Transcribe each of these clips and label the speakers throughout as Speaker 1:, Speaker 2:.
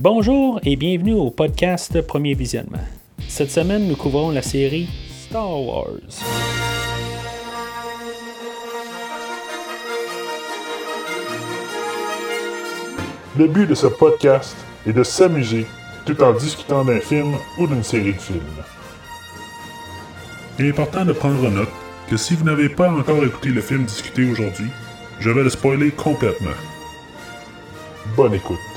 Speaker 1: Bonjour et bienvenue au podcast Premier Visionnement. Cette semaine, nous couvrons la série Star Wars.
Speaker 2: Le but de ce podcast est de s'amuser tout en discutant d'un film ou d'une série de films. Il est important de prendre note que si vous n'avez pas encore écouté le film discuté aujourd'hui, je vais le spoiler complètement. Bonne écoute.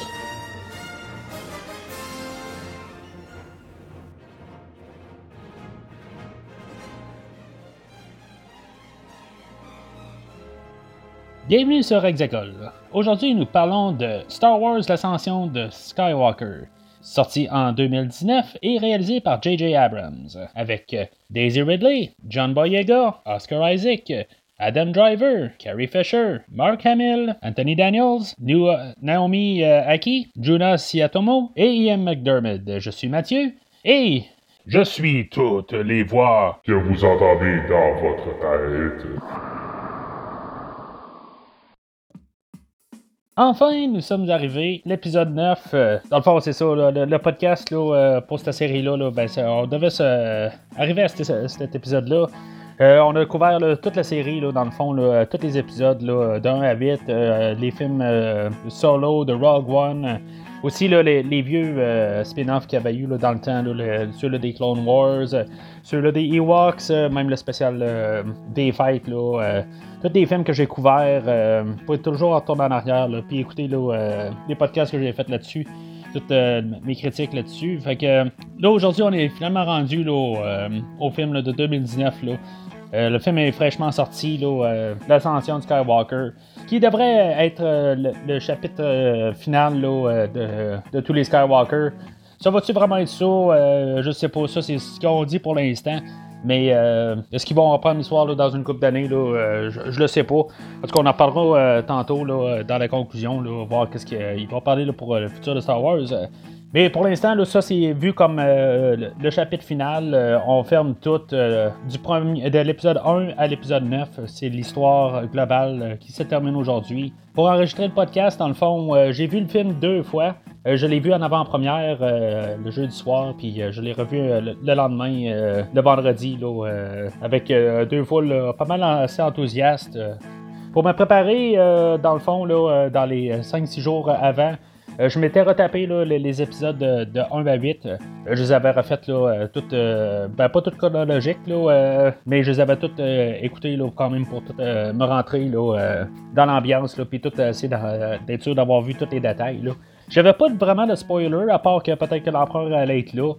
Speaker 1: Bienvenue sur Hexagol. Aujourd'hui, nous parlons de Star Wars L'Ascension de Skywalker, sorti en 2019 et réalisé par J.J. Abrams, avec Daisy Ridley, John Boyega, Oscar Isaac, Adam Driver, Carrie Fisher, Mark Hamill, Anthony Daniels, Naomi euh, Aki, Jonas Siatomo et Ian McDermott. Je suis Mathieu et
Speaker 2: Je suis toutes les voix que vous entendez dans votre tête.
Speaker 1: Enfin, nous sommes arrivés, l'épisode 9. euh, dans le fond, c'est ça, le, podcast euh, pour cette série-là, là, ben, on devait se- arriver à cet, épisode-là. Euh, on a couvert toute la série, dans le fond, tous les épisodes, 1 à 8, euh, les films euh, Solo, de Rogue One, euh, aussi les, les vieux euh, spin-offs qu'il y avait eu dans le temps, le- ceux-là des Clone Wars, euh, ceux-là des Ewoks, euh, même le spécial euh, des Fights, là, euh, tous les films que j'ai couverts, euh, vous pouvez toujours retourner en arrière, puis écouter euh, les podcasts que j'ai fait là-dessus, toutes euh, mes critiques là-dessus. Fait que là, aujourd'hui, on est finalement rendu euh, au film de 2019. Là. Euh, le film est fraîchement sorti, L'Ascension de Skywalker, qui devrait être le, chapitre final de, tous les Skywalker. Ça va-tu vraiment être ça? Je sais pas, ça c'est ce qu'on dit pour l'instant. Mais euh, est-ce qu'ils vont reprendre l'histoire là, dans une couple d'années? là, euh, je, je le sais pas. Parce qu'on en parlera euh, tantôt là, dans la conclusion, là, voir qu'est-ce qu'ils vont parler là, pour euh, le futur de Star Wars. Mais pour l'instant, ça c'est vu comme euh, le, chapitre final. Euh, on ferme tout euh, du premier, de l'épisode 1 à l'épisode 9. C'est l'histoire globale qui se termine aujourd'hui. Pour enregistrer le podcast, dans le fond, j'ai vu le film deux fois. Je l'ai vu en avant-première le jeudi soir, puis je l'ai revu le, le lendemain, le vendredi, avec deux fois pas mal assez enthousiastes. euh, pour me préparer, dans le fond, dans les 5-6 jours avant, euh, je m'étais retapé les, épisodes de, de 1 à 8. Euh, je les avais refaites, là, euh, toutes, ben, pas toutes chronologiques, mais je les avais toutes écoutées quand même pour tout, me rentrer dans l'ambiance, puis tout essayer d'être sûr d'avoir vu tous les détails. Là. J'avais pas vraiment de spoiler, à part que peut-être que l'empereur allait être là.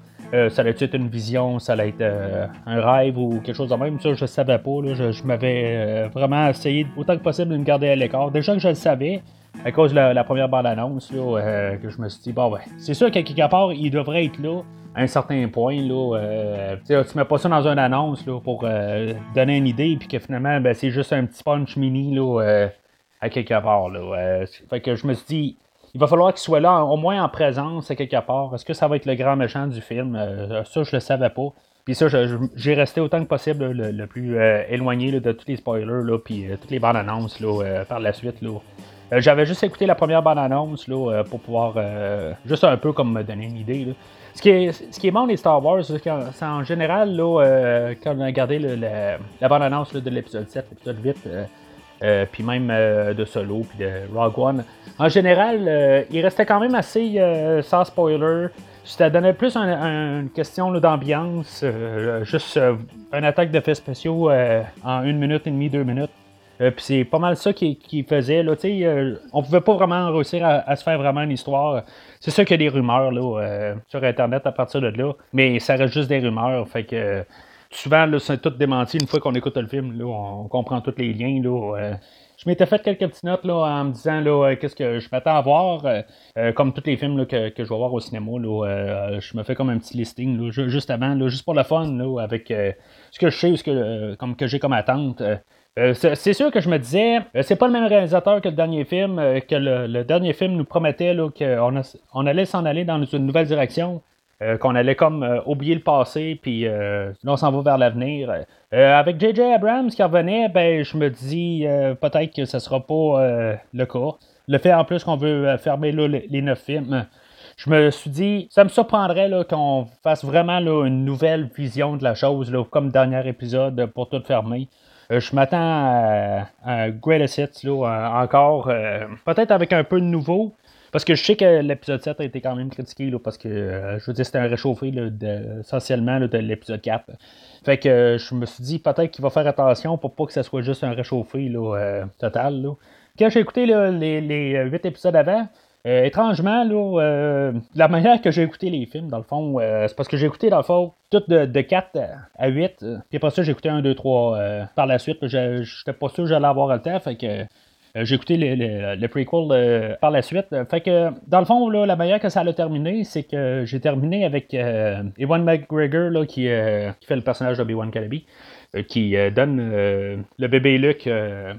Speaker 1: Ça allait être une vision, ça allait être un rêve ou quelque chose de même? Ça, je savais pas. Je, m'avais vraiment essayé autant que possible de me garder à l'écart. Déjà que je le savais, à cause de la, première bande-annonce, euh, que je me suis dit, bon, ouais, c'est sûr qu'à quelque part, il devrait être là à un certain point. Là, euh, tu mets pas ça dans une annonce là, pour euh, donner une idée, puis que finalement, ben, c'est juste un petit punch mini là, à quelque part. Là, fait que je me suis dit, il va falloir qu'il soit là, au moins en présence à quelque part. Est-ce que ça va être le grand méchant du film? Ça, je le savais pas. Puis ça, j'ai resté autant que possible le, plus éloigné de tous les spoilers, puis toutes les bandes annonces par la suite. Là. Euh, J'avais juste écouté la première bande annonce là, euh, pour pouvoir euh, juste un peu comme me donner une idée. Ce qui est, ce qui est bon des Star Wars, c'est qu'en général, là, quand on a regardé la, la bande annonce là, de l'épisode 7, l'épisode 8, euh, euh, puis même de Solo, puis de Rogue One. En général, il restait quand même assez sans spoiler. Ça donnait plus un- un- une question d'ambiance, juste une attaque d'effets spéciaux en une minute et demie, deux minutes. Euh, puis c'est pas mal ça qu'il qu'il faisait. Là, euh, on pouvait pas vraiment réussir à, se faire vraiment une histoire. C'est sûr qu'il y a des rumeurs là, euh, sur Internet à partir de là, mais ça reste juste des rumeurs. Fait que euh, souvent, c'est tout démenti. Une fois qu'on écoute le film, là, on comprend tous les liens. Là, euh, je m'étais fait quelques petites notes là, en me disant là, qu'est-ce que je m'attends à voir. comme tous les films là, que, je vais voir au cinéma, là, je me fais comme un petit listing là, ju- juste avant, là, juste pour le fun, là, avec ce que je sais, ce que, comme que j'ai comme attente. Euh. C'est sûr que je me disais, euh, c'est pas le même réalisateur que le dernier film, euh, que le, dernier film nous promettait qu'on on allait s'en aller dans une nouvelle direction. qu'on allait comme oublier le passé, puis là on s'en va vers l'avenir. Avec J.J. Abrams qui revenait, ben je me dis peut-être que ce sera pas le cas. Le fait en plus qu'on veut fermer là, les, neuf films, je me suis dit, ça me surprendrait qu'on fasse vraiment une nouvelle vision de la chose, comme dernier épisode pour tout fermer. Euh, je m'attends à, Greatest Hits là, encore, euh, peut-être avec un peu de nouveau. Parce que je sais que l'épisode 7 a été quand même critiqué, là, parce que euh, je veux dire, c'était un réchauffé de, essentiellement de l'épisode 4. Fait que je me suis dit peut-être qu'il va faire attention pour pas que ce soit juste un réchauffé là, total. Quand j'ai écouté les, les 8 épisodes avant, euh, étrangement, là, euh, la manière que j'ai écouté les films, dans le fond, euh, c'est parce que j'ai écouté, dans le fond, tout de, de 4 à 8. puis après ça, j'ai écouté 1, 2, 3 par la suite. J'étais pas sûr que j'allais avoir le temps. Fait que j'ai écouté le, le, prequel par la suite. Fait que, dans le fond, là, la manière que ça a terminé, c'est que j'ai terminé avec Ewan McGregor, là, qui, qui, fait le personnage d'Obi-Wan Kenobi. Euh, qui euh, donne euh, le bébé Luke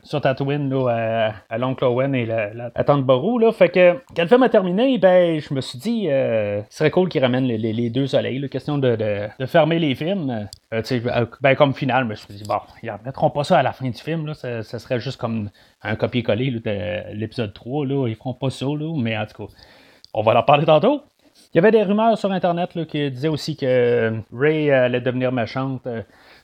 Speaker 1: sur Tatooine là, à, l'oncle Owen et la, la, tante Barou. Là. Fait que quand le film a terminé, ben, je me suis dit, ce serait cool qu'ils ramènent les, deux soleils. La question de, de, fermer les films. ben, comme final, je me suis dit, bon, ils ne remettront pas ça à la fin du film. Là. Ça, serait juste comme un copier-coller de l'épisode 3. Là. Ils feront pas ça, là, mais en tout cas, on va en parler tantôt. Il y avait des rumeurs sur Internet qui disaient aussi que Ray allait devenir méchante.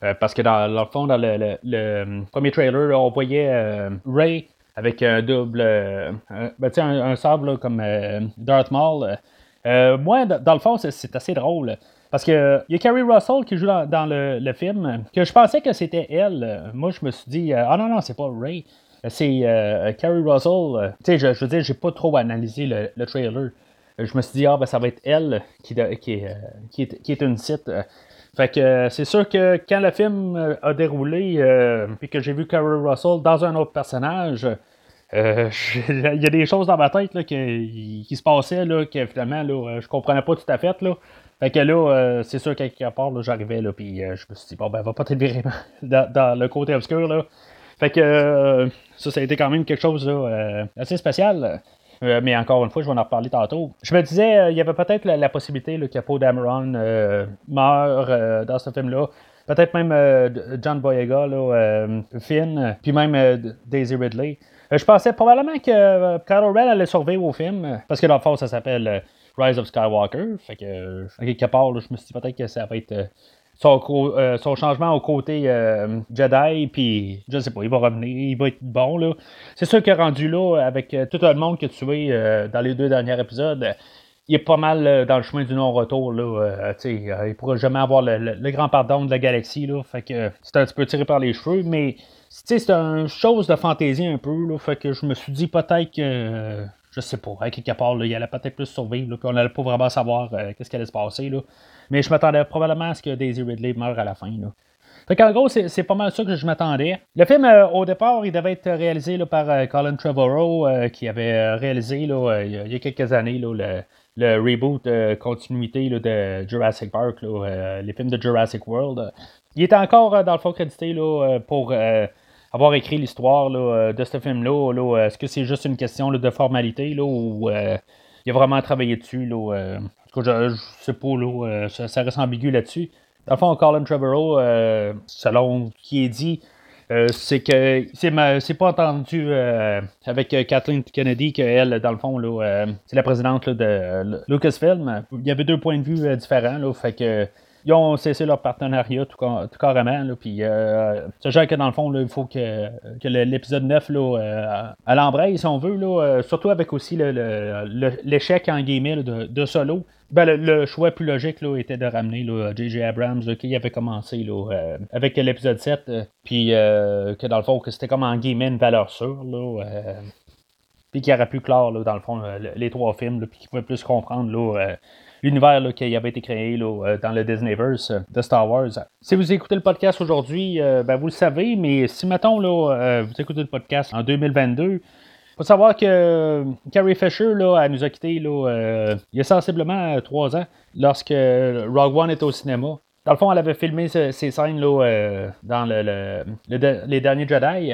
Speaker 1: Euh, parce que dans, le fond, dans le, premier trailer, on voyait euh, Ray avec un double. un, ben, un, un, sable comme euh, Darth Maul. moi, dans le fond, c'est assez drôle. Parce que il y a Carrie Russell qui joue dans, le, film, que je pensais que c'était elle. Moi, je me suis dit, ah non, non, c'est pas Ray. C'est Carrie Russell. tu sais, je, je, veux dire, j'ai pas trop analysé le, trailer. Je me suis dit, ah, ben, ça va être elle qui, qui, qui, est, qui est une site. Fait que euh, c'est sûr que quand le film euh, a déroulé, euh, puis que j'ai vu Carol Russell dans un autre personnage, il y a des choses dans ma tête là, qui, se passaient là, que finalement là, je comprenais pas tout à fait. Là. Fait que là, c'est sûr qu'à quelque part, j'arrivais, là, puis je me suis dit, bon, ben, va pas être vraiment dans, le côté obscur, là. Fait que ça, ça a été quand même quelque chose là, assez spécial. Euh, mais encore une fois, je vais en reparler tantôt. Je me disais, euh, il y avait peut-être la, possibilité là, que Poe Dameron euh, meure dans ce film-là. Peut-être même John Boyega, là, Finn, puis même Daisy Ridley. je pensais probablement que Kylo Ren allait survivre au film, parce que dans le fond, ça s'appelle Rise of Skywalker. Fait que, quelque part, je me suis dit peut-être que ça va être euh, son, changement au côté euh, Jedi, puis je sais pas, il va revenir, il va être bon. là. C'est sûr que rendu là, avec euh, tout le monde que tu es dans les deux derniers épisodes, il est pas mal dans le chemin du non-retour. Là, il ne pourra jamais avoir le, grand pardon de la galaxie. Là, fait que c'est un petit peu tiré par les cheveux, mais c'est une chose de fantaisie un peu. Là, fait que je me suis dit peut-être que je sais pas, à quelque part, là, il allait peut-être plus survivre, puis on n'allait pas vraiment savoir qu'est-ce qui allait se passer. Là. Mais je m'attendais probablement à ce que Daisy Ridley meure à la fin. Là. Fait qu'en gros, c'est pas mal ça que je m'attendais. Le film, euh, au départ, il devait être réalisé par euh, Colin Trevorrow, euh, qui avait réalisé il, y a, quelques années le, reboot continuité de Jurassic Park, les films de Jurassic World. Il était encore, dans le fond, crédité pour avoir écrit l'histoire de ce film-là. Est-ce que c'est juste une question de formalité ou il a vraiment travaillé dessus? Je, sais pas, là, euh, ça, reste ambigu là-dessus. Dans le fond, Colin Trevorrow, euh, selon ce qui est dit, euh, c'est que c'est pas entendu avec Kathleen Kennedy qu'elle, dans le fond, c'est la présidente de Lucasfilm. Il y avait deux points de vue différents. Là, fait que ils ont cessé leur partenariat tout, carrément. Là, puis, euh, que dans le fond, il faut que, que l'épisode 9 là, euh, à l'embraye, si on veut, euh, surtout avec aussi l'échec en guillemets de, de, Solo. Ben, le, choix plus logique était de ramener J.J. Abrams qui avait commencé là, avec l'épisode 7, puis que dans le fond, que c'était comme en guillemets une valeur sûre. Là, puis qui aurait pu clore, dans le fond, les trois films, puis qui pouvait plus comprendre l'univers qui avait été créé euh, dans le Disneyverse euh, de Star Wars. Si vous écoutez le podcast aujourd'hui, euh, ben, vous le savez, mais si, mettons, là, vous écoutez le podcast en 2022, il faut savoir que Carrie Fisher là, nous a quittés il y a sensiblement trois ans, lorsque Rogue One était au cinéma. Dans le fond, elle avait filmé ces, scènes là, dans le, les derniers Jedi.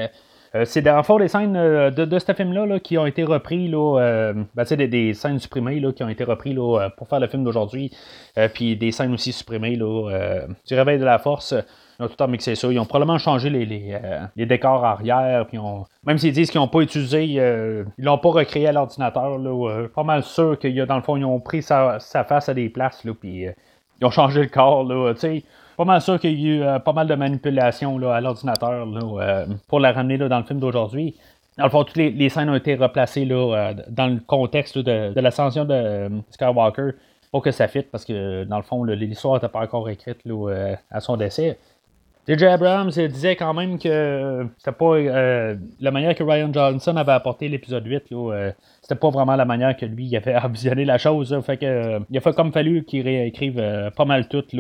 Speaker 1: C'est dans le des scènes de, de ce film-là qui ont été repris, là, ben, des, des, scènes supprimées là, qui ont été reprises là, pour faire le film d'aujourd'hui, puis des scènes aussi supprimées là, du Réveil de la Force. Ils ont tout en mixé ça. Ils ont probablement changé les, les, décors arrière. Puis. Même s'ils disent qu'ils n'ont pas utilisé, ils l'ont pas recréé à l'ordinateur. Là, pas mal sûr qu'il y a, dans le fond, ils ont pris sa, sa face à des places. Là, puis ils ont changé le corps. Là, pas mal sûr qu'il y a eu euh, pas mal de manipulations là, à l'ordinateur euh, pour la ramener là, dans le film d'aujourd'hui. Dans le fond, toutes les, scènes ont été replacées là, euh, dans le contexte de, de l'ascension de Skywalker pour que ça fitte, parce que dans le fond, l'histoire n'était pas encore écrite à son décès. J.J. Abrams disait quand même que c'était pas euh, la manière que Ryan Johnson avait apporté l'épisode 8, euh, c'était pas vraiment la manière que lui avait visionné la chose. euh, il a fait comme fallu qu'il réécrive pas mal toutes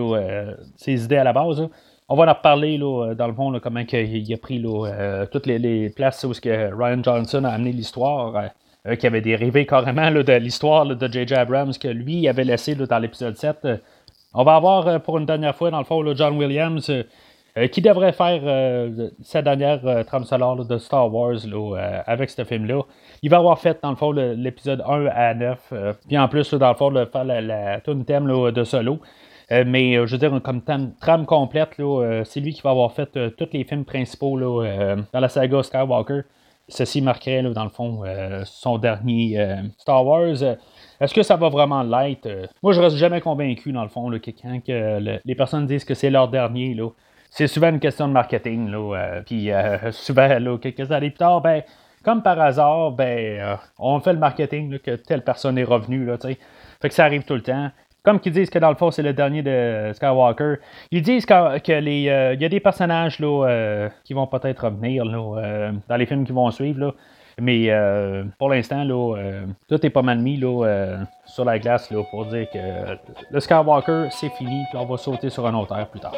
Speaker 1: ses idées à la base. On va en reparler dans le fond comment il a pris toutes les, places où Ryan Johnson a amené l'histoire. qui avait dérivé carrément de l'histoire de J.J. Abrams que lui avait laissé dans l'épisode 7. On va avoir pour une dernière fois, dans le fond, John Williams euh, qui devrait faire euh, sa dernière euh, trame sonore de Star Wars avec ce film-là. Il va avoir fait, dans le fond, l'épisode 1 à 9. puis en plus, dans le fond, de faire la, la thème de solo. mais je veux dire, comme trame complète, c'est lui qui va avoir fait tous les films principaux dans la saga Skywalker. Ceci marquerait, dans le fond, son dernier Star Wars. Est-ce que ça va vraiment l'être? moi, je reste jamais convaincu, dans le fond, que quand les personnes disent que c'est leur dernier, là, c'est souvent une question de marketing. Là, euh, puis euh, souvent, là, quelques années plus tard, ben, comme par hasard, ben, euh, on fait le marketing que telle personne est revenue. Là, fait que ça arrive tout le temps. Comme qu'ils disent que dans le fond, c'est le dernier de Skywalker. Ils disent que, les, il y a des personnages là, qui vont peut-être revenir là, dans les films qui vont suivre. Là. Mais pour l'instant, tout est pas mal mis sur la glace pour dire que le Skywalker, c'est fini, puis on va sauter sur un autre air plus tard.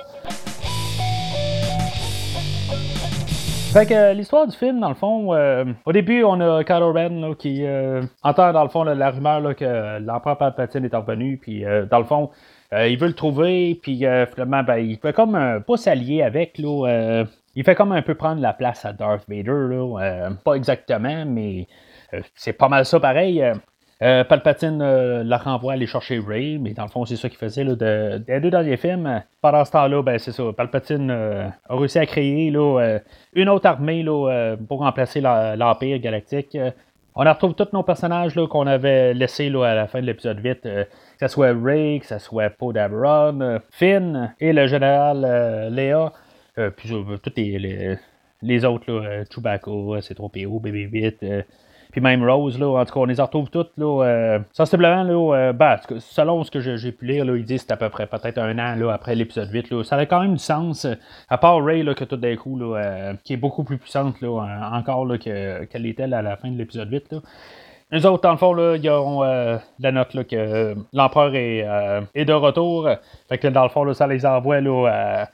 Speaker 1: Fait que euh, l'histoire du film, dans le fond, euh, au début, on a Kylo Ren qui euh, entend, dans le fond, la rumeur que l'empereur Palpatine est revenu, puis dans le fond, il veut le trouver, puis finalement, ben, il fait comme pas s'allier avec, là, il fait comme un peu prendre la place à Darth Vader, là, pas exactement, mais c'est pas mal ça pareil. Euh, Palpatine euh, la renvoie aller chercher Ray, mais dans le fond, c'est ça qu'il faisait là, de, des deux derniers films. Pendant ce temps-là, ben, c'est ça. Palpatine euh, a réussi à créer là, une autre armée pour remplacer l'Empire galactique. On retrouve tous nos personnages qu'on avait laissés à la fin de l'épisode 8, que ce soit Ray, que ce soit Poe Dameron, Finn et le général Léa, puis tous les, les, autres, là, Chewbacca, C-3PO, BB-8 puis même Rose, là, en tout cas, on les retrouve toutes, là, euh, sensiblement, là, euh, ben, selon ce que j'ai pu lire, là, ils disent à peu près peut-être un an là, après l'épisode 8. Là, ça a quand même du sens, euh, à part Ray, là, que tout d'un coup, qui est beaucoup plus puissante là, encore là, qu'elle était à la fin de l'épisode 8. Là. Les autres, dans le fond, là, ils ont la note là, que l'empereur est, est, de retour. Fait que dans le fond, là, ça les envoie là, à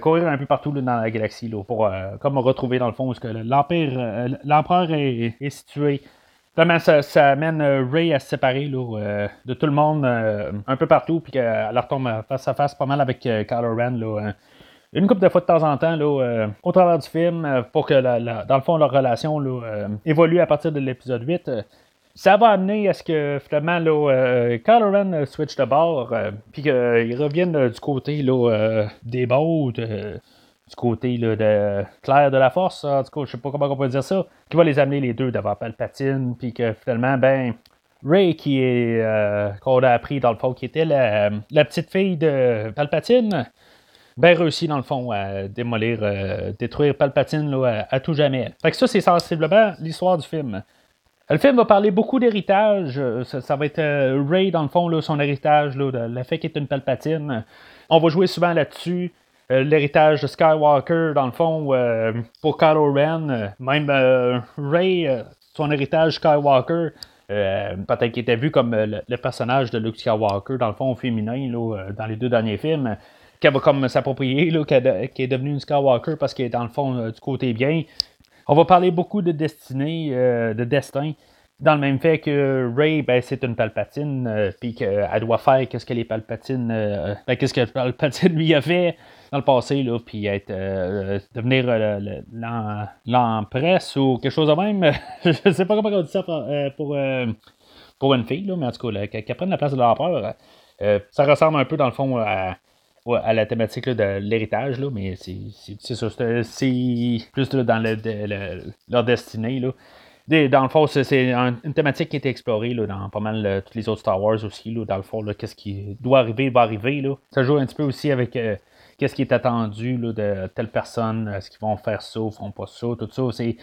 Speaker 1: courir un peu partout dans la galaxie pour euh, comme retrouver dans le fond que l'empire euh, l'empereur est, situé. Vraiment, ça, ça amène euh, Ray à se séparer de tout le monde un peu partout, puis qu'elle retombe face à face pas mal avec Kylo Ren. Une couple de fois de temps en temps au travers du film pour que dans le fond leur relation évolue à partir de l'épisode 8 ça va amener à ce que finalement, là, euh, Kylo Ren euh, switch de bord, euh, puis qu'il revienne du côté des beaux, du côté de clair de la force, en tout cas, je sais pas comment on peut dire ça, qui va les amener les deux devant Palpatine, puis que finalement, ben, Ray, qui est, qu'on a appris dans le fond, qui était la, petite fille de Palpatine, ben réussi dans le fond à démolir, détruire Palpatine là, à, tout jamais. Fait que ça, c'est sensiblement l'histoire du film. Le film va parler beaucoup d'héritage. Euh, ça, va être euh, Ray, dans le fond, son héritage, là, le fait qu'il est une palpatine. On va jouer souvent là-dessus. Euh, l'héritage de Skywalker, dans le fond, pour Kylo Ren. même Ray, son héritage Skywalker, peut-être qu'il était vu comme le, personnage de Luke Skywalker, dans le fond, féminin, dans les deux derniers films. Qui va comme s'approprier, qui est devenu une Skywalker parce qu'il est dans le fond du côté bien. On va parler beaucoup de destinée, euh, de destin. dans le même fait que Ray, ben, c'est une Palpatine, puis qu'elle doit faire qu'est-ce que les Palpatines, ben, qu'est-ce que Palpatine lui a fait dans le passé, là, puis être, devenir l'empresse ou quelque chose de même. je sais pas comment on dit ça pour, pour, une fille, là, mais en tout cas, qu'elle prenne la place de l'empereur. ça ressemble un peu, dans le fond, à à la thématique de l'héritage, mais c'est ça, c'est plus dans leur destinée. Là. Dans le fond, c'est une thématique qui a été explorée là, dans pas mal euh, tous les autres Star Wars aussi. Là, dans le fond, qu'est-ce qui doit arriver, va arriver. Là. Ça joue un petit peu aussi avec euh, qu'est-ce qui est attendu là, de telle personne, est-ce qu'ils vont faire ça, ou font pas ça, tout ça. C'est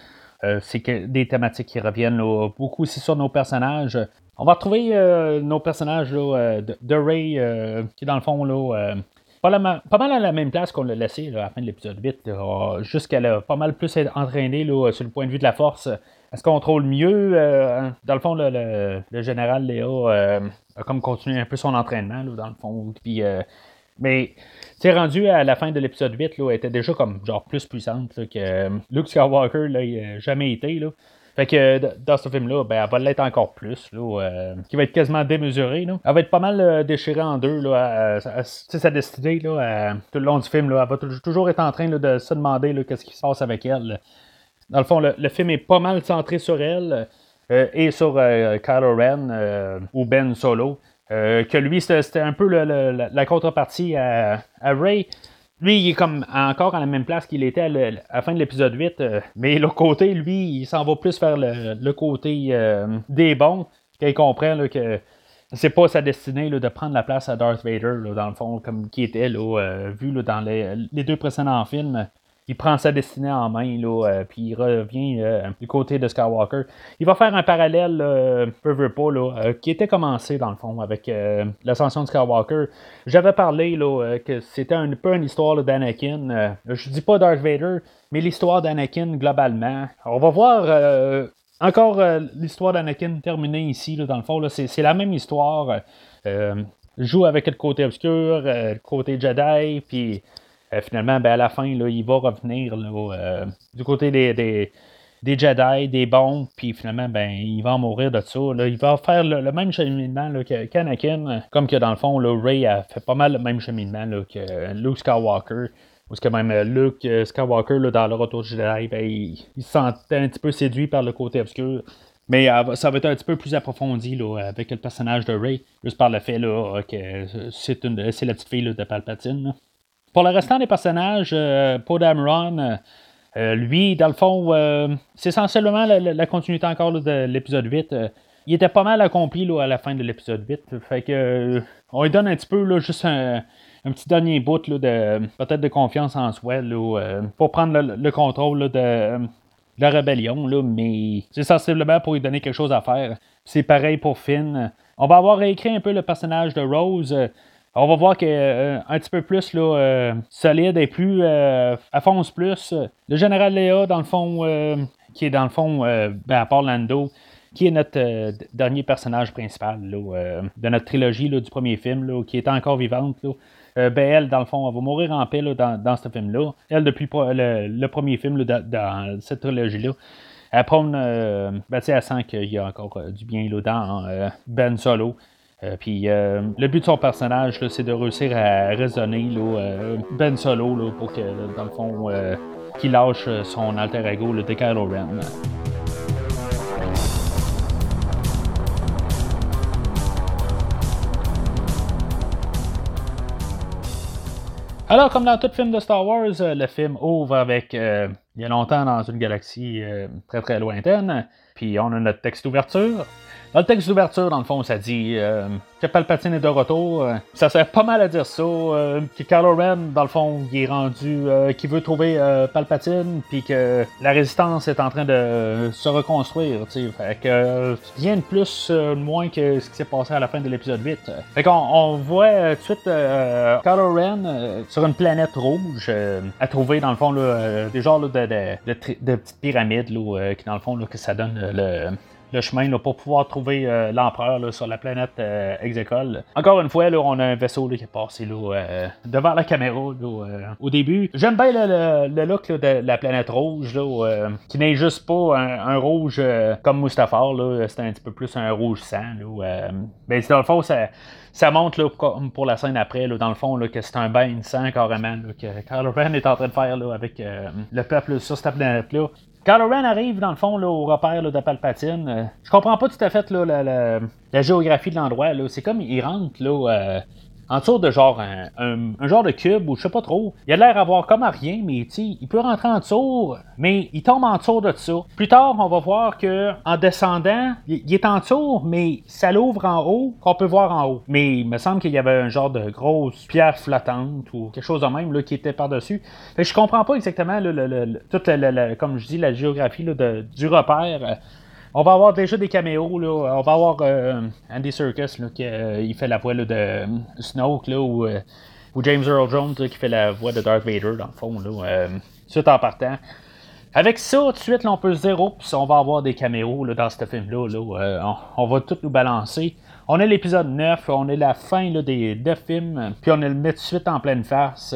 Speaker 1: euh, des thématiques qui reviennent beaucoup aussi sur nos personnages. On va retrouver nos personnages là, de, de, Ray, qui dans le fond là, pas, mal à la même place qu'on l'a laissé à la fin de l'épisode 8, jusqu'elle a pas mal plus entraîné sur le point de vue de la force. Elle se contrôle mieux. Euh, dans le fond, le, général Léa euh, a comme continué un peu son entraînement, dans le fond. Puis, euh, mais c'est rendu à la fin de l'épisode 8, là, elle était déjà comme genre plus puissante que Luke Skywalker n'a jamais été. Là. Fait que dans ce film-là, ben, elle va l'être encore plus, là, euh, qui va être quasiment démesurée. Là. Elle va être pas mal euh, déchirée en deux. Là, sa destinée, là, tout le long du film, là, elle va toujours être en train de se demander qu'est-ce qui se passe avec elle. Dans le fond, le, film est pas mal centré sur elle euh, et sur Kylo Ren ou Ben Solo. que lui, c'était un peu la, contrepartie à, à Ray. Lui, il est encore à la même place qu'il était à, la fin de l'épisode 8, euh, mais l'autre côté, lui, il s'en va plus vers le, côté euh, des bons, qu'il comprend que c'est pas sa destinée de prendre la place à Darth Vader, dans le fond, comme qui était euh, vu dans les, deux précédents films il prend sa destinée en main, là, euh, puis il revient euh, du côté de Skywalker. Il va faire un parallèle, euh, peu veut pas, là, qui était commencé dans le fond avec l'ascension de Skywalker. J'avais parlé là, que c'était un peu une histoire d'Anakin. je dis pas Darth Vader, mais l'histoire d'Anakin globalement. On va voir encore l'histoire d'Anakin terminée ici, dans le fond. c'est, la même histoire. joue avec le côté obscur, le côté Jedi, puis euh, finalement, ben, à la fin, là, il va revenir euh, du côté des, Jedi, des bons, puis finalement, ben, il va mourir de ça. Il va faire le, même cheminement qu'Anakin, comme que dans le fond, Ray a fait pas mal le même cheminement que Luke Skywalker. Parce que même euh, Luke Skywalker, dans le retour Jedi, ben, il, se sentait un petit peu séduit par le côté obscur. Mais ça va être un petit peu plus approfondi avec le personnage de Ray, juste par le fait là, que c'est, une, c'est la petite fille de Palpatine. Pour le restant des personnages, euh, Poe euh, euh, lui, dans le fond, c'est essentiellement la, continuité encore de l'épisode 8. il était pas mal accompli à la fin de l'épisode 8. Fait que on lui donne un petit peu là, juste un, petit dernier bout de peut-être de confiance en soi pour prendre le, contrôle de, la rébellion, là, mais c'est sensiblement pour lui donner quelque chose à faire. C'est pareil pour Finn. On va avoir réécrit un peu le personnage de Rose. On va voir qu'un euh, un petit peu plus là, euh, solide et plus euh, fonce plus. Le général Léa, dans le fond, qui est dans le fond, ben, à part Lando, qui est notre dernier personnage principal de notre trilogie du premier film, qui est encore vivante. ben elle, dans le fond, elle va mourir en paix dans, ce film-là. Elle, depuis le, premier film dans cette trilogie-là, elle prône, ben, elle sent qu'il y a encore du bien dans Ben Solo. Euh, puis euh, le but de son personnage, c'est de réussir à raisonner euh, Ben Solo pour que, dans le fond, qu'il lâche son alter ego, le de Kylo Ren. Alors, comme dans tout film de Star Wars, le film ouvre avec il y a longtemps dans une galaxie très très lointaine, puis on a notre texte d'ouverture. Dans le texte d'ouverture, dans le fond, ça dit euh, que Palpatine est de retour. Euh, ça sert pas mal à dire ça. Euh, que Kylo Ren, dans le fond, il est rendu, qui veut trouver Palpatine, puis que la résistance est en train de se reconstruire. T'sais. Fait que rien de plus, de moins que ce qui s'est passé à la fin de l'épisode 8. Fait qu'on on voit tout de suite Kylo Ren sur une planète rouge à trouver, dans le fond, là, des genres de, de, de, petites pyramides, là, qui, dans le fond, là, que ça donne le le chemin pour pouvoir trouver l'empereur sur la planète Execol. Encore une fois, là, on a un vaisseau qui est passé là, devant la caméra au début. J'aime bien le, look de la planète rouge, qui n'est juste pas un, rouge comme Mustafar, c'est un petit peu plus un rouge sang. Là, ben, dans le fond, ça montre pour la scène après, dans le fond, que c'est un bain de sang carrément que Kylo Ren est en train de faire avec euh, le peuple sur cette planète-là. Kylo Ren arrive dans le fond là, au repère de Palpatine. Euh, je comprends pas tout à fait là, la, la, la, géographie de l'endroit. C'est comme il rentre là, euh, en dessous de genre un, genre de cube ou je sais pas trop. Il a l'air d'avoir comme à rien, mais il peut rentrer en dessous, mais il tombe en dessous de ça. Plus tard, on va voir que en descendant, il, est en dessous, mais ça l'ouvre en haut, qu'on peut voir en haut. Mais il me semble qu'il y avait un genre de grosse pierre flottante ou quelque chose de même là, qui était par-dessus. Je comprends pas exactement le, toute comme je dis, la géographie du repère. On va avoir déjà des caméos. Là. On va avoir euh, Andy Serkis qui euh, fait la voix de euh, Snoke là, ou, James Earl Jones qui fait la voix de Darth Vader dans le fond. Là, tout en partant. Avec ça, tout de suite, on peut se dire, puis on va avoir des caméos dans ce film-là. Là, on, va tout nous balancer. On est l'épisode 9, on est la fin des deux films, puis on le met tout de suite en pleine face.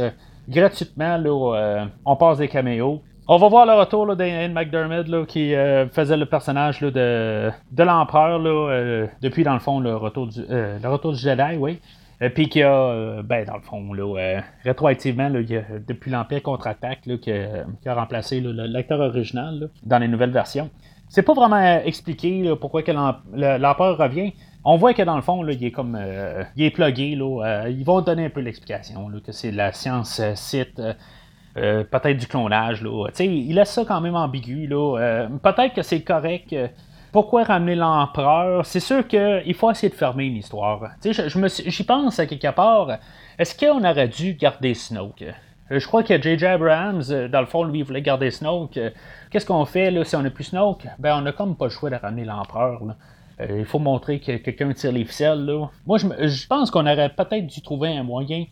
Speaker 1: gratuitement, là, on passe des caméos. On va voir le retour d'Ian McDermott qui euh, faisait le personnage de, l'empereur euh, depuis dans le fond le retour du, euh, le retour du Jedi, oui. Puis qui a, ben, dans le fond, là, rétroactivement, depuis l'Empire contre-attaque, qui, a remplacé l'acteur original dans les nouvelles versions. C'est pas vraiment expliqué pourquoi l'empereur revient. On voit que dans le fond, il est comme. il est plugué. Ils vont donner un peu l'explication, que c'est la science Sith euh, peut-être du clonage. Là. il laisse ça quand même ambigu. Là. Euh, peut-être que c'est correct. Euh, pourquoi ramener l'empereur? C'est sûr qu'il faut essayer de fermer une histoire. J'y pense à quelque part. Est-ce qu'on aurait dû garder Snoke? Je crois que J.J. Abrams, dans le fond, lui, voulait garder Snoke. Qu'est-ce qu'on fait là, si on n'a plus Snoke? Ben, on n'a comme pas le choix de ramener l'empereur. il faut montrer que quelqu'un tire les ficelles. Là. Moi, je, je pense qu'on aurait peut-être dû trouver un moyen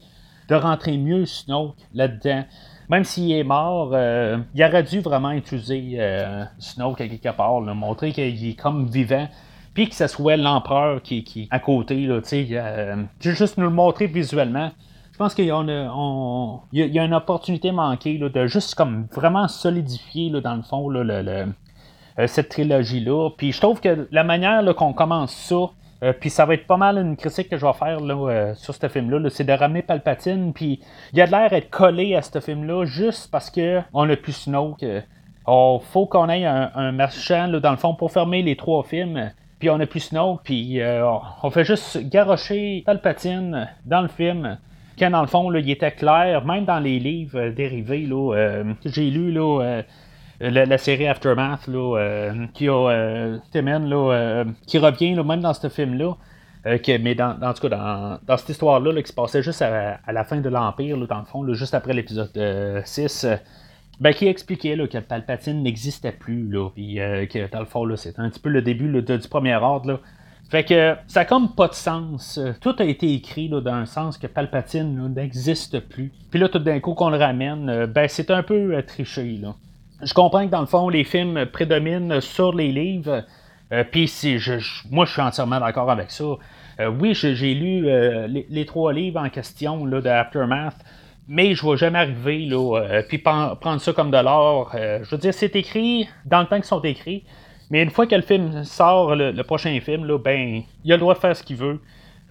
Speaker 1: de rentrer mieux Snoke là-dedans même s'il est mort, euh, il aurait dû vraiment utiliser euh, Snoke à quelque part, montrer qu'il est comme vivant. Puis que ce soit l'empereur qui, est à côté, là, euh, juste nous le montrer visuellement. Je pense qu'il y, a une opportunité manquée de juste comme vraiment solidifier dans le fond cette trilogie-là. Puis je trouve que la manière qu'on commence ça, euh, puis ça va être pas mal une critique que je vais faire euh, sur ce film-là. c'est de ramener Palpatine. Puis il a de l'air d'être collé à ce film-là juste parce qu'on a plus Snoke. Il oh, faut qu'on ait un, un marchand, dans le fond, pour fermer les trois films. Puis on a plus Snoke. Puis euh, on fait juste garrocher Palpatine dans le film. Quand dans le fond, il était clair, même dans les livres dérivés que j'ai là, la, série Aftermath euh, qui a euh, euh, qui revient même dans ce film là mais dans, en tout cas dans, cette histoire là, qui se passait juste à, la fin de l'Empire dans le fond juste après l'épisode 6 ben, qui expliquait que Palpatine n'existait plus là, que dans le fond c'est un petit peu le début du premier ordre. Fait que ça n'a comme pas de sens. Tout a été écrit dans un sens que Palpatine n'existe plus. Puis là, tout d'un coup qu'on le ramène, ben c'est un peu triché. Je comprends que dans le fond, les films prédominent sur les livres. Euh, puis si je, moi, je suis entièrement d'accord avec ça. Euh, oui, j'ai lu euh, les, trois livres en question là, de Aftermath, mais je ne vais jamais arriver là, puis prendre ça comme de l'or. je veux dire, c'est écrit dans le temps qu'ils sont écrits. Mais une fois que le film sort, le, le prochain film, là, ben, il a le droit de faire ce qu'il veut.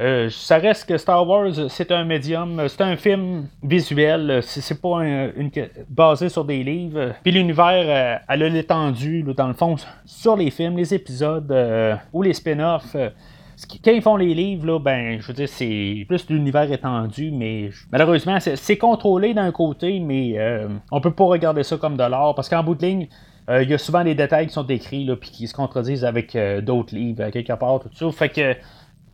Speaker 1: Euh, ça reste que Star Wars, c'est un médium, c'est un film visuel, c'est pas une, basé sur des livres. Puis l'univers, euh, elle a l'étendue, dans le fond, sur les films, les épisodes euh, ou les spin-offs. quand ils font les livres, là, ben, je veux dire, c'est plus l'univers étendu, mais malheureusement, c'est contrôlé d'un côté, mais on peut pas regarder ça comme de l'art, parce qu'en bout de ligne, il y a souvent des détails qui sont écrits, là, puis qui se contredisent avec d'autres livres, quelque part, tout ça. Fait que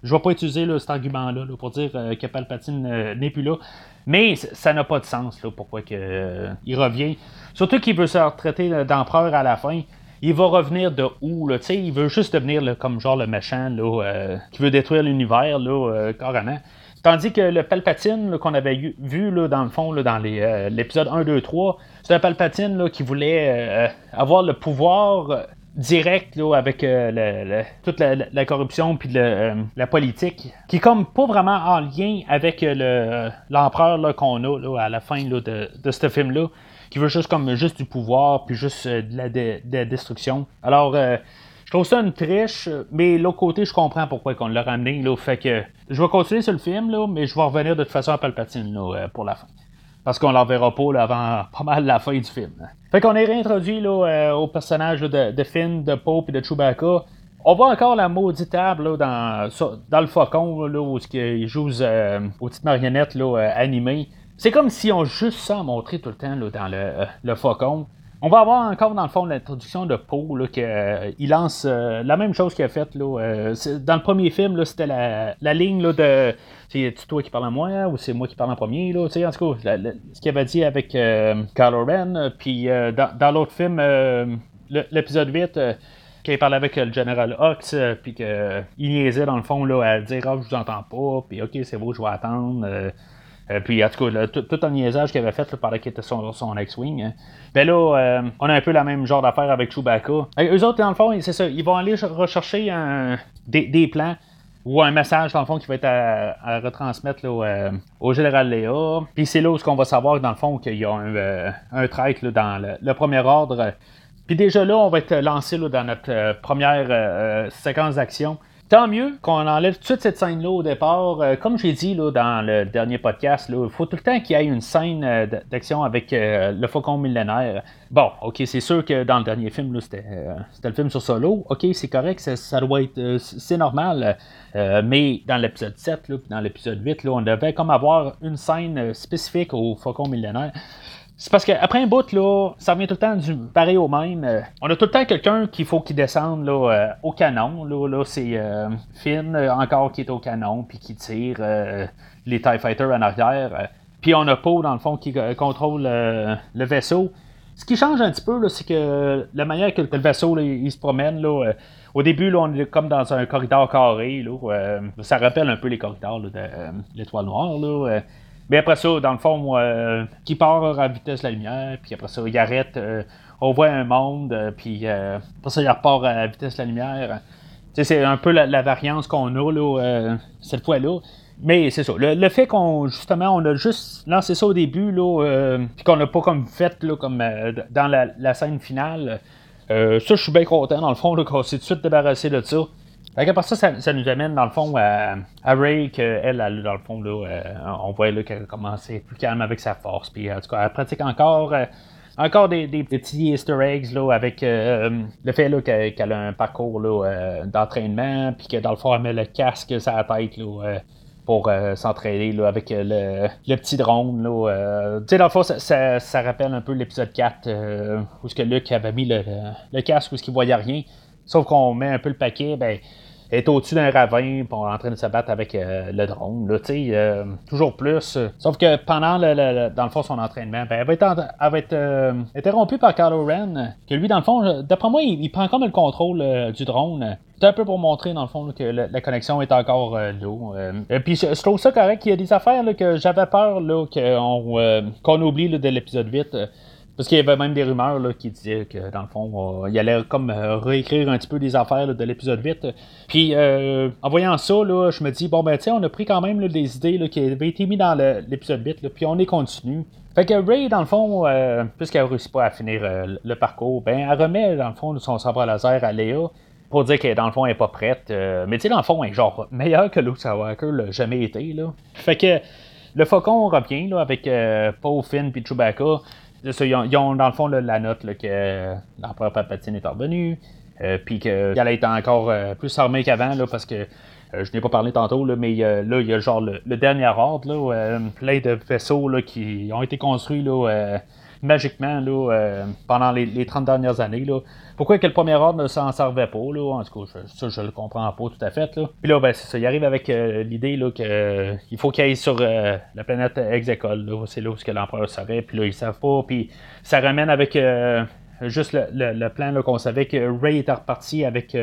Speaker 1: je vais pas utiliser cet argument-là pour dire euh, que Palpatine euh, n'est plus là. Mais ça n'a pas de sens là, pourquoi euh, il revient. Surtout qu'il veut se retraiter d'empereur à la fin. Il va revenir de où? Là, il veut juste devenir comme genre le méchant là, qui veut détruire l'univers là, carrément. Tandis que le Palpatine qu'on avait vu là, dans le fond dans l'épisode 1, 2, 3, c'est un Palpatine qui voulait avoir le pouvoir direct là, avec toute la, corruption puis la politique, qui est comme pas vraiment en lien avec l'empereur qu'on a à la fin de, de ce film-là qui veut juste comme juste du pouvoir, puis juste euh, de, la destruction. Alors, euh, je trouve ça une triche, mais l'autre côté, je comprends pourquoi qu'on l'a ramené. Là, fait que je vais continuer sur le film, là, mais je vais revenir de toute façon à Palpatine là, euh, pour la fin. Parce qu'on l'en verra pas avant pas mal la fin du film. Fait qu'on est réintroduit là, au personnage de, Finn, de Pope et de Chewbacca. On voit encore la maudite table dans, dans le faucon là, où il joue aux petites marionnettes là, animées. C'est comme si on juste ça à montrer tout le temps là, dans le, euh, faucon. On va avoir encore dans le fond l'introduction de Poe qu'il euh, lance euh, la même chose qu'il a faite. Là, dans le premier film, c'était la, la, ligne là, de c'est toi qui parles à moi ou c'est moi qui parle en premier. Là, en tout cas, ce qu'il avait dit avec Kylo Ren. Puis dans, l'autre film, l'épisode 8, quand il parlait avec le général Hux, puis qu'il niaisait dans le fond là, à dire Ah, je vous entends pas, puis ok, c'est beau, je vais attendre. Euh, puis, en tout cas, tout, un niaisage qu'il avait fait pendant qu'il était son, son X-Wing. Hein. Ben là, euh, on a un peu la même genre d'affaire avec Chewbacca. Euh, eux autres, dans le fond, c'est ça, ils vont aller rechercher des, plans ou un message, dans le fond, qui va être à, retransmettre au général Léa. Puis c'est là où on va savoir, dans le fond, qu'il y a un, un traître dans le, premier ordre. Puis déjà là, on va être lancé dans notre première séquence d'action. Tant mieux qu'on enlève toute cette scène-là au départ. Euh, comme j'ai dit là, dans le dernier podcast, il faut tout le temps qu'il y ait une scène euh, d'action avec euh, le faucon millénaire. Bon, ok, c'est sûr que dans le dernier film, c'était le film sur Solo. Ok, c'est correct, ça, doit être. c'est normal. mais dans l'épisode 7, là, dans l'épisode 8, là, on devait comme avoir une scène spécifique au faucon millénaire. C'est parce qu'après un bout, là, ça revient tout le temps du pareil au même. Euh, on a tout le temps quelqu'un qu'il faut qu'il descende là, euh, au canon. Là, là c'est euh, Finn encore qui est au canon puis qui tire les TIE Fighters en arrière. Puis on a Poe, dans le fond, qui contrôle le vaisseau. Ce qui change un petit peu, c'est que la manière que le vaisseau il se promène, là, au début, là, on est comme dans un corridor carré. Là, ça rappelle un peu les corridors de l'étoile noire. Là, mais après ça, dans le fond, euh, qui part à vitesse de la lumière, puis après ça, il arrête, euh, on voit un monde, euh, puis après ça, il repart à vitesse de la lumière. c'est un peu la, variance qu'on a là, cette fois-là. Mais c'est ça. Le, fait qu'on justement on a juste lancé ça au début, puis qu'on n'a pas comme fait là, comme dans la, scène finale. ça, je suis bien content dans le fond qu'on s'est tout de suite débarrassé de ça. Fait après ça, ça, nous amène dans le fond à, Ray, qu'elle, elle, dans le fond, là, euh, on voit qu'elle a commencé plus calme avec sa force. Puis en tout cas, elle pratique encore. Euh, encore des, petits easter eggs là, avec euh, le fait qu'elle, a un parcours d'entraînement, puis que dans le fond, elle met le casque sur la tête là, pour s'entraîner avec le, petit drone. Là, tu sais, dans le fond, ça, ça, rappelle un peu l'épisode 4 où ce que Luke avait mis le, le casque où ce qu'il voyait rien. Sauf qu'on met un peu le paquet, ben, est au-dessus d'un ravin, pour en train de se battre avec euh, le drone. Là, euh, toujours plus. Sauf que pendant, le, dans le fond, son entraînement, ben, elle va être, elle va être euh, interrompue par Kylo Ren, que lui, dans le fond, d'après moi, il, prend comme le contrôle du drone. C'est un peu pour montrer, dans le fond, que la, connexion est encore là. Et puis, je, trouve ça correct. Il y a des affaires que j'avais peur qu'on oublie de l'épisode 8. Parce qu'il y avait même des rumeurs là, qui disaient que, dans le fond, il allait comme euh, réécrire un petit peu des affaires de l'épisode 8. Puis, euh, en voyant ça, là, je me dis, bon, ben, tiens, on a pris quand même des idées qui avaient été mises dans l'épisode 8, puis on est continu. Fait que Ray, dans le fond, euh, puisqu'elle ne réussit pas à finir le parcours, ben, elle remet, dans le fond, son sabre laser à Léa pour dire que dans le fond, elle n'est pas prête. mais tu sais, dans le fond, elle est genre meilleure que Luke Skywalker l'a jamais été. Là. Fait que le faucon revient là, avec Paul, Finn puis Chewbacca ils, ont, dans le fond la note là, que l'empereur Palpatine est revenu, euh, puis qu'elle a été encore euh, plus armée qu'avant, parce que euh, je n'ai pas parlé tantôt, là, mais là, il y a genre le, dernier ordre, là, plein de vaisseaux là, qui ont été construits là, magiquement là, pendant les, 30 dernières années. Là. Pourquoi que le premier ordre ne s'en servait pas, là? En tout cas, ça, je le comprends pas tout à fait. Là. Puis là, ben, c'est ça. Il arrive avec euh, l'idée là, qu'il euh, faut qu'il aille sur euh, la planète Execol. C'est là où l'empereur serait. Puis là, ils savent pas. Puis ça ramène avec juste le, plan qu'on savait que Ray était reparti avec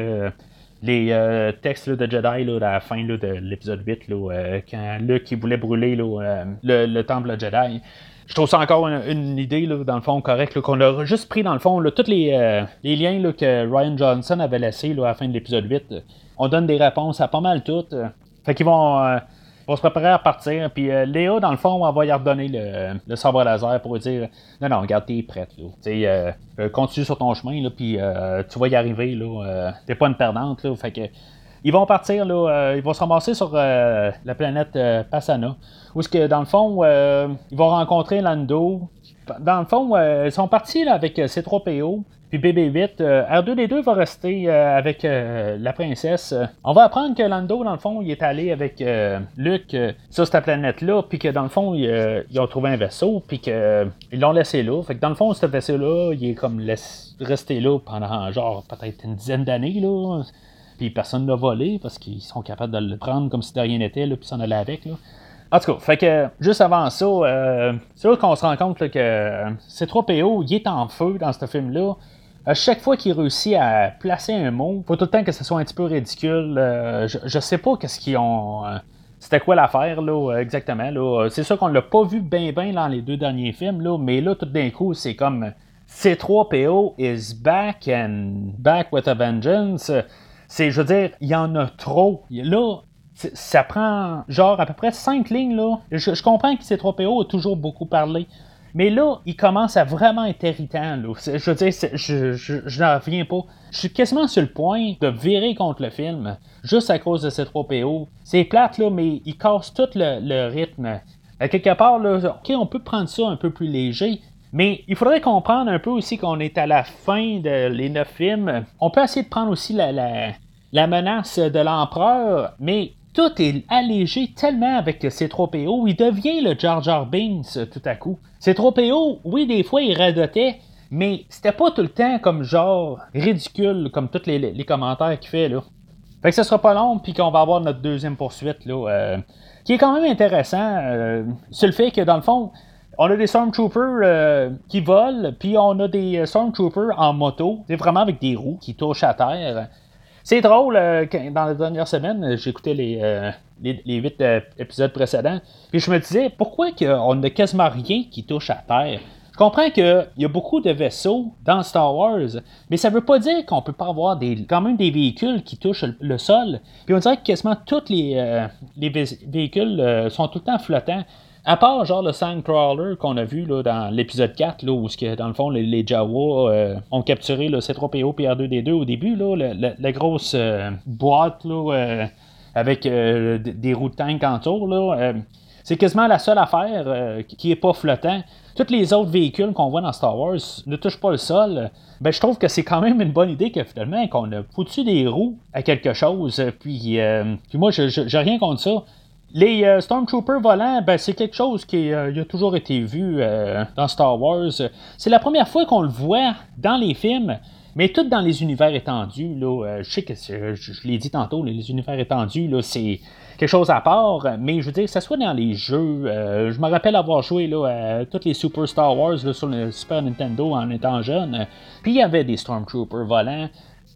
Speaker 1: les euh, textes de Jedi là, à la fin de l'épisode 8, là, quand Luke voulait brûler le, temple Jedi. Je trouve ça encore une, idée, dans le fond, correcte, qu'on a juste pris, dans le fond, tous les, liens que Ryan Johnson avait laissés à la fin de l'épisode 8. On donne des réponses à pas mal toutes. Fait qu'ils vont se préparer à partir. Puis euh, Léa, dans le fond, on va y redonner le, sabre laser pour lui dire Non, non, regarde, t'es prête. Là. Euh, euh, continue sur ton chemin, là, puis tu vas y arriver. Là, t'es pas une perdante. Là, fait que. Ils vont partir, là, ils vont se ramasser sur la planète Passana. Où est-ce que, dans le fond, ils vont rencontrer Lando. Dans le fond, ils sont partis là, avec C3PO. Puis BB-8, euh, R2D2 va rester euh, avec euh, la princesse. On va apprendre que Lando, dans le fond, il est allé avec Luke sur cette planète-là, puis que dans le fond, ils ont trouvé un vaisseau, puis qu'ils l'ont laissé là. Fait que dans le fond, ce vaisseau-là, il est comme resté là pendant genre peut-être une dizaine d'années, là. Puis personne ne l'a volé parce qu'ils sont capables de le prendre comme si de rien n'était, puis s'en aller avec, là. En tout cas, fait que juste avant ça, c'est là qu'on se rend compte que C3PO, il est en feu dans ce film-là. À chaque fois qu'il réussit à placer un mot, faut tout le temps que ce soit un petit peu ridicule. Euh, je, sais pas qu'est-ce qu'ils ont. Euh, c'était quoi l'affaire, là, euh, exactement. Là. C'est sûr qu'on l'a pas vu bien, bien dans les deux derniers films, là, mais là, tout d'un coup, c'est comme C3PO is back and back with a vengeance. C'est, je veux dire, il y en a trop. Là, ça prend genre à peu près cinq lignes, là. Je, comprends que C3PO a toujours beaucoup parlé. Mais là, il commence à vraiment être irritant. Je veux dire, je, je, n'en reviens pas. Je suis quasiment sur le point de virer contre le film, juste à cause de ces 3 PO. C'est plate, là, mais il casse tout le, rythme. À quelque part, là, OK, on peut prendre ça un peu plus léger, mais il faudrait comprendre un peu aussi qu'on est à la fin de les neuf films. On peut essayer de prendre aussi la, la, la menace de l'empereur, mais tout est allégé tellement avec C3PO, il devient le Jar Jar Binks tout à coup. C3PO, oui, des fois, il radotait, mais c'était pas tout le temps comme genre ridicule, comme tous les, commentaires qu'il fait, là. Fait que ce sera pas long, puis qu'on va avoir notre deuxième poursuite, là, euh, qui est quand même intéressant, euh, sur le fait que, dans le fond, on a des Stormtroopers euh, qui volent, puis on a des Stormtroopers en moto, c'est vraiment avec des roues qui touchent à terre. C'est drôle, euh, dans la dernière semaine, euh, j'écoutais les, euh, épisodes précédents, puis je me disais, pourquoi on n'a quasiment rien qui touche à terre? Je comprends qu'il y a beaucoup de vaisseaux dans Star Wars, mais ça veut pas dire qu'on peut pas avoir des, quand même des véhicules qui touchent le sol. Puis on dirait que quasiment tous les, les véhicules sont tout le temps flottants. À part genre le Sandcrawler qu'on a vu là, dans l'épisode 4, là, où dans le fond les, Jawa euh, ont capturé le C3PO et R2D2 au début, là, la, grosse euh, boîte là, euh, avec des roues de tank autour. Là, c'est quasiment la seule affaire qui est pas flottant. Tous les autres véhicules qu'on voit dans Star Wars ne touchent pas le sol. Ben, je trouve que c'est quand même une bonne idée que finalement qu'on a foutu des roues à quelque chose. Puis, puis moi, je j'ai rien contre ça. Les euh, Stormtroopers volants, ben, c'est quelque chose qui euh, a toujours été vu euh, dans Star Wars. C'est la première fois qu'on le voit dans les films, mais tout dans les univers étendus. Là, je sais que je, l'ai dit tantôt, les univers étendus, là, c'est quelque chose à part, mais je veux dire, que ce soit dans les jeux, je me rappelle avoir joué là, à tous les Super Star Wars sur le Super Nintendo en étant jeune, puis il y avait des Stormtroopers volants,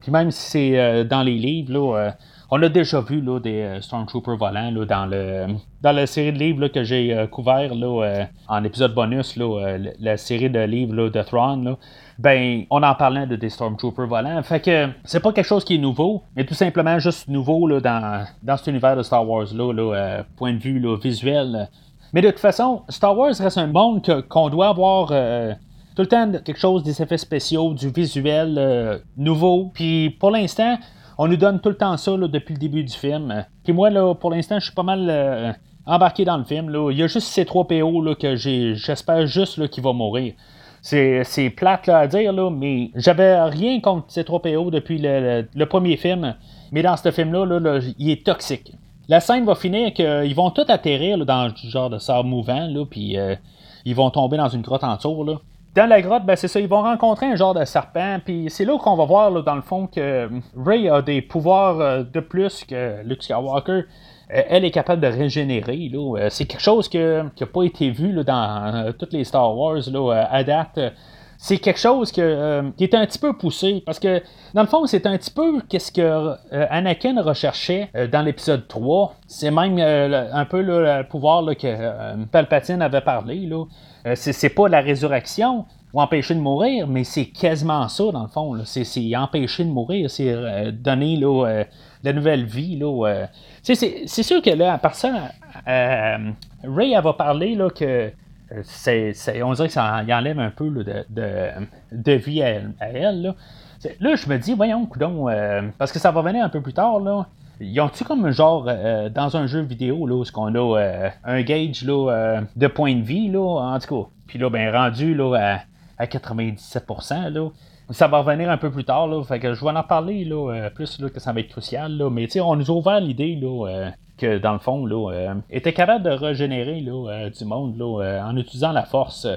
Speaker 1: puis même si c'est dans les livres, là, on a déjà vu là, des euh, Stormtroopers volants dans, le, dans la série de livres que j'ai euh, couvert euh, en épisode bonus, là, la série de livres de Thrawn. ben, on en parlait de des Stormtroopers volants. Fait que c'est pas quelque chose qui est nouveau, mais tout simplement juste nouveau là, dans, dans cet univers de Star Wars, là, point de vue visuel. Mais de toute façon, Star Wars reste un monde qu'on doit avoir tout le temps quelque chose des effets spéciaux, du visuel nouveau. Puis pour l'instant, on nous donne tout le temps ça depuis le début du film. Puis moi, là, pour l'instant, je suis pas mal euh, embarqué dans le film. Là. Il y a juste ces trois PO là, que j'espère juste qu'il va mourir. C'est, plate à dire, là, mais j'avais rien contre ces trois PO depuis le, premier film. Mais dans ce film-là, là, il est toxique. La scène va finir qu'ils vont tous atterrir dans le genre de sable mouvant, là, puis euh, ils vont tomber dans une grotte en tour. Là. Dans la grotte, ben c'est ça, ils vont rencontrer un genre de serpent, puis c'est là qu'on va voir, dans le fond, que Ray a des pouvoirs euh, de plus que Luke Skywalker. Euh, elle est capable de régénérer. Euh, c'est quelque chose qui n'a pas été vu dans toutes les Star Wars là, à date. c'est quelque chose que, qui est un petit peu poussé. Parce que, dans le fond, c'est un petit peu qu'est-ce que Anakin recherchait dans l'épisode 3. C'est même un peu le pouvoir que Palpatine avait parlé. Là. C'est, pas la résurrection, ou empêcher de mourir, mais c'est quasiment ça, dans le fond. C'est, empêcher de mourir, c'est donner là, la nouvelle vie. Là, c'est, sûr que là, à part ça, Ray, elle va parler là, que c'est, on dirait que ça enlève un peu de, de, vie à, elle. Là. là. je me dis, voyons, coudon, euh, parce que ça va venir un peu plus tard. Là. Ils ont-tu comme un genre euh, dans un jeu vidéo là, où qu'on a euh, un gauge là, de points de vie, là, en tout cas. Puis là, ben rendu là, à, 97%, là, ça va revenir un peu plus tard, là, fait que je vais en parler là, plus que ça va être crucial. Là, mais on nous a ouvert l'idée là, dans le fond, là, euh, était capable de régénérer là, euh, du monde là, euh, en utilisant la force.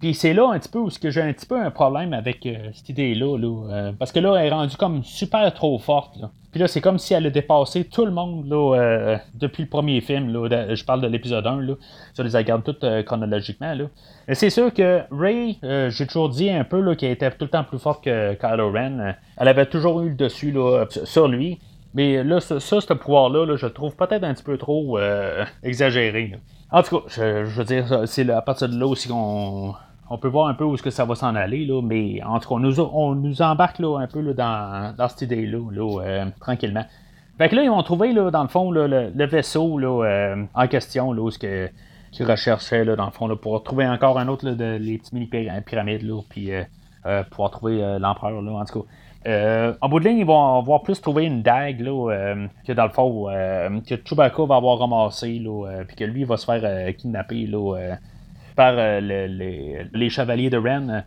Speaker 1: Puis c'est là un petit peu où j'ai un petit peu un problème avec cette idée-là. Là, parce que là, elle est rendue comme super trop forte. Puis là, c'est comme si elle a dépassé tout le monde là, depuis le premier film. Là, je parle de l'épisode 1. Là, je les regarde toutes chronologiquement. Là. c'est sûr que Ray, j'ai toujours dit un peu qu'elle était tout le temps plus forte que Kylo Ren. Elle avait toujours eu le dessus là, sur lui. Mais là, ça, ce pouvoir-là, je le trouve peut-être un petit peu trop euh, exagéré. En tout cas, je, veux dire, c'est à partir de là aussi qu'on on peut voir un peu où est-ce que ça va s'en aller, là, mais en tout cas, on nous, embarque là, un peu dans, cette idée-là, là, euh, tranquillement. Fait que là, ils vont trouver, là, dans le fond, le, vaisseau là, euh, en question, là, ce que, qu'ils recherchaient, là, dans le fond, là, pour trouver encore un autre, là, de, les petits mini-pyramides, là, puis pouvoir trouver l'empereur, là, en tout cas. Euh, en bout de ligne, ils vont avoir plus trouver une dague là, euh, que dans le fond euh, que Chewbacca va avoir ramassé là, puis que lui va se faire kidnapper là, par les, chevaliers de Ren.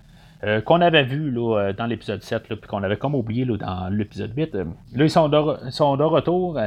Speaker 1: qu'on avait vu là, dans l'épisode 7, puis qu'on avait comme oublié là, dans l'épisode 8. là, ils sont de, retour.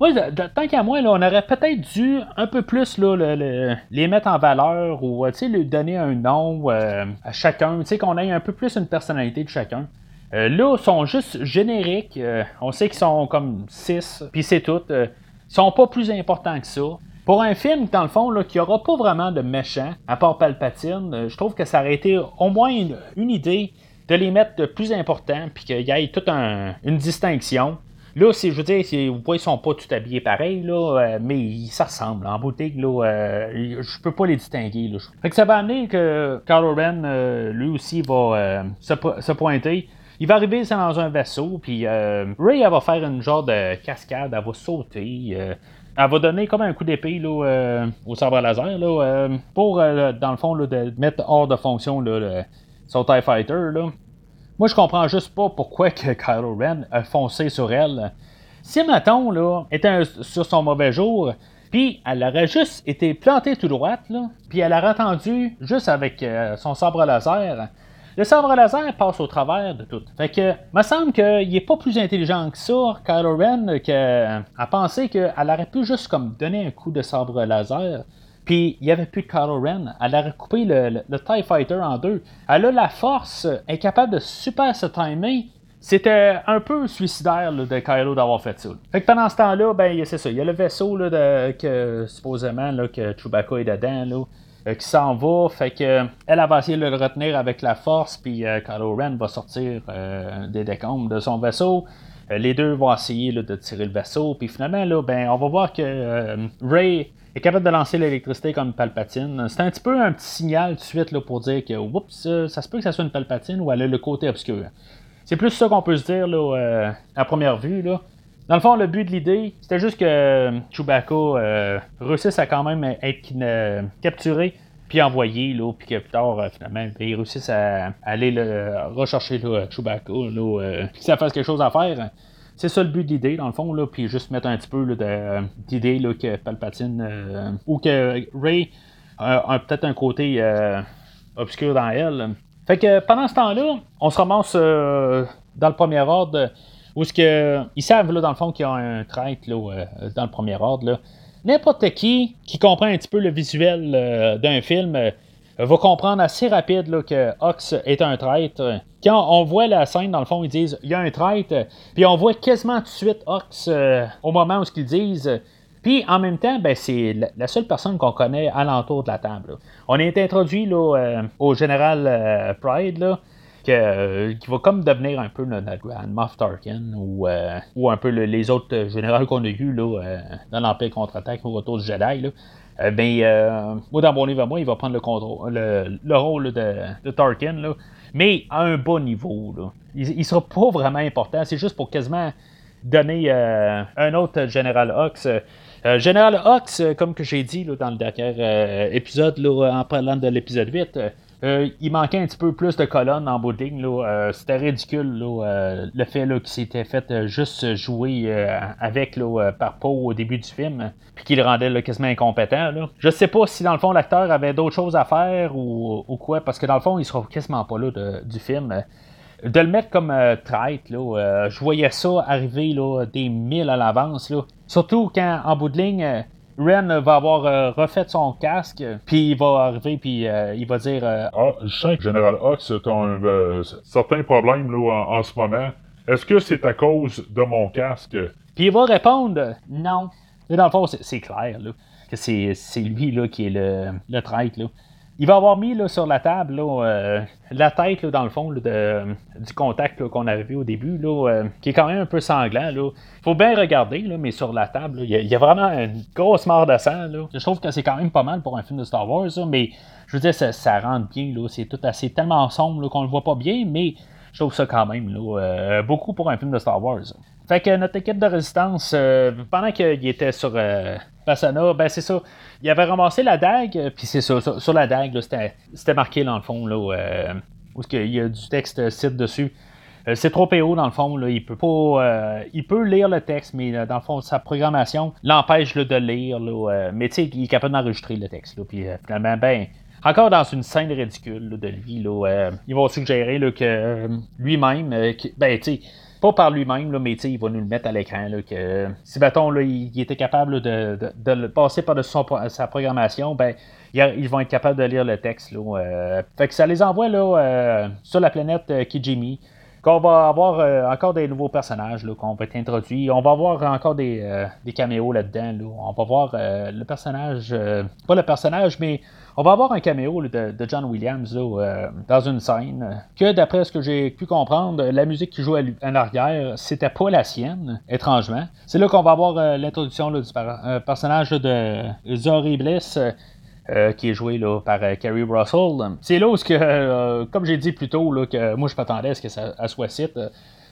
Speaker 1: Moi, tant qu'à moi, là, on aurait peut-être dû un peu plus les mettre en valeur ou lui donner un nom à chacun, qu'on ait un peu plus une personnalité de chacun. Euh, là, ils sont juste génériques. Euh, on sait qu'ils sont comme 6, puis c'est tout. Euh, ils sont pas plus importants que ça. Pour un film, dans le fond, qui aura pas vraiment de méchants, à part Palpatine, je trouve que ça aurait été au moins une, idée de les mettre de plus importants, puis qu'il y ait toute une distinction. Là, je veux dire, vous voyez, ils sont pas tout habillés pareil, là, mais ils se ressemblent. En boutique, là, je peux pas les distinguer. Fait que ça va amener que Kylo Ren, lui aussi, va se, pointer. Il va arriver dans un vaisseau, puis euh, Ray, va faire une genre de cascade, elle va sauter. Euh, elle va donner comme un coup d'épée euh, au sabre laser là, pour, dans le fond, de mettre hors de fonction son TIE Fighter. Moi, je comprends juste pas pourquoi que Kylo Ren a foncé sur elle. Si, là, était sur son mauvais jour, puis elle aurait juste été plantée tout droite, puis elle aurait attendu juste avec son sabre laser, le sabre laser passe au travers de tout. Fait que, me semble qu'il est pas plus intelligent que ça, Kylo Ren, qu'à penser qu'elle aurait pu juste comme donner un coup de sabre laser. Puis il n'y avait plus de Kylo Ren. Elle aurait coupé le, TIE Fighter en deux. Elle a la force, incapable de super se timer. C'était un peu suicidaire de Kylo d'avoir fait ça. Fait que pendant ce temps-là, ben c'est ça. Il y a le vaisseau là, que supposément là, que Chewbacca est dedans. Là. Euh, qui s'en va. Fait que elle, va essayer de le retenir avec la force, puis euh, Kylo Ren va sortir euh, des décombres de son vaisseau. les deux vont essayer de tirer le vaisseau, puis finalement, là, ben, on va voir que Ray est capable de lancer l'électricité comme Palpatine. C'est un petit peu un petit signal tout de suite là, pour dire que oups, ça se peut que ça soit une Palpatine ou elle a le côté obscur. C'est plus ça qu'on peut se dire à première vue. Là. Dans le fond, le but de l'idée, c'était juste que euh, Chewbacca euh, réussisse à quand même être euh, capturé puis envoyé, puis que plus tard, finalement, il réussisse à, aller rechercher Chewbacca, là, puis que ça fasse quelque chose à faire. C'est ça le but de l'idée, dans le fond, puis juste mettre un petit peu d'idée que Palpatine ou que Ray a, peut-être un côté obscur dans elle. Fait que pendant ce temps-là, on se ramasse dans le premier ordre où ce que, ils savent, là, dans le fond, qu'il y a un traître euh, dans le premier ordre. N'importe qui qui comprend un petit peu le visuel euh, d'un film euh, va comprendre assez rapide là, que Ox est un traître. Quand on voit la scène, dans le fond, ils disent il y a un traître, puis on voit quasiment tout de suite Ox au moment où ce qu'ils disent. Puis en même temps, ben, c'est la seule personne qu'on connaît alentour de la table. On est introduit là, au général Pride, là, que, qui va comme devenir un peu notre Moff Tarkin ou, ou un peu les autres généraux qu'on a eu là, dans l'Empire contre-attaque au retour du Jedi. Là. ben, moi, dans mon livre à moi, il va prendre le, rôle de, Tarkin, là, mais à un bas niveau. Il ne sera pas vraiment important. C'est juste pour quasiment donner un autre Général Hux. Général Hux, comme que j'ai dit dans le dernier épisode, en parlant de l'épisode 8, euh, il manquait un petit peu plus de colonnes en ligne. Euh, c'était ridicule euh, le fait qu'il s'était fait juste jouer avec par Poe au début du film, puis qu'il le rendait quasiment incompétent. Là. Je sais pas si dans le fond l'acteur avait d'autres choses à faire ou, quoi, parce que dans le fond il sera quasiment pas là du film. De le mettre comme traite, je voyais ça arriver des milles à l'avance. Surtout quand en bout de ligne Ren va avoir euh, refait son casque, puis il va arriver, puis euh, il va dire euh,
Speaker 2: Ah, je sais que Général Hux a un certain problème là, en, ce moment. Est-ce que c'est à cause de mon casque?
Speaker 1: Puis il va répondre Non. Mais dans le fond, c'est clair là, que c'est lui là, qui est le, le traître. Là il va avoir mis là, sur la table euh, la tête, dans le fond, du contact qu'on avait vu au début, euh, qui est quand même un peu sanglant. Il faut bien regarder, mais sur la table, il y, a vraiment une grosse mort de sang. Je trouve que c'est quand même pas mal pour un film de Star Wars, mais je veux dire, ça, rentre bien. C'est tout assez tellement sombre qu'on le voit pas bien, mais je trouve ça quand même euh, beaucoup pour un film de Star Wars. Fait que notre équipe de résistance, pendant qu'il était sur Ben c'est ça. Il avait ramassé la dague, puis c'est ça, sur, la dague, c'était marqué dans le fond, là, euh, où il y a du texte site dessus. Euh, c'est trop haut dans le fond, là, il peut pas. Euh, il peut lire le texte, mais dans le fond, sa programmation l'empêche de lire. Mais tu sais, il est capable d'enregistrer le texte. Puis finalement, ben. Encore dans une scène ridicule de lui, là, ils vont suggérer que lui-même, ben, tu sais, pas par lui-même, mais il va nous le mettre à l'écran. Que si bâton là, il, était capable de, le passer par-dessus sa programmation, ben, ils vont être capables de lire le texte. Là, euh. fait que ça les envoie là, euh, sur la planète euh, Kijimi. Qu'on va avoir encore des nouveaux personnages qu'on va être introduits. On va avoir encore des, des caméos là-dedans. On va voir le personnage, pas le personnage, mais on va avoir un caméo de, John Williams euh, dans une scène que, d'après ce que j'ai pu comprendre, la musique qui joue en arrière, c'était pas la sienne, étrangement. C'est là qu'on va avoir euh, l'introduction du euh, personnage de Zori Bliss. qui est joué par Carrie Russell. C'est là où, comme j'ai dit plus tôt, que moi je m'attendais à ce que ça soit cite.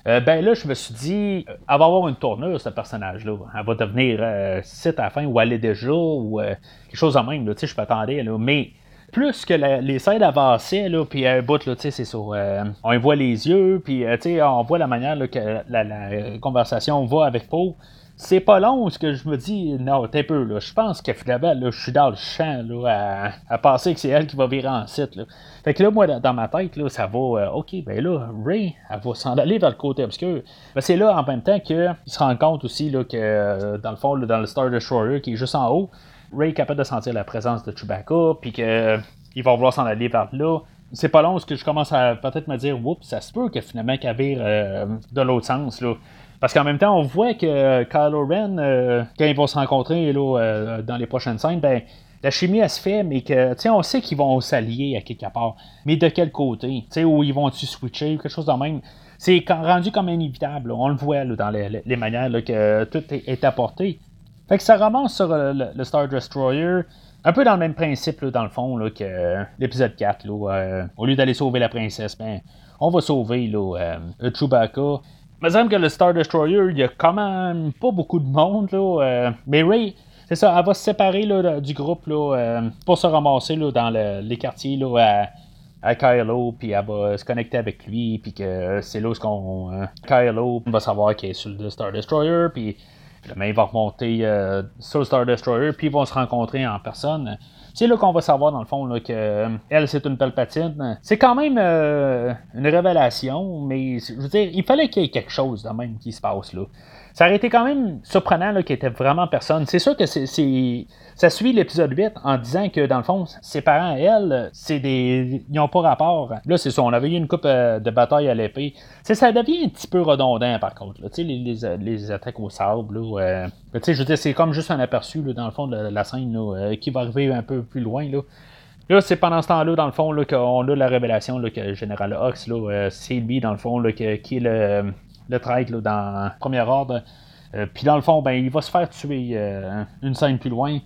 Speaker 1: Euh, ben là, je me suis dit, elle va avoir une tournure, ce personnage-là. Elle va devenir euh, site à la fin, ou elle est déjà, ou euh, quelque chose en même. Sais, je m'attendais, là. Mais plus que les scènes avançaient, là, puis un bout, là, c'est ça. on y voit les yeux, puis, on voit la manière que la, conversation va avec Poe c'est pas long, ce que je me dis, non, t'es peu, là. Je pense que finalement, là, je suis dans le champ, là, à, penser que c'est elle qui va virer en site, là. Fait que là, moi, dans ma tête, là, ça va, euh, ok, ben là, Ray, elle va s'en aller vers le côté obscur. Ben, c'est là, en même temps, qu'il se rend compte aussi, là, que, euh, dans le fond, dans le Star Destroyer, qui est juste en haut, Ray est capable de sentir la présence de Chewbacca, puis qu'il va vouloir s'en aller vers là c'est pas long parce que je commence à peut-être me dire, oups, ça se peut que finalement qu'elle vire euh, de l'autre sens. Là. Parce qu'en même temps, on voit que Kylo Ren, euh, quand ils vont se rencontrer là, euh, dans les prochaines scènes, ben, la chimie elle se fait, mais que on sait qu'ils vont s'allier à quelque part. Mais de quel côté? où ils vont-tu switcher ou quelque chose de même? C'est rendu comme inévitable. On le voit dans les, manières que tout est, apporté. Fait que ça remonte sur euh, le, Star Destroyer. Un peu dans le même principe, dans le fond, que l'épisode 4. au lieu d'aller sauver la princesse, ben, on va sauver là, Chewbacca. Me semble que le Star Destroyer, il y a quand même pas beaucoup de monde. Là, euh, mais Ray, c'est ça, elle va se séparer là, du groupe là, euh, pour se ramasser là, dans les quartiers là, à, Kylo, puis elle va se connecter avec lui, puis que c'est là où qu'on, euh, Kylo va savoir qu'il est sur le Star Destroyer, puis il va remonter sur le Star Destroyer, puis ils vont se rencontrer en personne. C'est là qu'on va savoir, dans le fond, là, que euh, elle, c'est une palpatine. C'est quand même euh, une révélation, mais je veux dire, il fallait qu'il y ait quelque chose de même qui se passe là ça aurait été quand même surprenant qu'il n'y était vraiment personne. C'est sûr que c'est, ça suit l'épisode 8 en disant que, dans le fond, ses parents, elle, c'est des. Ils n'ont pas rapport. Là, c'est ça, on avait eu une coupe euh, de bataille à l'épée. ça devient un petit peu redondant, par contre. Les, les, les, attaques au sable. Là, euh, je veux dire, c'est comme juste un aperçu, dans le fond, de la scène euh, qui va arriver un peu plus loin. Là. Là, c'est pendant ce temps-là, dans le fond, qu'on a la révélation là, que le général Ox, là, c'est lui, dans le fond, là, qui est le, le traître là, dans Premier Ordre. Puis dans le fond, ben, il va se faire tuer une scène plus loin.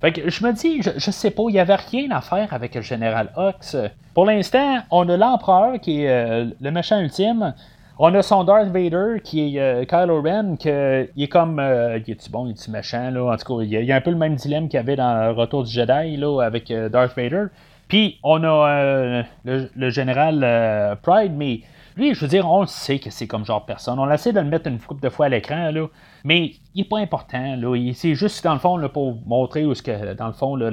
Speaker 1: Fait que je me dis, je, je sais pas, il n'y avait rien à faire avec le général Ox. Pour l'instant, on a l'empereur qui est le méchant ultime. On a son Darth Vader qui est euh, Kylo Ren, que, il est comme. Euh, il est-tu bon, il est-tu méchant, là? En tout cas, il y, a, un peu le même dilemme qu'il y avait dans Retour du Jedi, là, avec euh, Darth Vader. Puis, on a le, général Pride, mais lui, je veux dire, on le sait que c'est comme genre personne. On essaie de le mettre une couple de fois à l'écran, là. Mais il est pas important, là. C'est juste, dans le fond, là, pour montrer où que, dans le fond, là,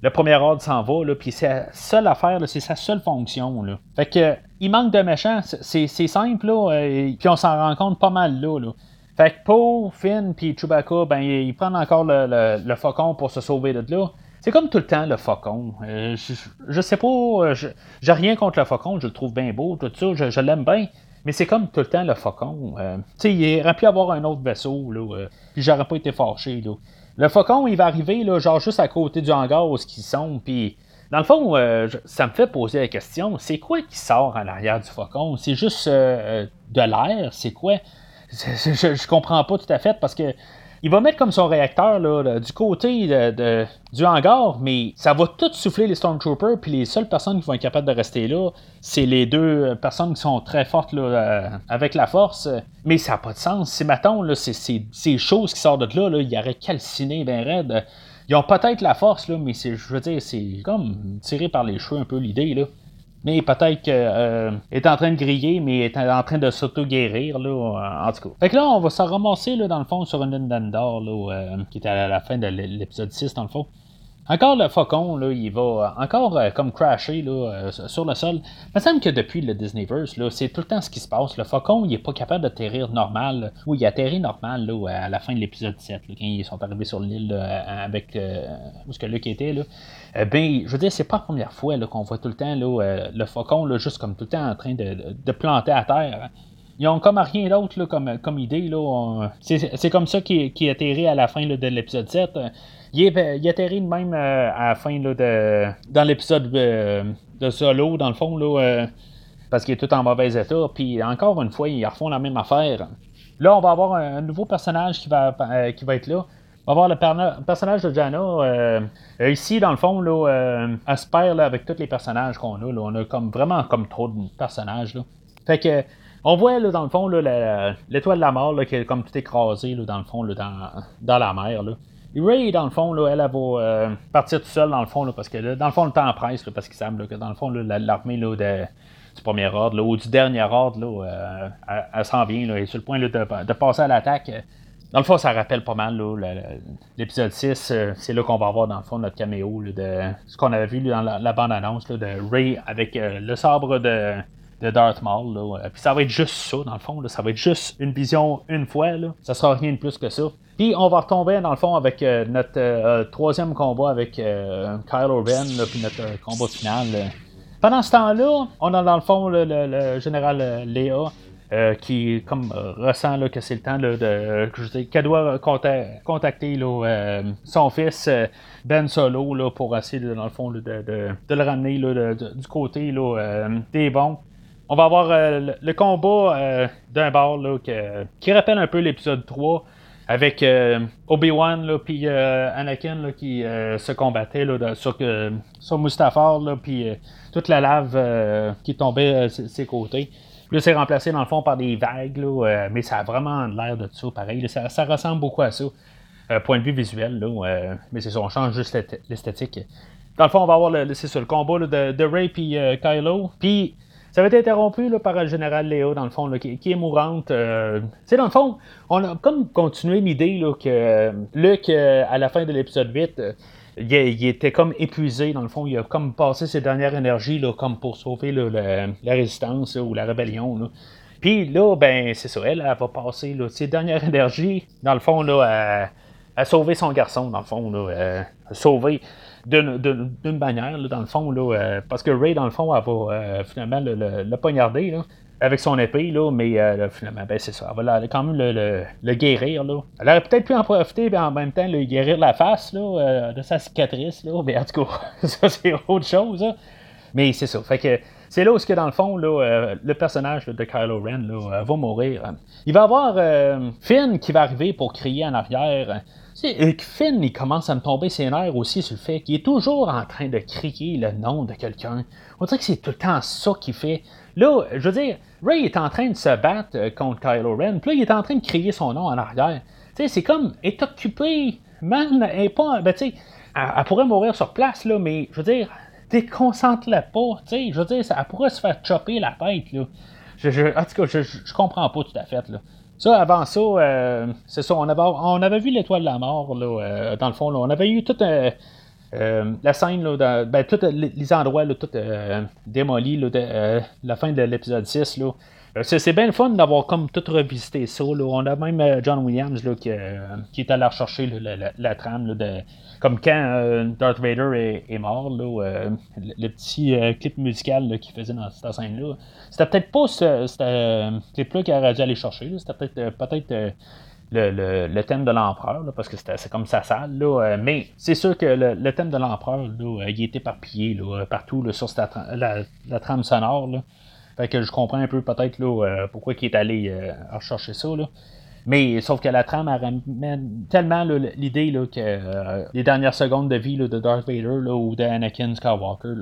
Speaker 1: le premier ordre s'en va, là, puis la seule affaire, c'est sa seule fonction. Là. Fait que il manque de méchants, c'est, simple, là, euh, puis on s'en rend compte pas mal là. là. Fait que pour Finn puis Chewbacca, ben ils prennent encore le, faucon pour se sauver de là. C'est comme tout le temps le faucon. Euh, je, sais pas, euh, j'ai rien contre le faucon, je le trouve bien beau, tout ça, je, l'aime bien. Mais c'est comme tout le temps le faucon. tu sais, il aurait pu avoir un autre vaisseau, là, puis j'aurais pas été fâché, là. Le faucon, il va arriver, là, genre juste à côté du hangar où ils sont, puis dans le fond, euh, ça me fait poser la question, c'est quoi qui sort à l'arrière du faucon? C'est juste euh, de l'air? C'est quoi? Je, je, comprends pas tout à fait parce que il va mettre comme son réacteur là, du côté de, du hangar, mais ça va tout souffler les Stormtroopers, puis les seules personnes qui vont être capables de rester là, c'est les deux personnes qui sont très fortes euh, avec la force. Mais ça n'a pas de sens. Là, c'est, ces choses qui sortent de là, là, il aurait calciné bien raide. Ils ont peut-être la force, là, mais c'est, je veux dire, c'est comme tiré par les cheveux un peu l'idée. là mais peut-être qu'il euh, est en train de griller, mais est en train de s'auto-guérir, là, en tout cas. Fait que là, on va se ramasser, là, dans le fond, sur un Nintendo, là, euh, qui était à la fin de l'épisode 6, dans le fond. Encore le faucon, là, il va encore euh, comme crasher là, euh, sur le sol. Il me semble que depuis le Disneyverse, là, c'est tout le temps ce qui se passe. Le faucon, il est pas capable d'atterrir normal. Oui, il atterrit normal là, à la fin de l'épisode 7, quand ils sont arrivés sur l'île avec euh, où ce que Luke était. Là. ben, je veux dire, c'est pas la première fois qu'on voit tout le temps là, le faucon là, juste comme tout le temps en train de, planter à terre. Ils ont comme rien d'autre comme, idée. Là. C'est, comme ça qui, qui atterrit à la fin de l'épisode 7. Il, est, il atterrit de même euh, à la fin là, de, dans l'épisode euh, de Solo, dans le fond, là, euh, parce qu'il est tout en mauvais état. Puis encore une fois, ils refont la même affaire. Là, on va avoir un, nouveau personnage qui va, qui va être là. On va avoir le personnage de Jana. ici, dans le fond, là, elle se perd avec tous les personnages qu'on a. Là. On a comme vraiment comme trop de personnages. Là. Fait que on voit là, dans le fond l'étoile de la mort là, qui est comme tout écrasé là, dans le fond là, dans, dans la mer. Là. Ray, dans le fond, là, elle, va euh, partir tout seul, dans le fond, là, parce que dans le fond, le temps presse, parce qu'il semble que dans le fond, l'armée de, du premier ordre ou du dernier ordre, là, euh, elle, s'en vient, là, elle est sur le point de, de, passer à l'attaque. Dans le fond, ça rappelle pas mal l'épisode 6. Euh, c'est là qu'on va avoir, dans le fond, notre caméo de ce qu'on avait vu dans la, bande-annonce de Ray avec le sabre de, de Darth Maul. Là. Puis ça va être juste ça, dans le fond. Là. Ça va être juste une vision une fois. Là. Ça sera rien de plus que ça. Puis on va retomber dans le fond avec euh, notre euh, troisième combat avec euh, Kylo Ren, puis notre combat final. Pendant ce temps-là, on a dans le fond le, général Léa. qui comme ressent là, que c'est le temps de qu'elle doit contacter son fils Ben Solo là, pour essayer dans le fond de, le ramener du côté des bons. On va avoir le, combat d'un bar qui rappelle un peu l'épisode 3 avec euh, Obi-Wan puis euh, Anakin qui euh, se combattaient là, sur, sur Mustafar puis toute la lave qui tombait sur ses côtés. Là, c'est remplacé dans le fond par des vagues, là, mais ça a vraiment l'air de ça, pareil. ça, ressemble beaucoup à ça, point de vue visuel, là, mais c'est ça, on change juste l'esthétique. Dans le fond, on va avoir le, le combat de, de, Ray et Kylo. Puis ça va être interrompu par le général Léo, dans le fond, qui, est mourante. Euh, tu dans le fond, on a comme continué l'idée que euh, Luc, euh, à la fin de l'épisode 8, il, était comme épuisé, dans le fond. Il a comme passé ses dernières énergies là, comme pour sauver la, résistance ou la rébellion. Puis là, ben, c'est ça, elle, va passer ses dernières énergies, dans le fond, là, à, sauver son garçon, dans le fond, là, à sauver d'une manière, dans le fond, là, euh, parce que Ray, dans le fond, elle va euh, finalement le, poignarder. avec son épée, là, mais euh, finalement, ben, c'est ça. Elle va quand même le, le, guérir. Là. Elle aurait peut-être pu en profiter, mais en même temps, le guérir la face là, euh, de sa cicatrice. Là, mais en tout cas, ça, c'est autre chose. Mais c'est ça. Fait que c'est là où, dans le fond, euh, le personnage de Kylo Ren là, va mourir. Il va avoir Finn qui va arriver pour crier en arrière. Finn, il commence à me tomber ses nerfs aussi sur le fait qu'il est toujours en train de crier le nom de quelqu'un. On dirait que c'est tout le temps ça qu'il fait. Là, je veux dire, Ray est en train de se battre euh, contre Kylo Ren, puis là, il est en train de crier son nom en arrière. Tu sais, c'est comme, est occupé, man, elle pas, ben tu sais, elle, pourrait mourir sur place, là, mais je veux dire, déconcentre-la pas, tu sais, je veux dire, elle pourrait se faire chopper la tête, là. Je, en tout cas, je, je, comprends pas tout à fait, là. Ça, avant ça, euh, c'est ça, on avait, on avait vu l'étoile de la mort, là, euh, dans le fond, là. On avait eu tout un euh, la scène, là, ben, tous les endroits là, tout, euh, démolis, de, euh, la fin de l'épisode 6. Là. C'est, bien le fun d'avoir comme tout revisité ça. Là. On a même John Williams là, qui, qui, est allé rechercher la, trame de, comme quand Darth Vader est, mort, là, le, petit clip musical qu'il faisait dans cette scène-là. C'était peut-être pas ce, clip-là qu'il aurait dû aller chercher. C'était peut-être peut-être le, thème de l'empereur, parce que c'est comme sa salle. Là, euh, mais c'est sûr que le, thème de l'empereur, euh, il est éparpillé là, partout là, sur la, trame sonore. Là. Fait que je comprends un peu peut-être euh, pourquoi il est allé rechercher ça. Là. Mais sauf que la trame ramène tellement l'idée que les dernières secondes de vie de Darth Vader ou d'Anakin Skywalker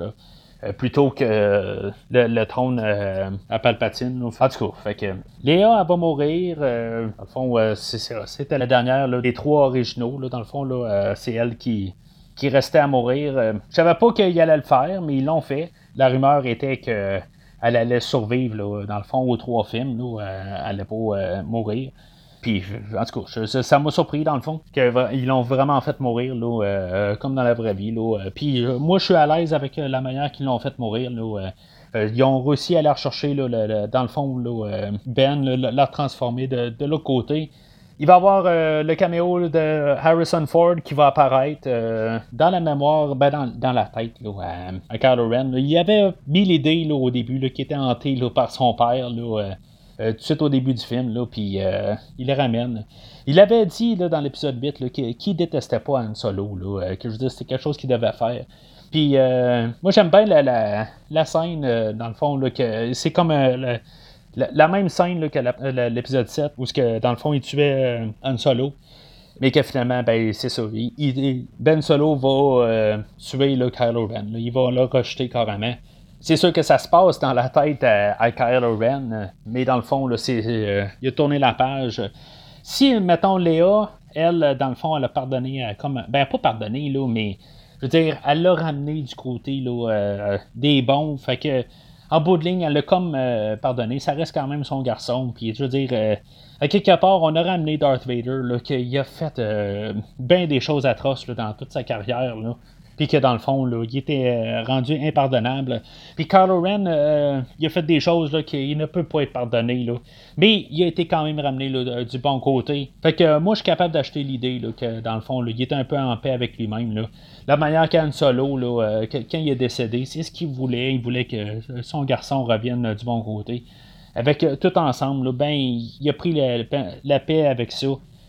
Speaker 1: euh, plutôt que euh, le, trône euh, à Palpatine. En tout cas, fait que Léa, elle va mourir. dans le fond, c'était la dernière des trois originaux. dans le fond, c'est elle qui, qui restait à mourir. je savais pas qu'il allait le faire, mais ils l'ont fait. La rumeur était que elle allait survivre, dans le fond, aux trois films. elle allait pas mourir. Puis, en tout cas, ça m'a surpris dans le fond qu'ils l'ont vraiment fait mourir, là, euh, comme dans la vraie vie. Là. Puis, euh, moi, je suis à l'aise avec euh, la manière qu'ils l'ont fait mourir. Là, ils ont réussi à aller rechercher, là, dans le fond, là, Ben, la transformer de, de l'autre côté. Il va y avoir le caméo de Harrison Ford qui va apparaître dans la mémoire, ben dans, dans la tête là, à, Kylo Ren. Il avait mis l'idée au début qui était hantée par son père. Là, euh, tout de suite au début du film, là, puis euh, il les ramène. Il avait dit là, dans l'épisode 8 qu'il détestait pas Han Solo, là, euh, que je c'était quelque chose qu'il devait faire. Puis moi j'aime bien la, scène, dans le fond, là, que c'est comme même scène là, que l'épisode 7, où que, dans le fond il tuait Han Solo. Mais que finalement, ben, c'est ça. ben Solo va tuer là, Kylo Ren. il va le rejeter carrément. C'est sûr que ça se passe dans la tête à, Kylo Ren, mais dans le fond, là, c'est, euh, il a tourné la page. Si, mettons, Léa, elle, dans le fond, elle a pardonné, euh, comme, ben, pas pardonné, là, mais, je veux dire, elle l'a ramené du côté là, euh, des bons, fait que, en bout de ligne, elle l'a comme pardonné, ça reste quand même son garçon, puis je veux dire, à quelque part, on a ramené Darth Vader, là, qu'il a fait bien des choses atroces dans toute sa carrière, là puis que dans le fond, il était euh, rendu impardonnable. Puis Kylo Ren, euh, il a fait des choses qu'il ne peut pas être pardonné. Mais il a été quand même ramené là, du bon côté. Fait que euh, moi, je suis capable d'acheter l'idée que dans le fond, il était un peu en paix avec lui-même. La manière qu'Anne Solo, quand il est décédé, c'est ce qu'il voulait. Il voulait que son garçon revienne du bon côté. Avec tout ensemble, ben, il a pris la paix avec ça.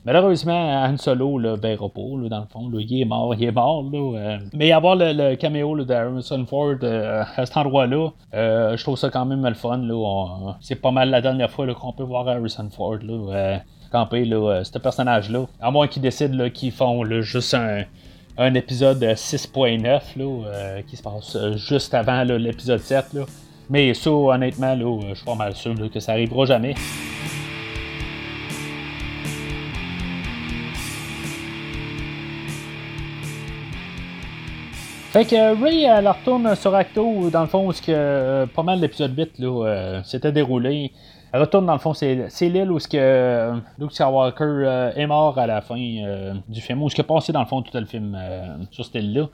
Speaker 1: Malheureusement, Han Solo, ben, repos, là, dans le fond, il est mort, il est mort. Euh. mais avoir le, le caméo d'Harrison Ford euh, à cet endroit-là, euh, je trouve ça quand même le fun. C'est pas mal la dernière fois qu'on peut voir Harrison Ford là, camper là, ce personnage-là. À moins qu'ils décident qu'ils font juste un, un épisode 6.9 là, qui se passe juste avant l'épisode 7. Là. Mais ça, honnêtement, je suis pas mal sûr que ça arrivera jamais. Fait que Ray, elle retourne sur Acto, dans le fond, où que, euh, pas mal l'épisode 8 là, euh, s'était déroulé. Elle retourne, dans le fond, c'est, l'île où ce que, euh, Luke Skywalker est mort à la fin du film, où ce qui a passé, dans le fond, tout le film sur cette île-là.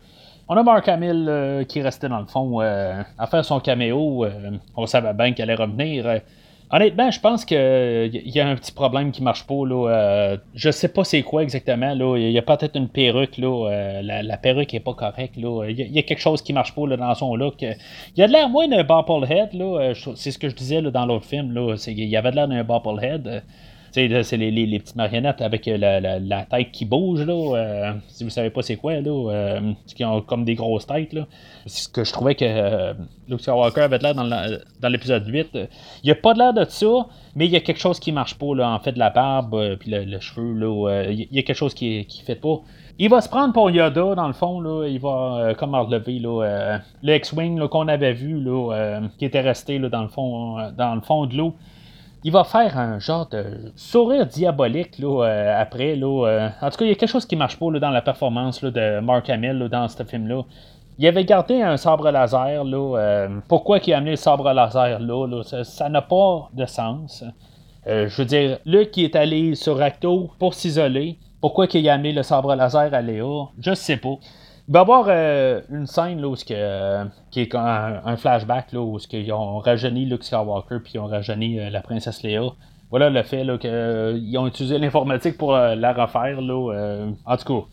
Speaker 1: On a Mark Hamill qui restait, dans le fond, à faire son caméo. on savait bien qu'elle allait revenir. Honnêtement, je pense qu'il y a un petit problème qui marche pas. Là, euh, je sais pas c'est quoi exactement. Là. Il y a peut-être une perruque. Là, euh, la, perruque est pas correcte. Là. Il, y a, quelque chose qui marche pas dans son look. Il y a de l'air moins d'un Bopplehead. Là. C'est ce que je disais dans l'autre film. Il y avait de l'air d'un Bopplehead c'est les, les, petites marionnettes avec euh, la, tête qui bouge, là. Euh, si vous savez pas c'est quoi, là. Euh, qui ont comme des grosses têtes, là. Ce que je trouvais que Luke Skywalker avait l'air dans l'épisode 8. Il a pas de l'air de ça, mais il y a quelque chose qui marche pas, là. En fait, la barbe, puis le, cheveu, là. Il y a quelque chose qui, qui fait pas. Il va se prendre pour Yoda, dans le fond, là. Il va comme relever là, le X-Wing qu'on avait vu, là, qui était resté là, dans, le fond, dans le fond de l'eau il va faire un genre de sourire diabolique là, euh, après. Là, euh. en tout cas, il y a quelque chose qui marche pas là, dans la performance de Mark Hamill dans ce film-là. Il avait gardé un sabre laser. Là, euh, pourquoi il a amené le sabre laser là? ça n'a pas de sens. je veux dire, Luke qui est allé sur Acto pour s'isoler. Pourquoi il a amené le sabre laser à Léa? Je sais pas. Il va y avoir euh, une scène où euh, qui est un, flashback là, où ils ont rajeuni Luke Skywalker puis ils ont rajeuni euh, la princesse Léa. Voilà le fait qu'ils ont utilisé l'informatique pour la refaire. Là, en tout cas,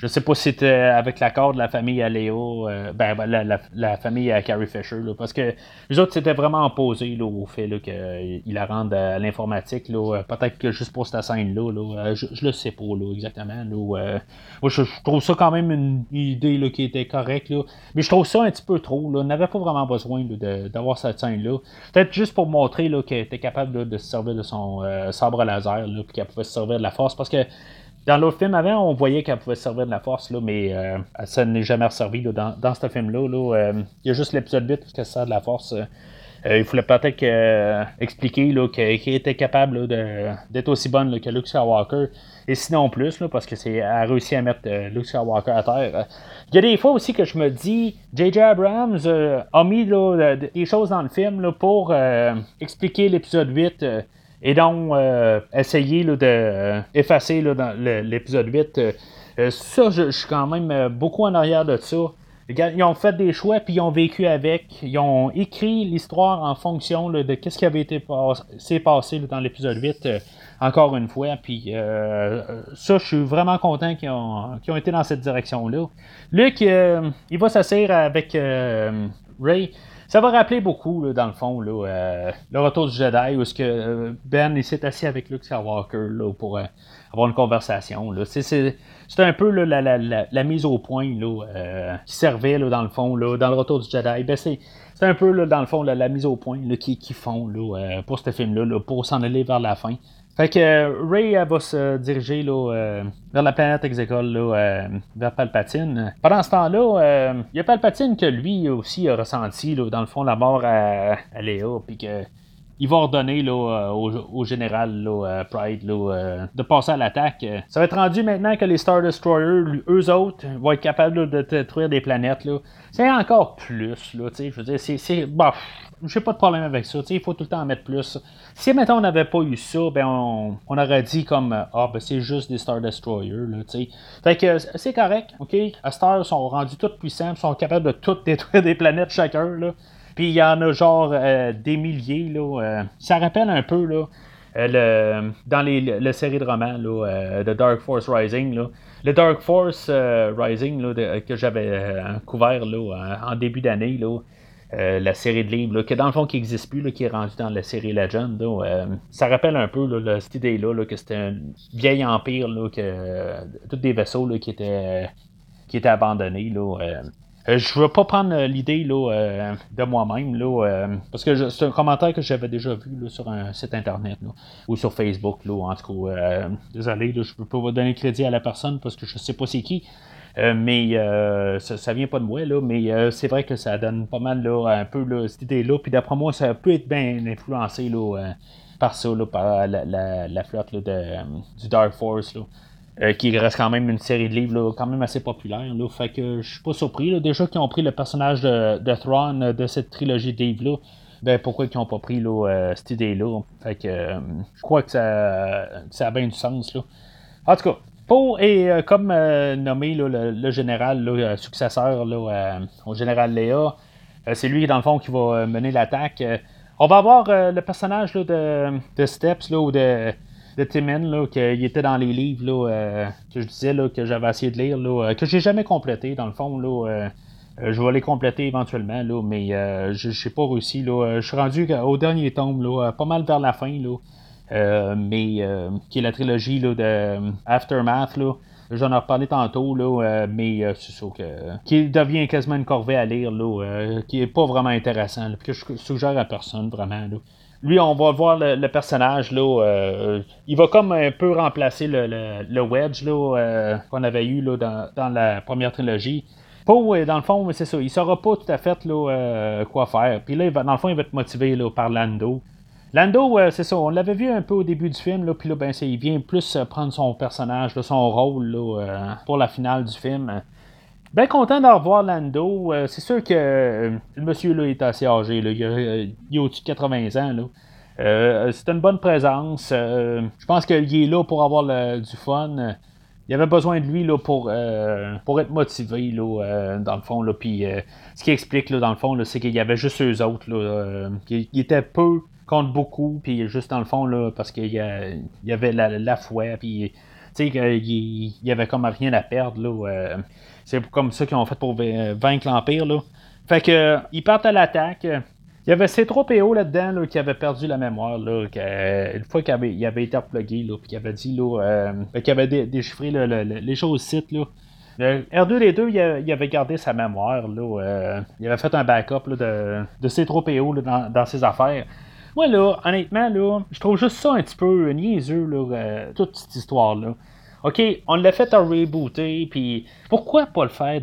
Speaker 1: je sais pas si c'était avec l'accord de la famille à Léo, euh, ben, ben la, famille à Carrie Fisher, parce que les autres s'étaient vraiment opposés là, au fait qu'il euh, la rende à l'informatique. Euh, peut-être que juste pour cette scène-là, je, je, le sais pas exactement. moi, je, trouve ça quand même une idée qui était correcte. mais je trouve ça un petit peu trop. On n'avait pas vraiment besoin d'avoir cette scène-là. Peut-être juste pour montrer qu'elle était capable de se servir de son sabre laser, puis qu'elle pouvait se servir de la force. Parce que dans l'autre film avant, on voyait qu'elle pouvait servir de la force, là, mais euh, ça n'est jamais resservi dans, ce film-là. Euh, il y a juste l'épisode 8 qui sert de la force. Euh, il fallait peut-être expliquer qu'elle était capable d'être aussi bonne que Luke Skywalker. Et sinon plus, parce que c'est a réussi à mettre Luke Skywalker à terre. Il y a des fois aussi que je me dis, J.J. Abrams a mis des choses dans le film pour expliquer l'épisode 8 et donc, euh, essayer d'effacer de, dans l'épisode 8. Euh, euh, ça, je, suis quand même beaucoup en arrière de ça. Ils ont fait des choix, puis ils ont vécu avec. Ils ont écrit l'histoire en fonction de ce qui avait été passé, passé dans l'épisode 8, encore une fois. Puis ça, je suis vraiment content qu'ils ont, ont, été dans cette direction-là. Luc, il va s'asseoir avec Ray. Ça va rappeler beaucoup, dans le fond, euh, le retour du Jedi, où ce que euh, Ben s'est assis avec Luke Skywalker là, pour euh, avoir une conversation. C'est, un peu la, mise au point qui servait, dans le fond, dans le retour du Jedi. Ben, c'est, un peu, dans le fond, la, mise au point qui, qui font pour ce film-là, pour s'en aller vers la fin. Fait que euh, Ray va se diriger là, euh, vers la planète Exegol, euh, vers Palpatine. Pendant ce temps-là, il y a Palpatine que lui aussi a ressenti, là, dans le fond, la mort à, à Léa, puis que il va ordonner là, au, général là, Pride là, de passer à l'attaque. Ça va être rendu maintenant que les Star Destroyers, eux autres, vont être capables de détruire des planètes. C'est encore plus. Là, je veux dire, c'est. bah, j'ai pas de problème avec ça. Il faut tout le temps en mettre plus. Si maintenant on n'avait pas eu ça, ben on, aurait dit comme Ah ben c'est juste des Star Destroyers. Là, fait que c'est correct, ok? À Star sont rendus tous puissants, sont capables de tout détruire des planètes chacun. Là. Puis il y en a genre euh, des milliers. Là, euh. ça rappelle un peu là, euh, le, dans les, le série de romans là, de Dark Force Rising. Là. Le Dark Force Rising là, que j'avais couvert là, en début d'année. Là, la série de livres, que dans le fond qui n'existe plus, qui est rendu dans la série Legend. Euh, ça rappelle un peu cette idée-là, que c'était un vieil empire, que euh, tous des vaisseaux qui, étaient, qui étaient abandonnés. Je ne veux pas prendre l'idée de moi-même, parce que c'est un commentaire que j'avais déjà vu sur un site internet ou sur Facebook. en tout cas, désolé, je ne peux pas vous donner crédit à la personne parce que je ne sais pas c'est qui. Euh, mais euh, ça, vient pas de moi, là, mais euh, c'est vrai que ça donne pas mal là, un peu là, cette idée-là. Puis d'après moi, ça peut être bien influencé là, par ça, là, par la, flotte de, du Dark Force. Là. Qui reste quand même une série de livres là, quand même assez populaire. Là, fait que je suis pas surpris. Là, déjà qu'ils ont pris le personnage de, Thrawn de cette trilogie de livres-là, ben pourquoi ils n'ont pas pris là, cette idée-là? Fait que je crois que ça, ça a bien du sens. Là. En tout cas, et euh, comme euh, nommé le, général le successeur au général Léa, euh, c'est lui dans le fond qui va mener l'attaque. On va avoir le personnage de, de Steps là, ou de, de Timon, là, qu'il était dans les livres là, que je disais là, que j'avais essayé de lire, là, que j'ai jamais complété, dans le fond. Là, je vais les compléter éventuellement, là, mais je n'ai pas réussi. Là. Je suis rendu au dernier tome, là, pas mal vers la fin. Là, mais qui est la trilogie là, de Aftermath. Là. J'en ai reparlé tantôt, là, euh, mais euh, c'est que. qui devient quasiment une corvée à lire, là, euh, qui est pas vraiment intéressant, que je suggère à personne, vraiment. Là. Lui, on va voir le, personnage, là, il va comme un peu remplacer le, le, Wedge là, qu'on avait eu là, dans, dans, la première trilogie. Poe, dans le fond, c'est ça, il saura pas tout à fait là, quoi faire. Puis là, dans le fond, il va être motivé là, par Lando. Lando, c'est ça, on l'avait vu un peu au début du film, là, puis là, ben, il vient plus euh, prendre son personnage, son rôle euh, pour la finale du film. Bien content de revoir Lando. Euh, c'est sûr que le monsieur là, est assez âgé, là, il, est au-dessus de 80 ans. c'est une bonne présence. je pense qu'il est là pour avoir du fun. Il avait besoin de lui là, pour, pour être motivé, là, dans le fond. Là, puis, ce qui explique, là, dans le fond, c'est qu'il y avait juste eux autres. Là, qui, étaient peu compte beaucoup, puis juste dans le fond, là, parce qu'il y, y, avait la, la foi, puis tu sais, il y avait comme rien à perdre, là. Euh, c'est comme ça qu'ils ont fait pour vaincre l'Empire, là. Fait que, ils partent à l'attaque. Il y avait C3PO là-dedans là, qui avait perdu la mémoire. Là, une fois qu'il avait, été replugué, puis qu'il avait dit là, euh, qu'il avait déchiffré les choses sites. Là. Le R2D2, il, avait gardé sa mémoire. Là, euh, il avait fait un backup de, de C3PO dans, dans, ses affaires. Moi, là, honnêtement, là, je trouve juste ça un petit peu niaiseux, là, euh, toute cette histoire-là. OK, on l'a fait à rebooter, puis pourquoi pas le faire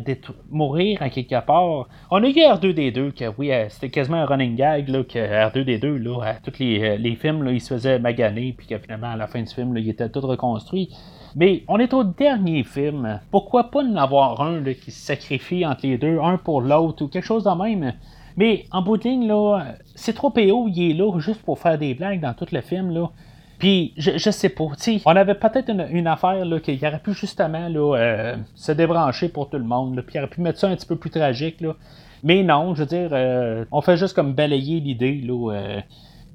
Speaker 1: mourir à quelque part? On a eu R2D2, que oui, euh, c'était quasiment un running gag, là, que R2D2, là, tous les, euh, les films, là, il se faisait maganer, puis que finalement, à la fin du film, là, il était tout reconstruit. Mais on est au dernier film. Pourquoi pas en avoir un là, qui se sacrifie entre les deux, un pour l'autre, ou quelque chose de même? Mais en bout de ligne, là, c'est trop PO, il est là juste pour faire des blagues dans tout le film. Là. Puis, je, sais pas, on avait peut-être une, affaire là, qu'il aurait pu justement là, euh, se débrancher pour tout le monde, là, puis il aurait pu mettre ça un petit peu plus tragique. Là. Mais non, je veux dire, euh, on fait juste comme balayer l'idée. Là, euh,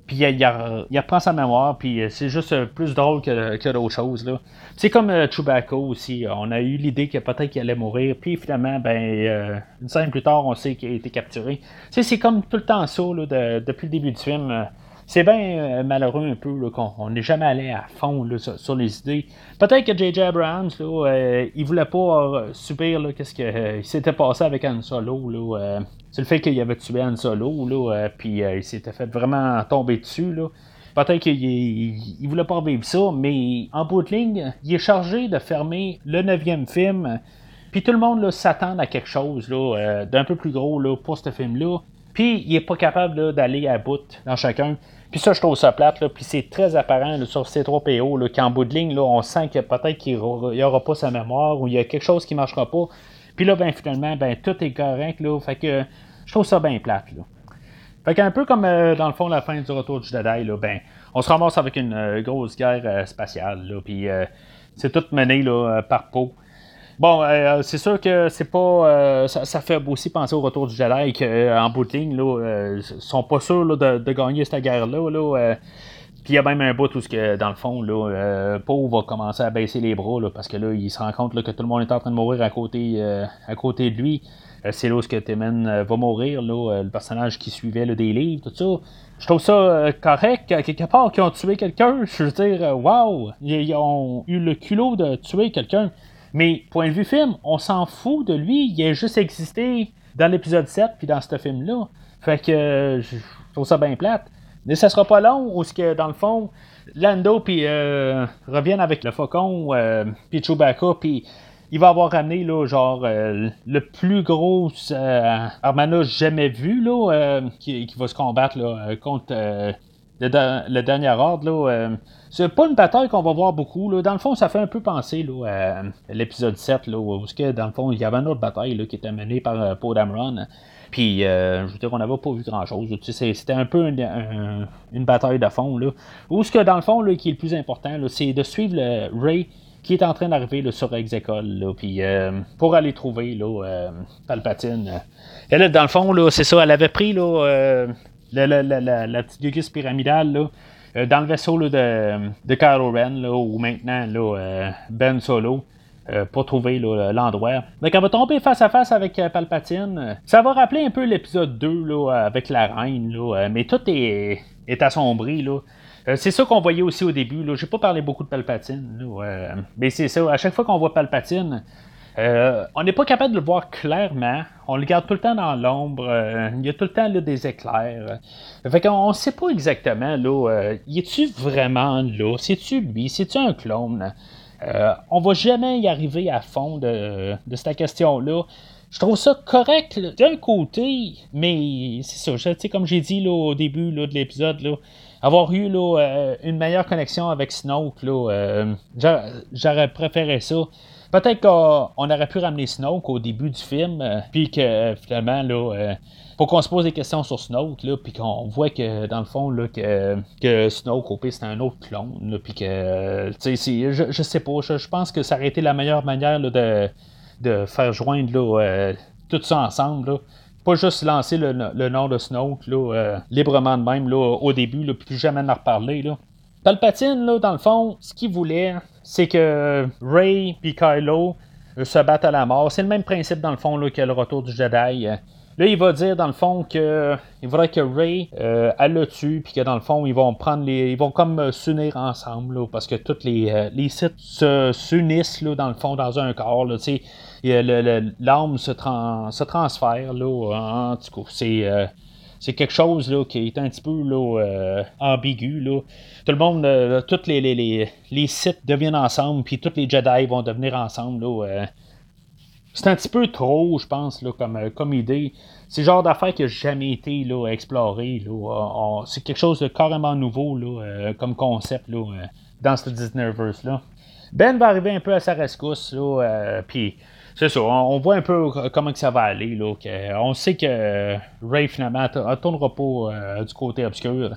Speaker 1: puis il, il, il, reprend sa mémoire, puis euh, c'est juste euh, plus drôle que, d'autres choses. Là. C'est comme euh, Chewbacca aussi. On a eu l'idée que peut-être qu'il allait mourir, puis finalement, ben, une semaine plus tard, on sait qu'il a été capturé. c'est comme tout le temps ça, là, depuis le début du film c'est bien euh, malheureux un peu qu'on n'est jamais allé à fond sur, les idées. Peut-être que J.J. Abrams, là, euh, il voulait pas euh, subir qu'est-ce qui s'était passé avec Han Solo. c'est le fait qu'il avait tué Han Solo, puis il s'était fait vraiment tomber dessus. Peut-être qu'il il, voulait pas vivre ça, mais en bout de ligne, il est chargé de fermer le neuvième film. Puis tout le monde s'attend à quelque chose d'un peu plus gros pour ce film-là. Puis il est pas capable d'aller à bout dans chacun. Puis ça, je trouve ça plate. Là. Puis c'est très apparent sur C3PO qu'en bout de ligne, là, on sent que peut-être qu'il n'y aura pas sa mémoire ou il y a quelque chose qui ne marchera pas. Puis là, ben, finalement, ben, tout est correct. Là. Fait que je trouve ça bien plate. Là. Fait qu'un peu comme euh, dans le fond la fin du retour du Jedi, là, ben, on se ramasse avec une euh, grosse guerre euh, spatiale. Là, puis c'est tout mené là, par peau. Bon, euh, c'est sûr que c'est pas. Euh, ça, fait aussi penser au retour du Jedi qu'en bout de ligne, là, sont pas sûrs de, gagner cette guerre-là. Là, puis il y a même un bout où, que, dans le fond, là, Poe va commencer à baisser les bras parce que là, il se rend compte que tout le monde est en train de mourir à côté, à côté de lui. c'est là où que Timon va mourir, là, le personnage qui suivait des livres, tout ça. Je trouve ça correct, quelque part, qu'ils ont tué quelqu'un. Je veux dire, waouh, ils ont eu le culot de tuer quelqu'un. Mais point de vue film, on s'en fout de lui. Il a juste existé dans l'épisode 7 puis dans ce film-là. Fait que je trouve ça bien plate. Mais ça sera pas long où que dans le fond, Lando puis euh, reviennent avec le faucon euh, puis Chewbacca puis il va avoir ramené là, genre euh, le plus gros euh, jamais vu là, qui, va se combattre là, contre le, dernier ordre. Là, c'est pas une bataille qu'on va voir beaucoup. Là. Dans le fond, ça fait un peu penser là, à l'épisode 7, là, où que, dans le fond, il y avait une autre bataille là, qui était menée par euh, Poe Dameron. Puis, euh, je veux dire, on n'avait pas vu grand-chose. C'était un peu une, bataille de fond. Là. Où ce que, dans le fond, là, qui est le plus important, c'est de suivre le Ray qui est en train d'arriver sur Execol, euh, pour aller trouver là, Palpatine. Et là, dans le fond, là, c'est ça, elle avait pris là, la, petite gugus pyramidale, là, dans le vaisseau de, de Kylo Ren, là, ou maintenant là, Ben Solo. pour trouver l'endroit. Donc, elle va tomber face à face avec Palpatine. Ça va rappeler un peu l'épisode 2 là, avec la reine, là, mais tout est, est assombri. Là. Euh, c'est ça qu'on voyait aussi au début. Je n'ai pas parlé beaucoup de Palpatine. mais c'est ça. À chaque fois qu'on voit Palpatine, euh, on n'est pas capable de le voir clairement. On le garde tout le temps dans l'ombre. Euh, il y a tout le temps des éclairs. Fait qu'on ne sait pas exactement. Là, y est-tu vraiment là? C'est-tu lui? C'est-tu un clone? on va jamais y arriver à fond de, cette question-là. Je trouve ça correct d'un côté, mais c'est ça. Comme j'ai dit au début de l'épisode, avoir eu euh, une meilleure connexion avec Snoke, là, euh, j'aurais préféré ça. Peut-être qu'on aurait pu ramener Snoke au début du film, euh, puis que finalement, là, pour qu'on se pose des questions sur Snoke, là, puis qu'on voit que dans le fond, là, que, que Snoke, au pire, c'est un autre clone, puis que, tu sais, je, je sais pas, je, pense que ça aurait été la meilleure manière de, de faire joindre tout ça ensemble. Pas juste lancer le, nom de Snoke là, euh, librement de même là, au début, là, puis plus jamais en reparler. Là. Palpatine, là, dans le fond, ce qu'il voulait, c'est que Ray et Kylo euh, se battent à la mort. C'est le même principe, dans le fond, là, que le retour du Jedi. Là, il va dire dans le fond que il que Ray euh, elle le tue, puis que dans le fond, ils vont prendre les. Ils vont comme s'unir ensemble, parce que tous les, les sites s'unissent dans le fond dans un corps. Là, l'âme se, se, transfère, là, en tout cas, c'est, euh, c'est quelque chose là, qui est un petit peu là, euh, ambigu. Là. Tout le monde, euh, tous les, les, les, sites deviennent ensemble, puis tous les Jedi vont devenir ensemble. Là, c'est un petit peu trop, je pense, comme, comme idée. C'est le genre d'affaire qui n'a jamais été exploré. C'est quelque chose de carrément nouveau comme concept dans ce Disneyverse-là. Ben va arriver un peu à sa rescousse, puis c'est ça, on, voit un peu comment que ça va aller. Là, on sait que Ray, finalement, ne tournera pas euh, du côté obscur.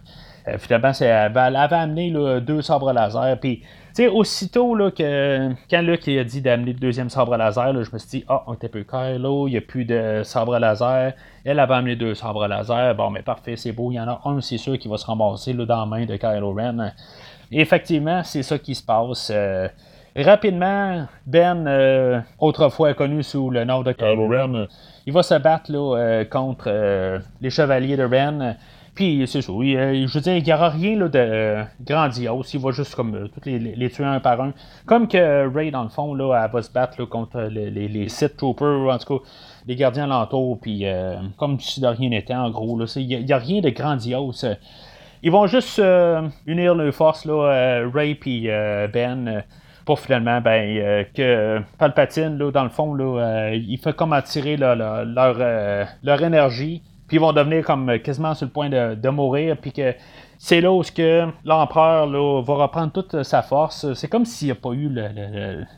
Speaker 1: Euh, finalement, elle, avait amené deux sabres laser. Puis, tu sais, aussitôt là, que quand Luke a dit d'amener le deuxième sabre laser, je me suis dit, ah, on était peu Kylo, il n'y a plus de sabre laser. Elle avait amené deux sabres laser. Bon, mais parfait, c'est beau. Il y en a un, c'est sûr, qui va se ramasser là, dans la main de Kylo Ren. effectivement, c'est ça qui se passe. Euh, Rapidement, Ben, euh, autrefois connu sous le nom de Kylo Ren, il va se battre euh, contre euh, les chevaliers de Ren. Puis c'est ça, je veux dire, il n'y aura rien de grandiose. Il va juste comme tous les, tuer un par un. Comme que Ray, dans le fond, là, elle va se battre contre les, les, Sith Troopers, en tout cas les gardiens alentours, puis comme si de rien n'était, en gros. Il n'y a, rien de grandiose. Ils vont juste unir leurs forces, là, Ray et Ben pour finalement ben, euh, que Palpatine, là, dans le fond, là, euh, il fait comme attirer leur, euh, leur énergie, puis ils vont devenir comme quasiment sur le point de, mourir, puis que c'est là où que l'empereur va reprendre toute sa force. C'est comme s'il n'y a pas eu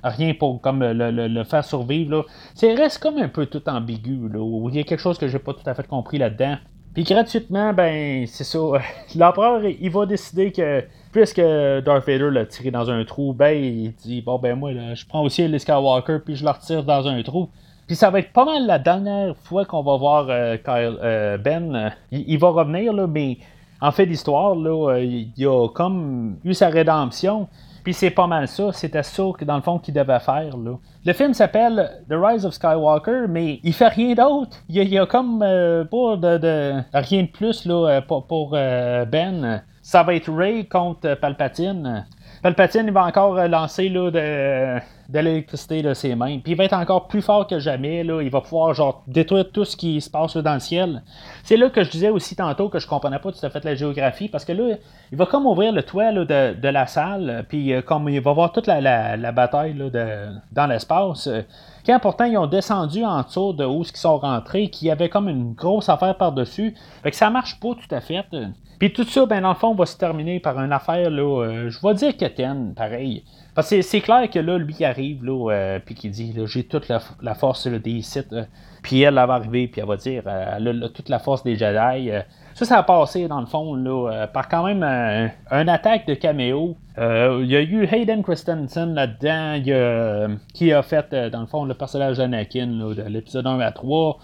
Speaker 1: rien pour comme le, faire survivre. C'est reste comme un peu tout ambigu. Là, où il y a quelque chose que j'ai pas tout à fait compris là-dedans. Puis gratuitement, ben c'est ça. L'empereur, il va décider que puisque Darth Vader l'a tiré dans un trou, ben il dit bon ben moi je prends aussi les Skywalker puis je le retire dans un trou. Puis ça va être pas mal la dernière fois qu'on va voir euh, Kyle, euh, Ben. Il, va revenir là, mais en fait l'histoire là, il a comme eu sa rédemption. Puis c'est pas mal ça. C'était ça que dans le fond qu'il devait faire. Là. Le film s'appelle The Rise of Skywalker, mais il fait rien d'autre. Il y a, comme euh, pas de, rien de plus là, pour, pour Ben ça va être Ray contre Palpatine. Palpatine, il va encore lancer là, de, l'électricité de ses mains. Puis il va être encore plus fort que jamais. Là. Il va pouvoir genre détruire tout ce qui se passe dans le ciel. C'est là que je disais aussi tantôt que je comprenais pas tout à fait la géographie. Parce que là, il va comme ouvrir le toit de, la salle. Puis euh, comme il va voir toute la, bataille de, dans l'espace. Quand pourtant ils ont descendu en dessous de où ils sont rentrés, qu'il y avait comme une grosse affaire par-dessus. Fait que ça marche pas tout à fait. Puis tout ça, ben dans le fond, va se terminer par une affaire, là, euh, je vais dire que pareil. C'est clair que là, lui arrive, là, euh, puis qu'il dit, j'ai toute la, force des sites. puis elle, elle va arriver, puis elle va dire, euh, elle a toute la force des Jedi. ça, ça a passé, dans le fond, par quand même un attaque de caméo. Il y a eu Hayden Christensen là-dedans, qui a fait, dans le fond, le personnage d'Anakin, de l'épisode 1 à 3.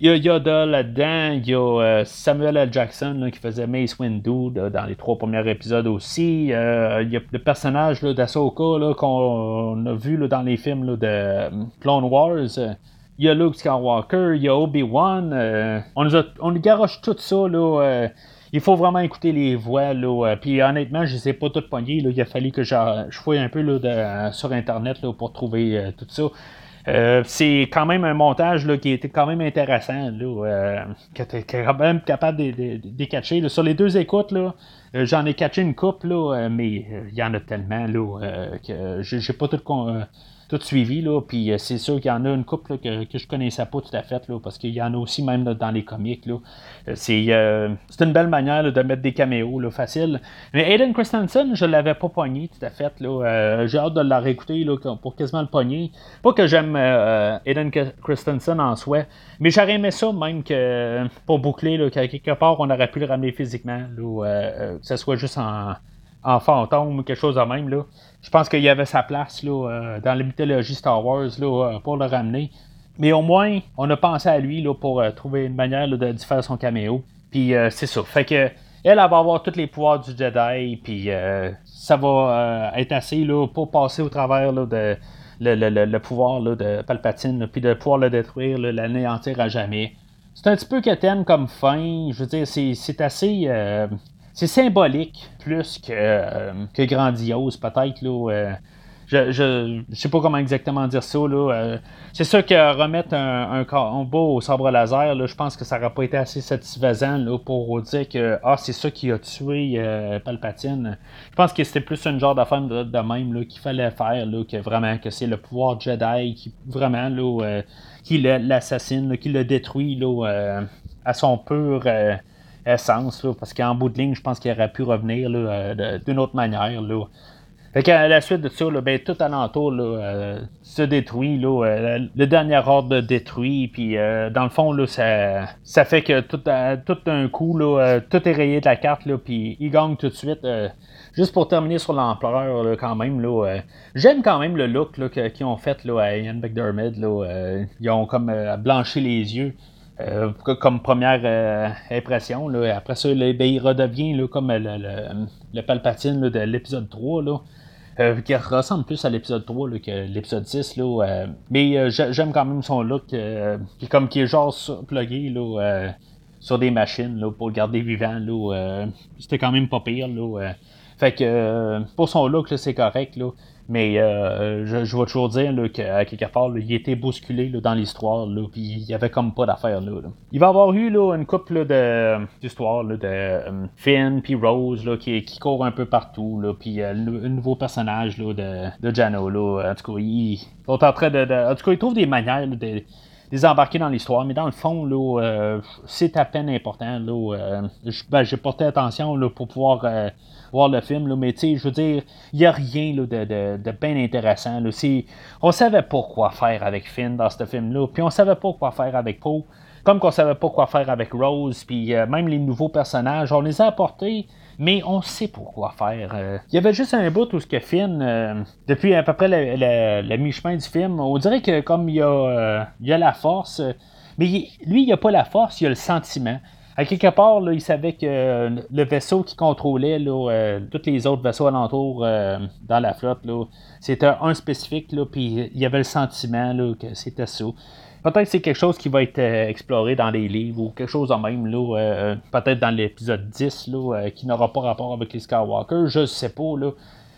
Speaker 1: Il y a Yoda là-dedans, il y a Samuel L. Jackson qui faisait Mace Windu dans les trois premiers épisodes aussi. il y a le personnage d'Asoka qu'on a vu dans les films de Clone Wars. Il y a Luke Skywalker, il y a Obi-Wan. on, nous on garoche tout ça. Là, il faut vraiment écouter les voix. Là, puis honnêtement, je ne les ai pas toutes poignées. Il a fallu que je, fouille un peu là, sur Internet là, pour trouver tout ça. Euh, c'est quand même un montage là, qui était quand même intéressant, là, euh, qui était quand même capable de, de, catcher. Sur les deux écoutes, là, euh, j'en ai catché une coupe, mais il y en a tellement là, que j'ai pas tout tout suivi. Là, puis euh, c'est sûr qu'il y en a une couple que, que je connaissais pas tout à fait, là, parce qu'il y en a aussi même dans les comics. Là. Euh, c'est, euh, c'est une belle manière de mettre des caméos là, facile. Mais Aiden Christensen, je l'avais pas pogné tout à fait. Là. j'ai hâte de la réécouter là, pour quasiment le pogner. Pas que j'aime Aiden Christensen en soi, mais j'aurais aimé ça même que pour boucler, là, qu'à quelque part on aurait pu le ramener physiquement, que ce soit juste en, en fantôme ou quelque chose de même. Là je pense qu'il y avait sa place là, euh, dans la mythologie Star Wars là, euh, pour le ramener. Mais au moins, on a pensé à lui là, pour euh, trouver une manière de, faire son caméo. Puis c'est ça. Fait que elle, va avoir tous les pouvoirs du Jedi. Puis ça va être assez là, pour passer au travers de le, pouvoir de Palpatine. Puis de pouvoir le détruire, l'anéantir à jamais. C'est un petit peu quétaine comme fin. Je veux dire, c'est assez c'est symbolique plus que, euh, grandiose, peut-être. Là, euh, je, je, sais pas comment exactement dire ça. Là, euh, c'est sûr que remettre un, un combat au sabre laser, là, je pense que ça n'aurait pas été assez satisfaisant là, pour dire que ah, c'est ça qui a tué Palpatine. Je pense que c'était plus un genre d'affaire de, même qu'il fallait faire, là, que vraiment que c'est le pouvoir Jedi qui vraiment là, qui l'assassine, qui le détruit là, à son pur essence, parce qu'en bout de ligne, je pense qu'il aurait pu revenir euh, d'une autre manière. Fait qu'à la suite de ça, ben, tout alentour euh, se détruit. Euh, le dernier ordre détruit. Puis dans le fond, ça, fait que tout, tout d'un coup, tout est rayé de la carte. Puis il gagne tout de suite. juste pour terminer sur l'ampleur, quand même, j'aime quand même le look qu'ils ont fait à Ian McDermott. ils ont comme blanchi les yeux. Euh, comme première euh, impression. Là. Après ça, ben, il redevient là, comme le, Palpatine de l'épisode 3. Là. Euh, qui ressemble plus à l'épisode 3 que l'épisode 6. Là, mais j'aime quand même son look, qui, comme qui est genre plugué là, sur des machines pour le garder vivant. C'était quand même pas pire. Fait que pour son look, c'est correct. Mais euh, je, vais toujours dire qu'à quelque part, il était bousculé dans l'histoire, puis il n'y avait comme pas d'affaire là, Il va y avoir eu une couple d'histoires de, de euh, Finn puis Rose qui, courent un peu partout, puis euh, le, nouveau personnage de, Jano. En tout cas, ils sont en train de, En tout cas, ils trouvent des manières de désembarquer dans l'histoire, mais dans le fond, là, c'est à peine important. Là, ben, j'ai porté attention pour pouvoir voir le film, là, mais tu sais, je veux dire, il n'y a rien là, de, de, bien intéressant. Là. On savait pas quoi faire avec Finn dans ce film-là, puis on savait pas quoi faire avec Poe, comme qu'on savait pas quoi faire avec Rose, puis euh, même les nouveaux personnages, on les a apportés, mais on sait pas quoi faire. Euh. Il y avait juste un bout où ce que Finn, euh, depuis à peu près le, mi-chemin du film, on dirait que comme il y a, y a la force, mais lui, il a pas la force, il a le sentiment à quelque part, il savait que le vaisseau qui contrôlait euh, tous les autres vaisseaux alentours euh, dans la flotte, c'était un spécifique, puis il y avait le sentiment que c'était ça. Peut-être que c'est quelque chose qui va être euh, exploré dans les livres ou quelque chose en même, peut-être dans l'épisode 10, là, qui n'aura pas rapport avec les Skywalker, je sais pas. Là.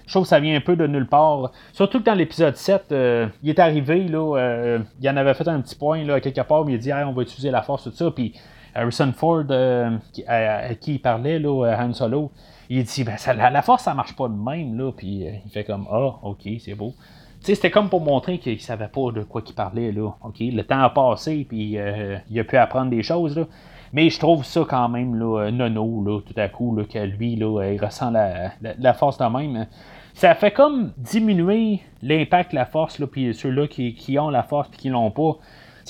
Speaker 1: Je trouve que ça vient un peu de nulle part. Surtout que dans l'épisode 7, il est arrivé, là, il en avait fait un petit point quelque part, mais il a dit on va utiliser la force, tout ça, puis Harrison Ford, euh, à, qui il parlait, là, Han Solo, il dit ben, la, force, ça marche pas de même, là. Puis euh, il fait comme Ah, ok, c'est beau. C'était comme pour montrer qu'il savait pas de quoi il parlait, là. Le temps a passé, puis euh, il a pu apprendre des choses, là. Mais je trouve ça quand même, là, nono, là, tout à coup, là, que lui, là, il ressent la, la, force de même. Ça fait comme diminuer l'impact de la force, puis ceux-là qui, qui, ont la force, puis qui l'ont pas.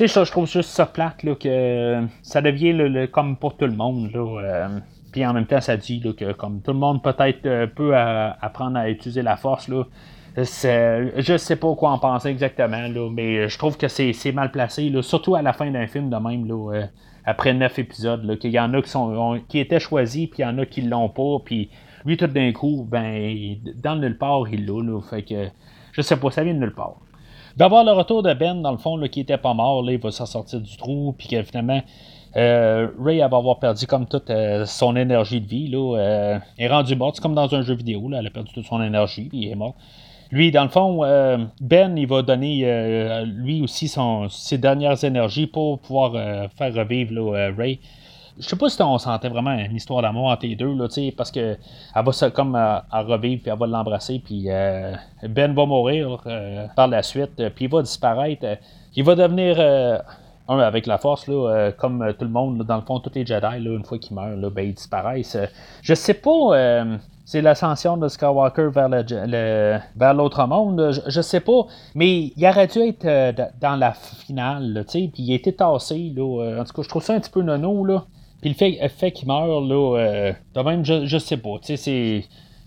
Speaker 1: Sais, je trouve juste ça plate, là, que ça devient le, comme pour tout le monde, là. Euh, puis en même temps, ça dit que comme tout le monde peut-être euh, peut apprendre à utiliser la force, là, je sais pas quoi en penser exactement, là, mais je trouve que c'est mal placé, là, surtout à la fin d'un film de même, là, après neuf épisodes, qu'il y en a qui, sont, qui étaient choisis, puis il y en a qui l'ont pas, puis lui, tout d'un coup, ben, dans le nulle part, il l'a, fait que, je sais pas, ça vient de nulle part. D'avoir le retour de Ben, dans le fond, qui était pas mort, il va s'en sortir du trou, puis que finalement, euh, Ray va avoir perdu comme toute euh, son énergie de vie. Là, euh, est rendu mort. C'est comme dans un jeu vidéo. Là, elle a perdu toute son énergie. Puis il est mort. Lui, dans le fond, Ben, il va donner lui aussi ses dernières énergies pour pouvoir faire revivre Ray. Je sais pas si on sentait vraiment une histoire d'amour entre les deux, là, parce que elle va se, comme à, revivre, puis elle va l'embrasser, puis Ben va mourir par la suite, puis il va disparaître. il va devenir avec la force, là, euh, comme euh, tout le monde, dans le fond, tous les Jedi, là, une fois qu'ils meurent, là, ben, ils disparaissent. je sais pas, euh, c'est l'ascension de Skywalker vers, le, vers l'autre monde, je, sais pas, mais il aurait dû être dans la finale, puis il a été tassé, là, en tout cas, je trouve ça un petit peu nono, là. Puis le fait, fait qu'il meurt, là, de même, je, je sais pas, tu sais, c'est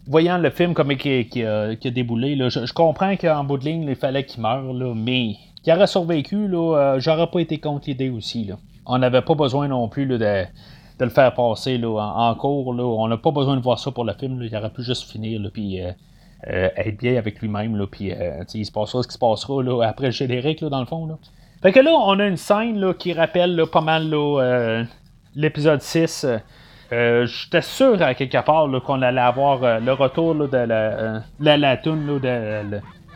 Speaker 1: voyant le film comme qui, a, déboulé, là, je, comprends qu'en bout de ligne, il fallait qu'il meure, là, mais qui aurait survécu, là, euh, j'aurais pas été contre l'idée aussi. Là. On n'avait pas besoin non plus de, de, le faire passer là, en, cours. Là. On n'a pas besoin de voir ça pour le film. Là. Il aurait pu juste finir, là, puis euh, euh, être bien avec lui-même. Là, puis il se passera ce qui se passera là, après le générique, là, dans le fond. Là. Fait que là, on a une scène là, qui rappelle là, pas mal là, l'épisode 6. J'étais sûr à quelque part qu'on allait avoir le retour de la, la, la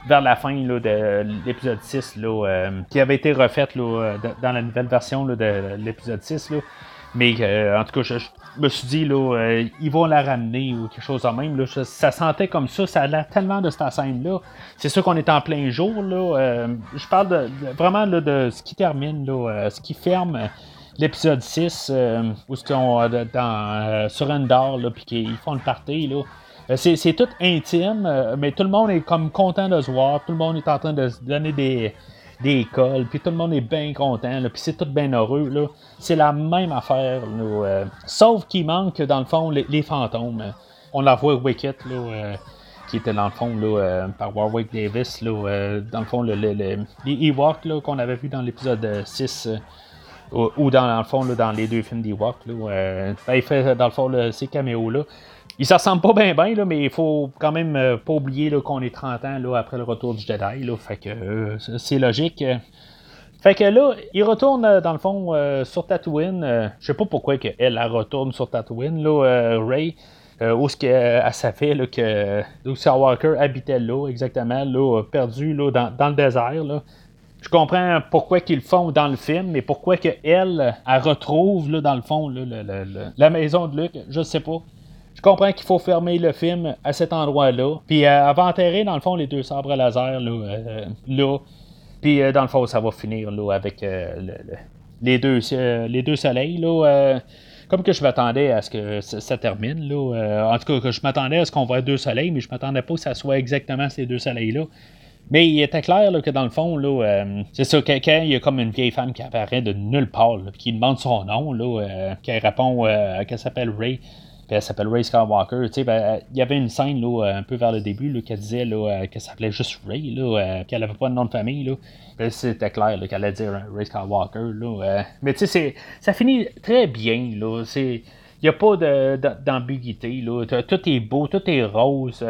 Speaker 1: vers la fin de l'épisode 6, là, euh, qui avait été refaite dans la nouvelle version de l'épisode 6. Là. Mais euh, en tout cas, je, me suis dit, euh, ils vont la ramener ou quelque chose de même. Ça sentait comme ça, ça a l'air tellement de cette scène-là. C'est sûr qu'on est en plein jour. Je parle vraiment de ce qui termine, ce qui ferme l'épisode 6, où ils sont dans, sur Endor, puis qu'ils font une partie. Là. Euh, c'est tout intime, euh, mais tout le monde est comme content de se voir. Tout le monde est en train de se donner des, des écoles, puis tout le monde est bien content, puis c'est tout bien heureux. Là. C'est la même affaire. Euh, sauf qu'il manque, dans le fond, les, fantômes. On la voit Wicked, là, qui était dans le fond là, par Warwick Davis. Là, dans le fond, le, les Ewoks qu'on avait vu dans l'épisode 6. Ou, dans, le fond, dans les deux films d'Ewok. Ben, il fait dans le fond ces caméos-là. Il se ressemble pas bien, mais il faut quand même euh, pas oublier qu'on est 30 ans là, après le retour du Jedi. Là, fait que euh, c'est logique. Fait que là, il retourne euh, dans le fond sur Tatooine. je sais pas pourquoi que elle, retourne sur Tatooine, là, Ray. où ce qu'elle fait là, que Luke Skywalker habitait là, exactement, là, perdu là, dans, le désert. Là. Je comprends pourquoi qu'ils le font dans le film, mais pourquoi qu'elle, elle, retrouve là, dans le fond la maison de Luke, je sais pas. Je comprends qu'il faut fermer le film à cet endroit-là. Puis euh, elle va enterrer, dans le fond, les deux sabres laser là. Euh. Puis euh, dans le fond, ça va finir avec les, deux, les deux soleils. Comme que je m'attendais à ce que ça, termine. En tout cas, que je m'attendais à ce qu'on voit deux soleils, mais je m'attendais pas que ça soit exactement ces deux soleils-là. Mais il était clair que dans le fond, là, c'est ça, quand, il y a comme une vieille femme qui apparaît de nulle part, qui demande son nom, là, qui répond qu'elle s'appelle Ray elle s'appelle Ray Skywalker. Tu sais, ben, il y avait une scène un peu vers le début là, qu'elle disait là, euh, qu'elle s'appelait juste Ray, là, euh, qu'elle n'avait pas de nom de famille. Là. Ben, c'était clair qu'elle allait dire Ray Skywalker. Là, euh. mais tu sais, ça finit très bien. Là. C'est. Il n'y a pas d'ambiguïté. Tout est beau, tout est rose.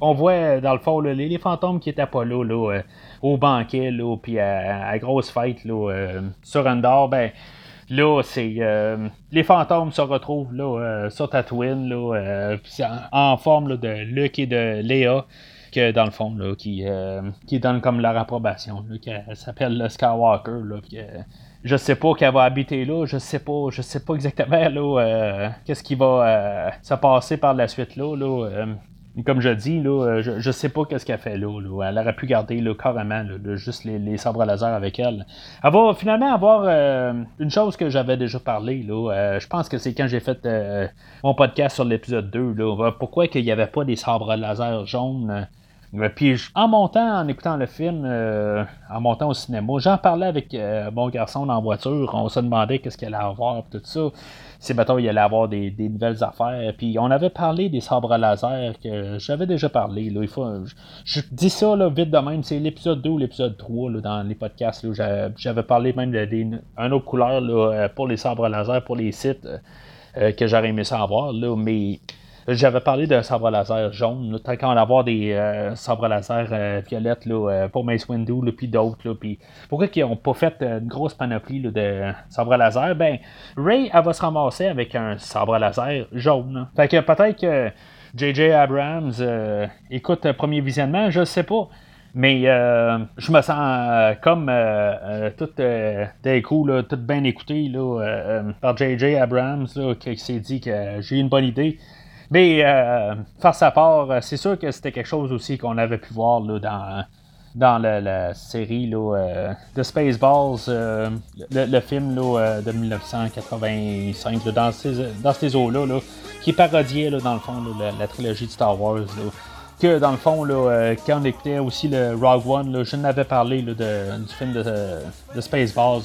Speaker 1: on voit, dans le fond, les, fantômes qui étaient pas là, là au banquet, là, puis à, grosse fête là, sur Endor, ben, Là, c'est euh, les fantômes se retrouvent là, euh, sur Tatooine, là, euh, en, forme de Luke et de Léa, que dans le fond, là, qui, qui donne comme leur approbation, là, qui s'appelle le Skywalker. Là, je sais pas qu'elle va habiter là, je sais pas, je sais pas exactement là, qu'est-ce qui va se passer par la suite là. là comme je dis, là, euh, je, sais pas qu'est-ce qu'elle fait là, Elle aurait pu garder là, carrément juste les, les, sabres laser avec elle. Elle va finalement avoir euh, une chose que j'avais déjà parlé. Là, euh, je pense que c'est quand j'ai fait mon podcast sur l'épisode 2. Là, pourquoi qu'il n'y avait pas des sabres laser jaunes puis en montant, en écoutant le film, en montant au cinéma, j'en parlais avec mon garçon dans la voiture. On se demandait qu'est-ce qu'il allait avoir, tout ça si mettons il allait avoir des, nouvelles affaires. Puis on avait parlé des sabres laser que j'avais déjà parlé. Là. Il faut, je, dis ça là, vite de même, c'est l'épisode 2 ou l'épisode 3 là, dans les podcasts. J'avais parlé même d'une autre couleur là, pour les sabres laser, pour les sites euh, que j'aurais aimé savoir. Là, mais j'avais parlé d'un sabre laser jaune. tant qu'on va avoir des euh, sabres laser euh, violettes là, pour Mace Windu, puis d'autres. Puis pourquoi ils n'ont pas fait une grosse panoplie de sabres laser? Ben, Ray, elle va se ramasser avec un sabre laser jaune. Fait que peut-être que J.J. Abrams écoute un premier visionnement, je sais pas. Mais je me sens comme tout d'un coup, tout bien écouté là, par J.J. Abrams qui s'est dit que j'ai une bonne idée. Mais euh, face à part, euh, c'est sûr que c'était quelque chose aussi qu'on avait pu voir là, dans, dans la, série là, euh, de Spaceballs, le, film là, de 1985, dans ces, dans ces eaux-là, qui parodiait dans le fond la, trilogie de Star Wars. que dans le fond, là, quand on écoutait aussi le Rogue One, je n'avais parlé du film de, de Spaceballs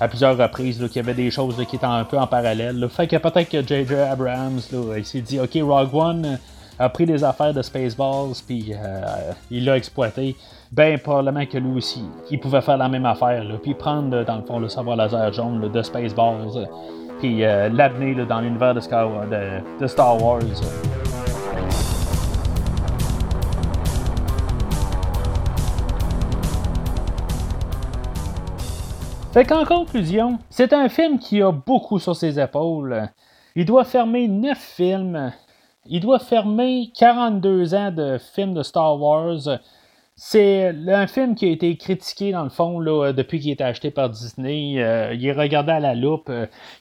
Speaker 1: à plusieurs reprises qu'il y avait des choses qui étaient un peu en parallèle. Fait que peut-être que J.J. Abrams il s'est dit Ok, Rogue One a pris des affaires de Spaceballs puis euh, il l'a exploité. Ben probablement que lui aussi, il pouvait faire la même affaire, puis prendre dans le fond le savoir laser jaune de Spaceballs, puis euh, l'amener dans l'univers de, de, Star Wars. Fait qu'en conclusion, c'est un film qui a beaucoup sur ses épaules. Il doit fermer 9 films. Il doit fermer 42 ans de films de Star Wars. C'est un film qui a été critiqué dans le fond là, depuis qu'il a été acheté par Disney. Euh, il est regardé à la loupe.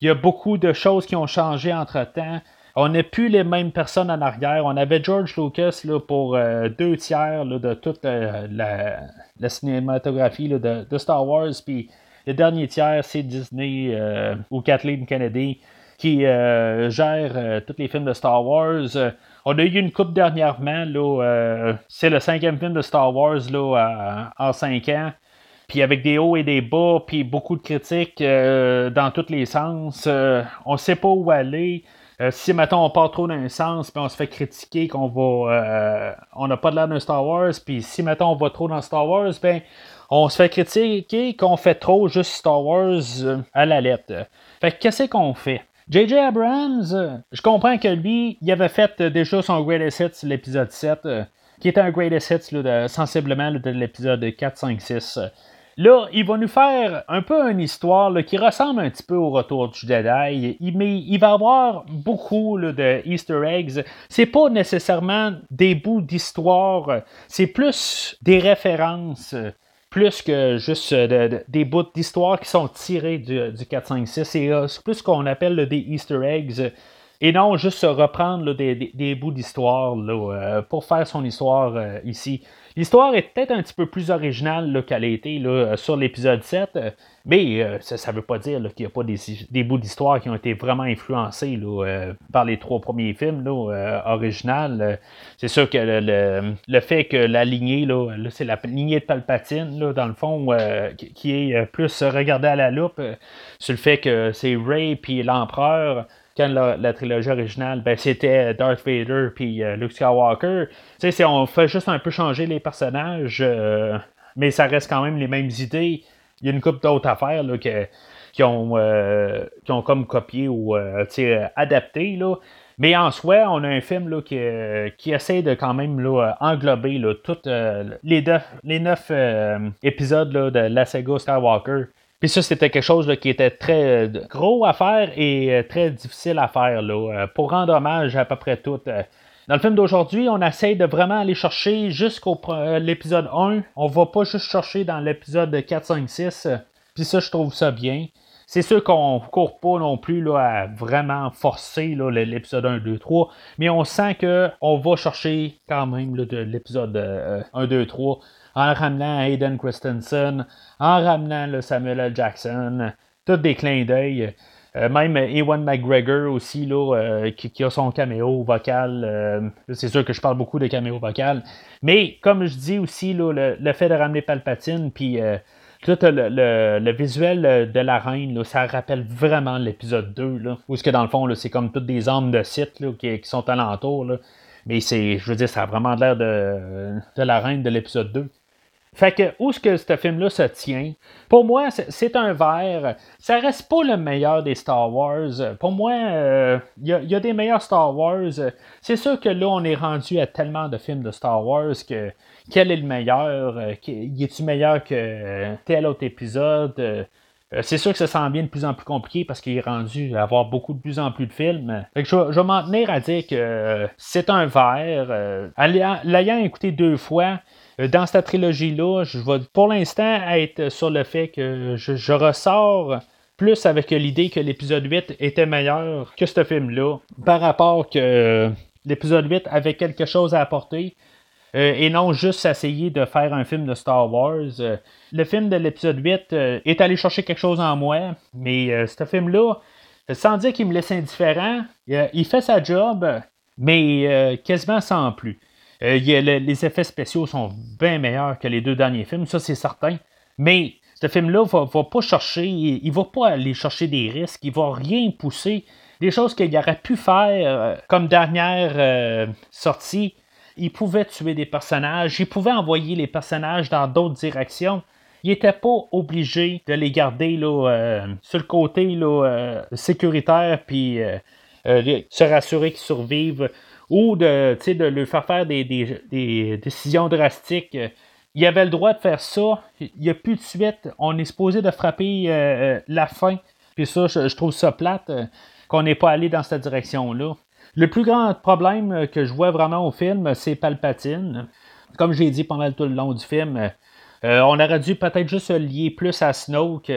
Speaker 1: il y a beaucoup de choses qui ont changé entre temps. On n'a plus les mêmes personnes en arrière. On avait George Lucas là, pour euh, deux tiers de toute euh, la, cinématographie de, de, Star Wars. Puis le dernier tiers, c'est Disney euh, ou Kathleen Kennedy qui euh, gère euh, tous les films de Star Wars. on a eu une coupe dernièrement, c'est le cinquième film de Star Wars là, en cinq ans. Puis avec des hauts et des bas, puis beaucoup de critiques dans tous les sens. on ne sait pas où aller. si maintenant on part trop dans un sens, puis on se fait critiquer qu'on va, on n'a pas de l'air d'un Star Wars, puis si maintenant on va trop dans Star Wars, ben on se fait critiquer qu'on fait trop juste Star Wars euh, à la lettre. Fait que qu'est-ce qu'on fait? J.J. Abrams, je comprends que lui, il avait fait euh, déjà son Greatest Hits, l'épisode 7, euh, qui était un Greatest Hits sensiblement de l'épisode 4, 5, 6. Là, il va nous faire un peu une histoire qui ressemble un petit peu au retour du Jedi, mais il va avoir beaucoup de Easter eggs. C'est pas nécessairement des bouts d'histoire, c'est plus des références plus que juste euh, des bouts d'histoire qui sont tirés du, du 4-5-6. C'est plus ce qu'on appelle des Easter eggs. Et non juste reprendre des, bouts d'histoire euh, pour faire son histoire euh, ici. L'histoire est peut-être un petit peu plus originale qu'elle a été sur l'épisode 7, mais ça ne veut pas dire qu'il n'y a pas des, bouts d'histoire qui ont été vraiment influencés par les trois premiers films originaux. c'est sûr que le, fait que la lignée, c'est la lignée de Palpatine, dans le fond, qui est plus regardée à la loupe, sur le fait que c'est Ray puis l'empereur quand la, trilogie originale, ben, c'était Darth Vader puis euh, Luke Skywalker. Tu sais, on fait juste un peu changer les personnages, euh, mais ça reste quand même les mêmes idées. Il y a une couple d'autres affaires là, qui, ont, euh, qui ont comme copié ou adapté. Là. Mais en soi, on a un film là, qui, qui essaie de quand même là, englober là, toutes les, les neuf épisodes de la saga Skywalker. Puis ça, c'était quelque chose qui était très euh, gros à faire et euh, très difficile à faire euh, pour rendre hommage à peu près tout. Dans le film d'aujourd'hui, on essaye de vraiment aller chercher jusqu'au l'épisode 1. On va pas juste chercher dans l'épisode 4, 5, 6. Puis ça, je trouve ça bien. C'est sûr qu'on court pas non plus à vraiment forcer l'épisode 1, 2, 3, mais on sent qu'on va chercher quand même de l'épisode 1, 2, 3 en ramenant Hayden Christensen, en ramenant le Samuel L. Jackson, tous des clins d'œil. même Ewan McGregor aussi, là, qui, a son caméo vocal. c'est sûr que je parle beaucoup de caméo vocal. Mais comme je dis aussi, là, le, fait de ramener Palpatine, puis tout le, visuel de la reine, ça rappelle vraiment l'épisode 2, là, où ce que dans le fond, c'est comme toutes des armes de site qui, qui, sont alentour. Mais c'est, je veux dire, ça a vraiment l'air de, de la reine de l'épisode 2. Fait que où est-ce que ce film-là se tient? Pour moi, c'est un verre. Ça reste pas le meilleur des Star Wars. Pour moi, il euh, y, a des meilleurs Star Wars. C'est sûr que là, on est rendu à tellement de films de Star Wars que quel est le meilleur? Euh, y est-tu meilleur que tel autre épisode? Euh, c'est sûr que ça sent bien de plus en plus compliqué parce qu'il est rendu à avoir beaucoup de plus en plus de films. Fait que je, vais m'en tenir à dire que c'est un verre. L'ayant écouté deux fois, euh, dans cette trilogie-là, je vais pour l'instant être sur le fait que je, ressors plus avec l'idée que l'épisode 8 était meilleur que ce film-là, par rapport que l'épisode 8 avait quelque chose à apporter. Euh, et non juste essayer de faire un film de Star Wars. Euh, le film de l'épisode 8 est allé chercher quelque chose en moi, mais ce film-là, sans dire qu'il me laisse indifférent, il fait sa job, mais quasiment sans plus. Euh, les effets spéciaux sont bien meilleurs que les deux derniers films, ça c'est certain. Mais ce film-là va, va pas chercher, il, va pas aller chercher des risques, il va rien pousser. Des choses qu'il aurait pu faire euh, comme dernière euh, sortie, il pouvait tuer des personnages, il pouvait envoyer les personnages dans d'autres directions. Il n'était pas obligé de les garder là, sur le côté sécuritaire puis se rassurer qu'ils survivent ou de, de faire faire des, décisions drastiques. Il avait le droit de faire ça. Il n'y a plus de suite. On est supposé de frapper euh, euh, la fin. Puis ça, je, trouve ça plate euh, qu'on n'ait pas allé dans cette direction-là. Le plus grand problème que je vois vraiment au film, c'est Palpatine. Comme j'ai dit pendant tout le long du film, on aurait dû peut-être juste se lier plus à Snoke.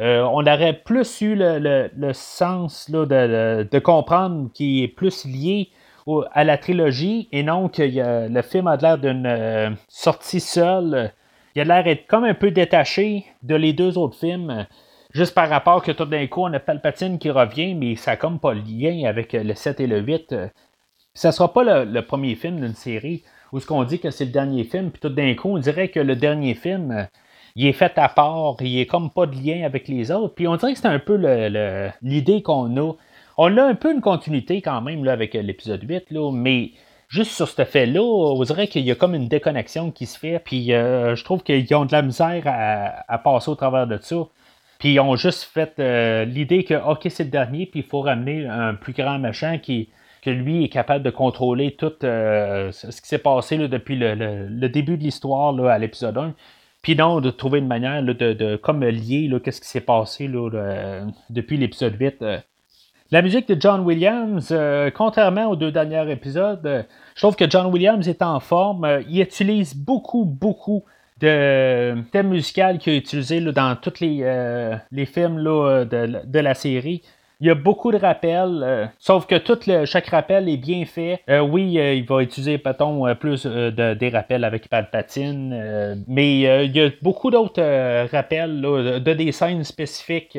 Speaker 1: on aurait plus eu le, sens de, de, comprendre qu'il est plus lié à la trilogie et non que le film a l'air d'une euh, sortie seule. Il a l'air d'être comme un peu détaché de les deux autres films. Juste par rapport que tout d'un coup, on a Palpatine qui revient, mais ça n'a comme pas le lien avec le 7 et le 8. Ça sera pas le, premier film d'une série où ce qu'on dit que c'est le dernier film, puis tout d'un coup, on dirait que le dernier film, il est fait à part, il est comme pas de lien avec les autres. Puis on dirait que c'est un peu l'idée qu'on a on a un peu une continuité quand même avec euh, l'épisode 8, là, mais juste sur ce fait-là, on dirait qu'il y a comme une déconnexion qui se fait, puis euh, je trouve qu'ils ont de la misère à, passer au travers de ça. Puis ils ont juste fait euh, l'idée que, OK, c'est le dernier, puis il faut ramener un plus grand machin qui, que lui est capable de contrôler tout ce qui s'est passé depuis le, début de l'histoire à l'épisode 1. Puis non, de trouver une manière de, de, comme lier qu'est-ce qui s'est passé depuis l'épisode 8 la musique de John Williams, euh, contrairement aux deux derniers épisodes, euh, je trouve que John Williams est en forme. Euh, il utilise beaucoup, beaucoup de thèmes musicaux qu'il a utilisés dans tous les, les films de, la série. Il y a beaucoup de rappels, sauf que tout chaque rappel est bien fait. oui, il va utiliser, peut-on, plus de, des rappels avec Palpatine, mais il y a beaucoup d'autres rappels de, des scènes spécifiques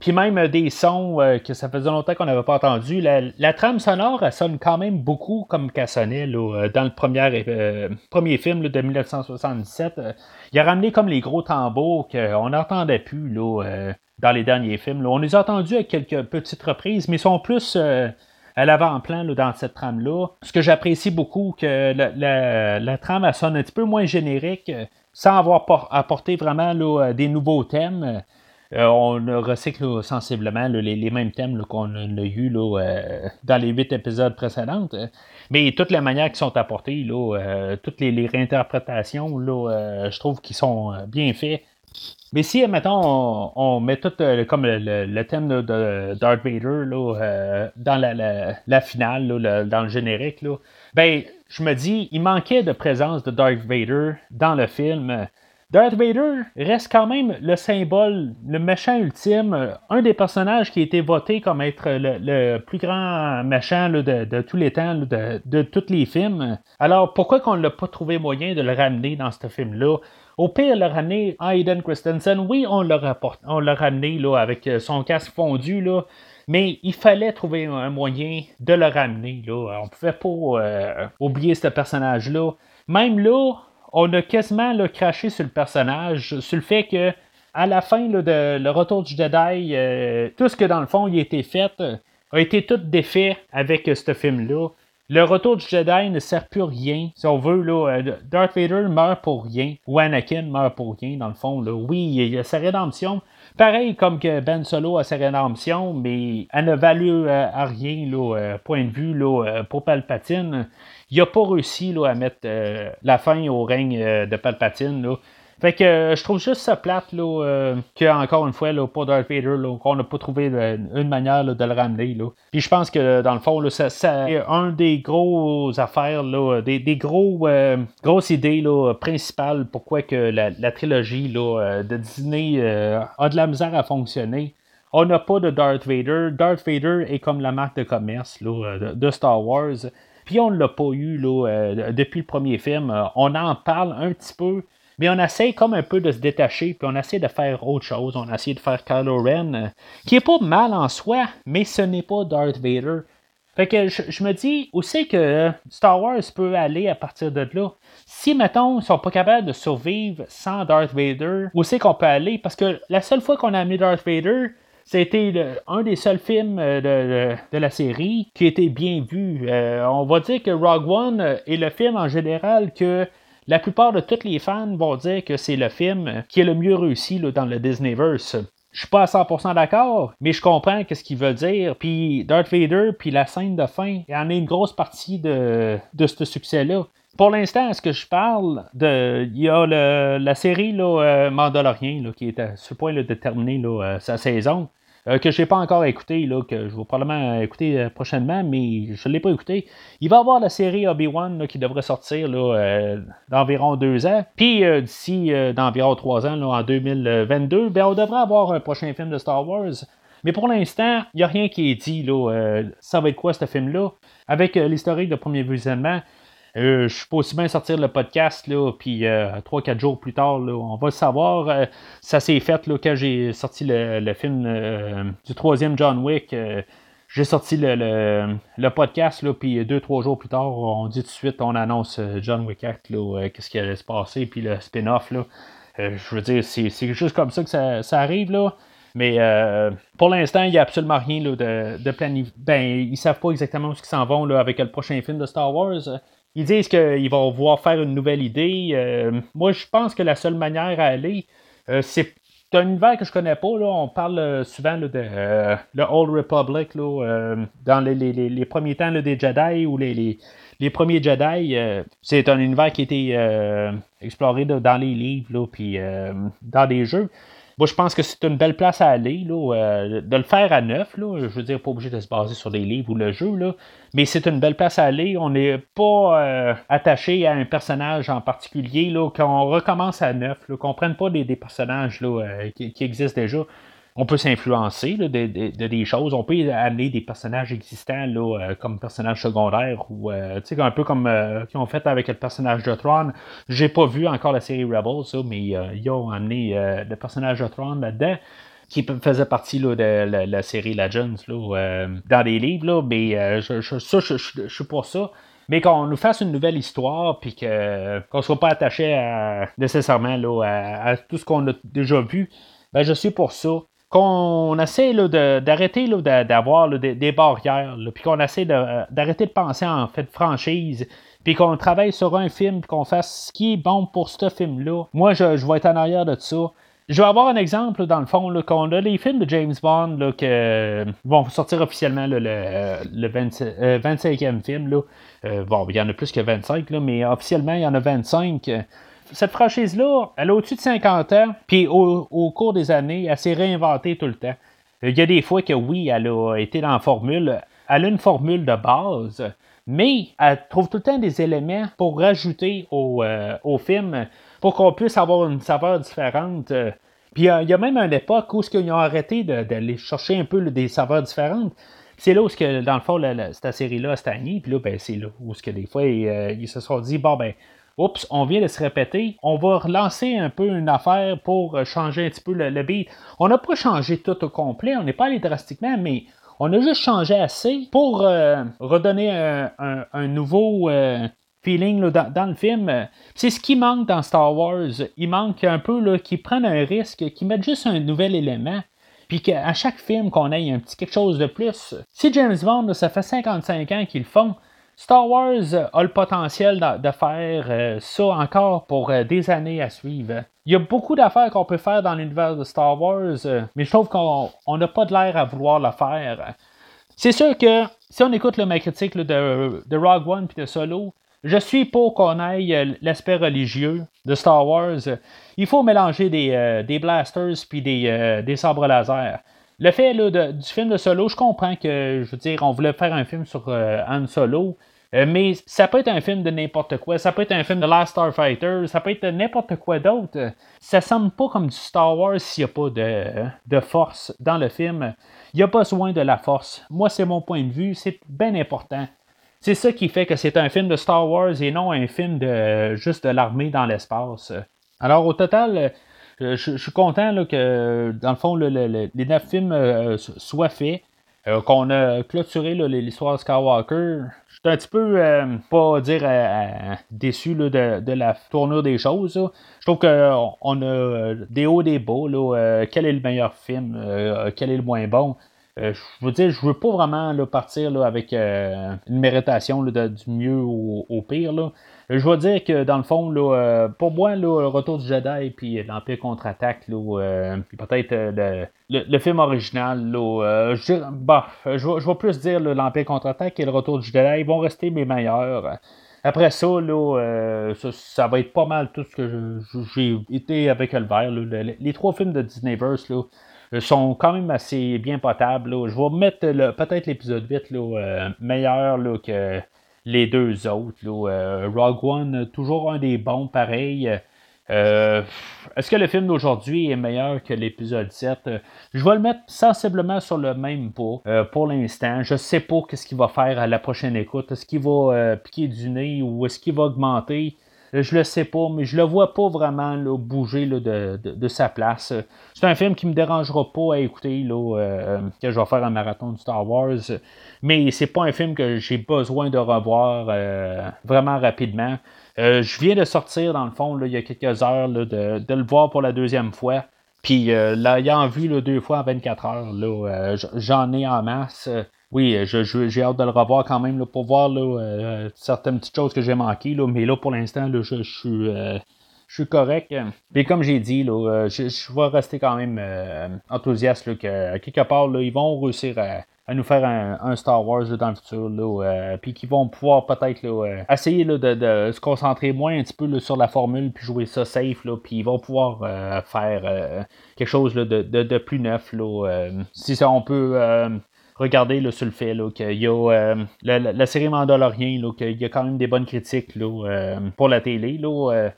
Speaker 1: puis même euh, des sons euh, que ça faisait longtemps qu'on n'avait pas entendu. La, trame sonore, elle sonne quand même beaucoup comme qu'elle sonnait euh, dans le premier, premier film de 1977. il a ramené comme les gros tambours qu'on n'entendait plus là, dans les derniers films. On les a entendus avec quelques petites reprises, mais ils sont plus à l'avant-plan dans cette trame-là. Ce que j'apprécie beaucoup, que la, la, trame elle sonne un petit peu moins générique, sans avoir apporté vraiment des nouveaux thèmes. Euh, on recycle sensiblement les, mêmes thèmes qu'on a eu euh, dans les huit épisodes précédents. Mais toutes les manières qui sont apportées, euh, toutes les, réinterprétations, je trouve qu'ils sont bien faits. Mais si, maintenant, on, met tout comme le, thème de Darth Vader dans la, finale, dans le générique, ben, je me dis, il manquait de présence de Darth Vader dans le film. Darth Vader reste quand même le symbole, le méchant ultime, un des personnages qui a été voté comme être le, plus grand méchant de, tous les temps, de, tous les films. Alors pourquoi qu'on ne l'a pas trouvé moyen de le ramener dans ce film-là? Au pire, le ramener Hayden Christensen, oui, on l'a, on l'a ramené là, avec son casque fondu, là, mais il fallait trouver un moyen de le ramener. Là. On pouvait pas oublier ce personnage-là. Même là, on a quasiment craché sur le personnage, sur le fait que à la fin de le retour du Jedi, euh, tout ce que dans le fond il a été fait euh, a été tout défait avec euh, ce film-là. Le retour du Jedi ne sert plus rien. Si on veut, là, Darth Vader meurt pour rien. Ou Anakin meurt pour rien, dans le fond. Oui, il y a sa rédemption. Pareil comme que Ben Solo a sa rédemption, mais elle ne value à rien, point de vue, pour Palpatine. Il n'a pas réussi là, à mettre la fin au règne de Palpatine. Là. Fait que euh, je trouve juste ça plate là, euh, qu'encore une fois, là, pour Darth Vader, qu'on n'a pas trouvé euh, une manière de le ramener. Puis je pense que dans le fond, ça, ça un des gros affaires, des, des gros grosses idées principales pourquoi que la, trilogie là, de Disney a de la misère à fonctionner. On n'a pas de Darth Vader. Darth Vader est comme la marque de commerce là, de Star Wars. Puis on ne l'a pas eu là, depuis le premier film. On en parle un petit peu, mais on essaie comme un peu de se détacher, puis on essaie de faire autre chose. On essaie de faire Kylo Ren, euh, qui est pas mal en soi, mais ce n'est pas Darth Vader. Fait que je, me dis aussi que Star Wars peut aller à partir de là. Si, mettons, ils sont pas capables de survivre sans Darth Vader, où c'est qu'on peut aller? Parce que la seule fois qu'on a amené Darth Vader, c'était un des seuls films euh, de, la série qui était bien vu. Euh, on va dire que Rogue One est le film en général que la plupart de tous les fans vont dire que c'est le film qui est le mieux réussi dans le Disneyverse. Je suis pas à 100% d'accord, mais je comprends ce qu'il veut dire. Puis Darth Vader, puis la scène de fin, il en est une grosse partie de, de ce succès-là. Pour l'instant, est-ce que je parle de. Il y a la série là, euh, Mandalorian qui est sur le point de terminer euh, sa saison. Euh, que je n'ai pas encore écouté, là, que je vais probablement écouter euh, prochainement, mais je ne l'ai pas écouté. Il va y avoir la série Obi-Wan qui devrait sortir là, euh, d'environ deux ans. Puis d'ici d'environ trois ans, en 2022, ben, on devrait avoir un prochain film de Star Wars. Mais pour l'instant, il n'y a rien qui est dit. Là, ça va être quoi ce film-là? Avec l'historique de premier visionnement, euh, je suis pas aussi bien sortir le podcast, là, puis euh, 3-4 jours plus tard, on va le savoir. Euh, ça s'est fait quand j'ai sorti le, film du troisième John Wick. j'ai sorti le, podcast, là, puis 2-3 jours plus tard, on dit tout de suite, on annonce John Wick Act, qu'est-ce qui allait se passer, puis le spin-off. je veux dire, c'est, juste comme ça que ça, arrive. là. Mais pour l'instant, il n'y a absolument rien de, planifié. Ben, ils savent pas exactement où ils s'en vont avec le prochain film de Star Wars. Ils disent qu'ils vont voir faire une nouvelle idée. Euh, moi, je pense que la seule manière à aller, euh, c'est un univers que je connais pas. Là. On parle euh, souvent de le Old Republic dans les, premiers temps des Jedi ou les, premiers Jedi. c'est un univers qui a été exploré dans les livres puis dans des jeux. Moi, je pense que c'est une belle place à aller, là, euh, de le faire à neuf. Là, je veux dire, pas obligé de se baser sur des livres ou le jeu, là, mais c'est une belle place à aller. On n'est pas euh, attaché à un personnage en particulier, qu'on recommence à neuf, qu'on ne prenne pas des, personnages là, euh, qui, existent déjà on peut s'influencer de, des choses. On peut amener des personnages existants euh, comme personnages secondaires ou euh, un peu comme euh, qu'ils ont fait avec le personnage de Tron. J'ai pas vu encore la série Rebels, mais ils ont amené le personnage de Tron là-dedans qui faisait partie là, de la, série Legends là, dans les livres, là, mais je, je, ça, je, suis pour ça. Mais qu'on nous fasse une nouvelle histoire, puis qu'on ne soit pas attaché à, nécessairement à, tout ce qu'on a déjà vu, ben, je suis pour ça qu'on essaie d'arrêter d'avoir des, barrières, puis qu'on essaie d'arrêter de, penser en fait franchise, puis qu'on travaille sur un film, qu'on fasse ce qui est bon pour ce film-là. Moi, je, vais être en arrière de ça. Je vais avoir un exemple, dans le fond, qu'on a les films de James Bond qui euh, vont sortir officiellement le, 25e euh, film. Euh, bon, il y en a plus que 25, mais officiellement, il y en a 25 cette franchise-là, elle a au-dessus de 50 ans, puis au, cours des années, elle s'est réinventée tout le temps. Il y a des fois que oui, elle a été dans la formule, elle a une formule de base, mais elle trouve tout le temps des éléments pour rajouter au, euh, film pour qu'on puisse avoir une saveur différente. Puis il y a même une époque où ils ont arrêté d'aller chercher un peu des saveurs différentes. C'est là où, que, dans le fond, cette série-là a stagné. Puis là, ben, c'est là où, que des fois, euh, ils, se sont dit, bon, ben, oups, on vient de se répéter, on va relancer un peu une affaire pour changer un petit peu le, beat. On n'a pas changé tout au complet, on n'est pas allé drastiquement, mais on a juste changé assez pour redonner un, nouveau feeling dans, le film. C'est ce qui manque dans Star Wars. Il manque un peu qu'ils prennent un risque, qu'ils mettent juste un nouvel élément puis qu'à chaque film qu'on ait un petit quelque chose de plus. Si James Bond, ça fait 55 ans qu'ils le font, Star Wars a le potentiel de, faire euh, ça encore pour euh, des années à suivre. Il y a beaucoup d'affaires qu'on peut faire dans l'univers de Star Wars, euh, mais je trouve qu'on n'a pas de l'air à vouloir le faire. C'est sûr que si on écoute le ma de, de Rogue One puis de Solo, je suis pour qu'on aille l'aspect religieux de Star Wars. Il faut mélanger des, blasters puis des, sabres laser. Le fait du film de Solo, je comprends que, je veux dire, on voulait faire un film sur Han Solo, mais ça peut être un film de n'importe quoi. Ça peut être un film de Last Starfighter, ça peut être n'importe quoi d'autre. Ça semble pas comme du Star Wars s'il n'y a pas de, de force dans le film. Il y a besoin de la force. Moi, c'est mon point de vue. C'est bien important. C'est ça qui fait que c'est un film de Star Wars et non un film de juste de l'armée dans l'espace. Alors au total, euh, je, suis content que dans le fond les neuf films euh, soient faits. Euh, qu'on a clôturé l'histoire Skywalker. Je suis un petit peu, pas dire déçu de, la tournure des choses. Je trouve qu'on a des hauts, des bas. quel est le meilleur film? quel est le moins bon? Euh, je veux dire, je veux pas vraiment partir avec euh, une méritation du mieux au, pire. Je veux dire que dans le fond, euh, pour moi, le Retour du Jedi puis l'Empire contre-attaque, puis peut-être le, film original, je, bah, je, vais plus dire l'Empire contre-attaque et le Retour du Jedi, vont rester mes meilleurs. Après ça, ça, va être pas mal tout ce que j'ai été avec Albert. les trois films de Disneyverse, là, euh, sont quand même assez bien potables. Je vais mettre peut-être l'épisode 8 euh, meilleur que les deux autres. Euh, Rogue One, toujours un des bons, pareil. Est-ce que le film d'aujourd'hui est meilleur que l'épisode 7? je vais le mettre sensiblement sur le même pas pour l'instant. Je sais pas ce qu'il va faire à la prochaine écoute. Est-ce qu'il va piquer du nez ou est-ce qu'il va augmenter? Euh, je le sais pas, mais je le vois pas vraiment bouger de, sa place. C'est un film qui me dérangera pas à écouter là, euh, que je vais faire un marathon de Star Wars. Mais c'est pas un film que j'ai besoin de revoir euh, vraiment rapidement. je viens de sortir, dans le fond, il y a quelques heures, de, le voir pour la deuxième fois. Puis là, ayant vu deux fois en 24 heures, j'en ai en masse. Oui, j'ai hâte de le revoir quand même pour voir euh, certaines petites choses que j'ai manquées. mais là, pour l'instant, je, suis. Euh, je suis correct. Mais comme j'ai dit, euh, je, vais rester quand même enthousiaste que quelque part, ils vont réussir à, nous faire un, Star Wars dans le futur. puis qu'ils vont pouvoir peut-être essayer de, se concentrer moins un petit peu sur la formule puis jouer ça safe. puis ils vont pouvoir faire quelque chose de, de, plus neuf. si ça, on peut regardez sur le fait qu'il y a euh, la, série Mandalorian, qu'il y a quand même des bonnes critiques euh, pour la télé. Euh,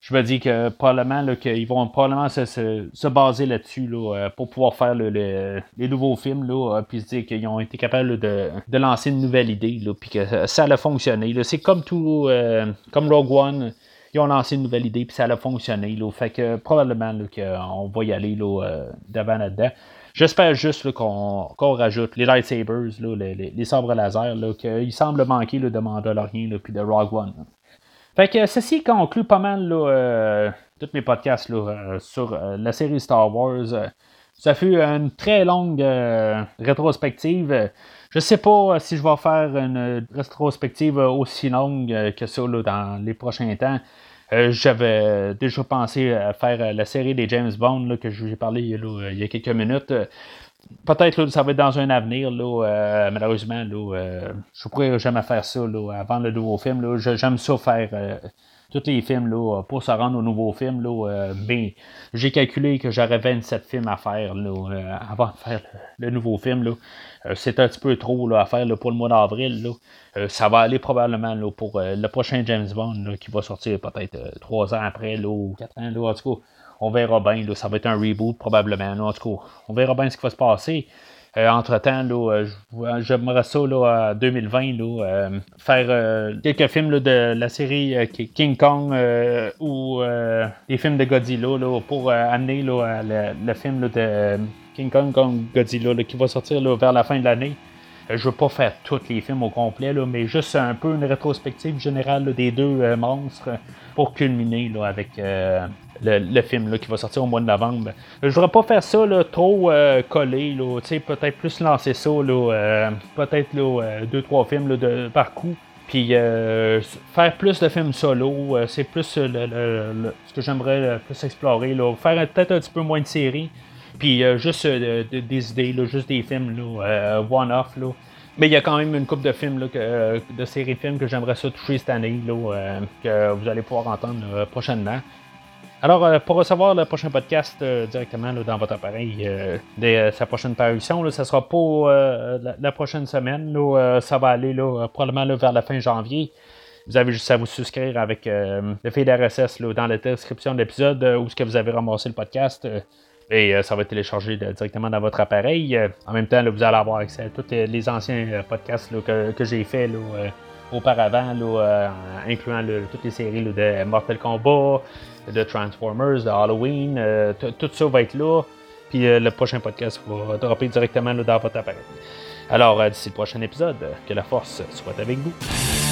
Speaker 1: je me dis que probablement qu'ils vont probablement se, baser là-dessus pour pouvoir faire les nouveaux films, là, puis se dire qu'ils ont été capables de, lancer une nouvelle idée, puis que ça a fonctionné. C'est comme tout, comme Rogue One ils ont lancé une nouvelle idée, puis ça a fonctionné. Fait que probablement qu'on va y aller là, devant là-dedans. J'espère juste qu'on rajoute les lightsabers, les, sabres laser, qu'il semble manquer de Mandalorian puis de Rogue One. Fait que ceci conclut pas mal euh, tous mes podcasts euh, sur euh, la série Star Wars. Ça fut une très longue rétrospective. Je sais pas si je vais faire une rétrospective aussi longue que ça dans les prochains temps. Euh, j'avais déjà pensé à faire la série des James Bond que je vous ai parlé il y a quelques minutes. Peut-être ça va être dans un avenir, euh, malheureusement, je ne pourrais jamais faire ça avant le nouveau film. J'aime ça faire euh, tous les films là, pour se rendre au nouveau film. Là, mais j'ai calculé que j'aurais 27 films à faire là, avant de faire le, nouveau film. Là. c'est un petit peu trop là, à faire pour le mois d'avril. ça va aller probablement là, pour le prochain James Bond qui va sortir peut-être trois ans après ou quatre ans. en tout cas, on verra bien. ça va être un reboot probablement. en tout cas, on verra bien ce qui va se passer. Entre-temps, j'aimerais ça là, 2020 là, faire quelques films de la série King Kong ou des films de Godzilla pour amener le, film de King Kong comme Godzilla qui va sortir vers la fin de l'année. Euh, je veux pas faire tous les films au complet, mais juste un peu une rétrospective générale des deux euh, monstres pour culminer avec euh, le, film qui va sortir au mois de novembre. Je voudrais pas faire ça trop collé, peut-être plus lancer ça, peut-être deux, trois films de, par coup. Puis faire plus de films solo, c'est plus ce que j'aimerais plus explorer. Faire peut-être un petit peu moins de séries. Puis euh, juste euh, des idées, juste des films, euh, one-off. Mais il y a quand même une coupe de films, de séries de films que j'aimerais ça toucher cette année, que vous allez pouvoir entendre prochainement. Alors, pour recevoir le prochain podcast directement dans votre appareil, de sa prochaine parution, ça sera pas la, prochaine semaine. ça va aller probablement vers la fin janvier. Vous avez juste à vous souscrire avec le fil RSS dans la description de l'épisode où ce que vous avez ramassé le podcast. Et euh, ça va être téléchargé directement dans votre appareil. Euh, en même temps, vous allez avoir accès à tous les anciens euh, podcasts que, j'ai fait auparavant, incluant toutes les séries de Mortal Kombat, de Transformers, de Halloween. tout ça va être là. Puis le prochain podcast va dropper directement dans votre appareil. Alors, d'ici le prochain épisode, que la force soit avec vous.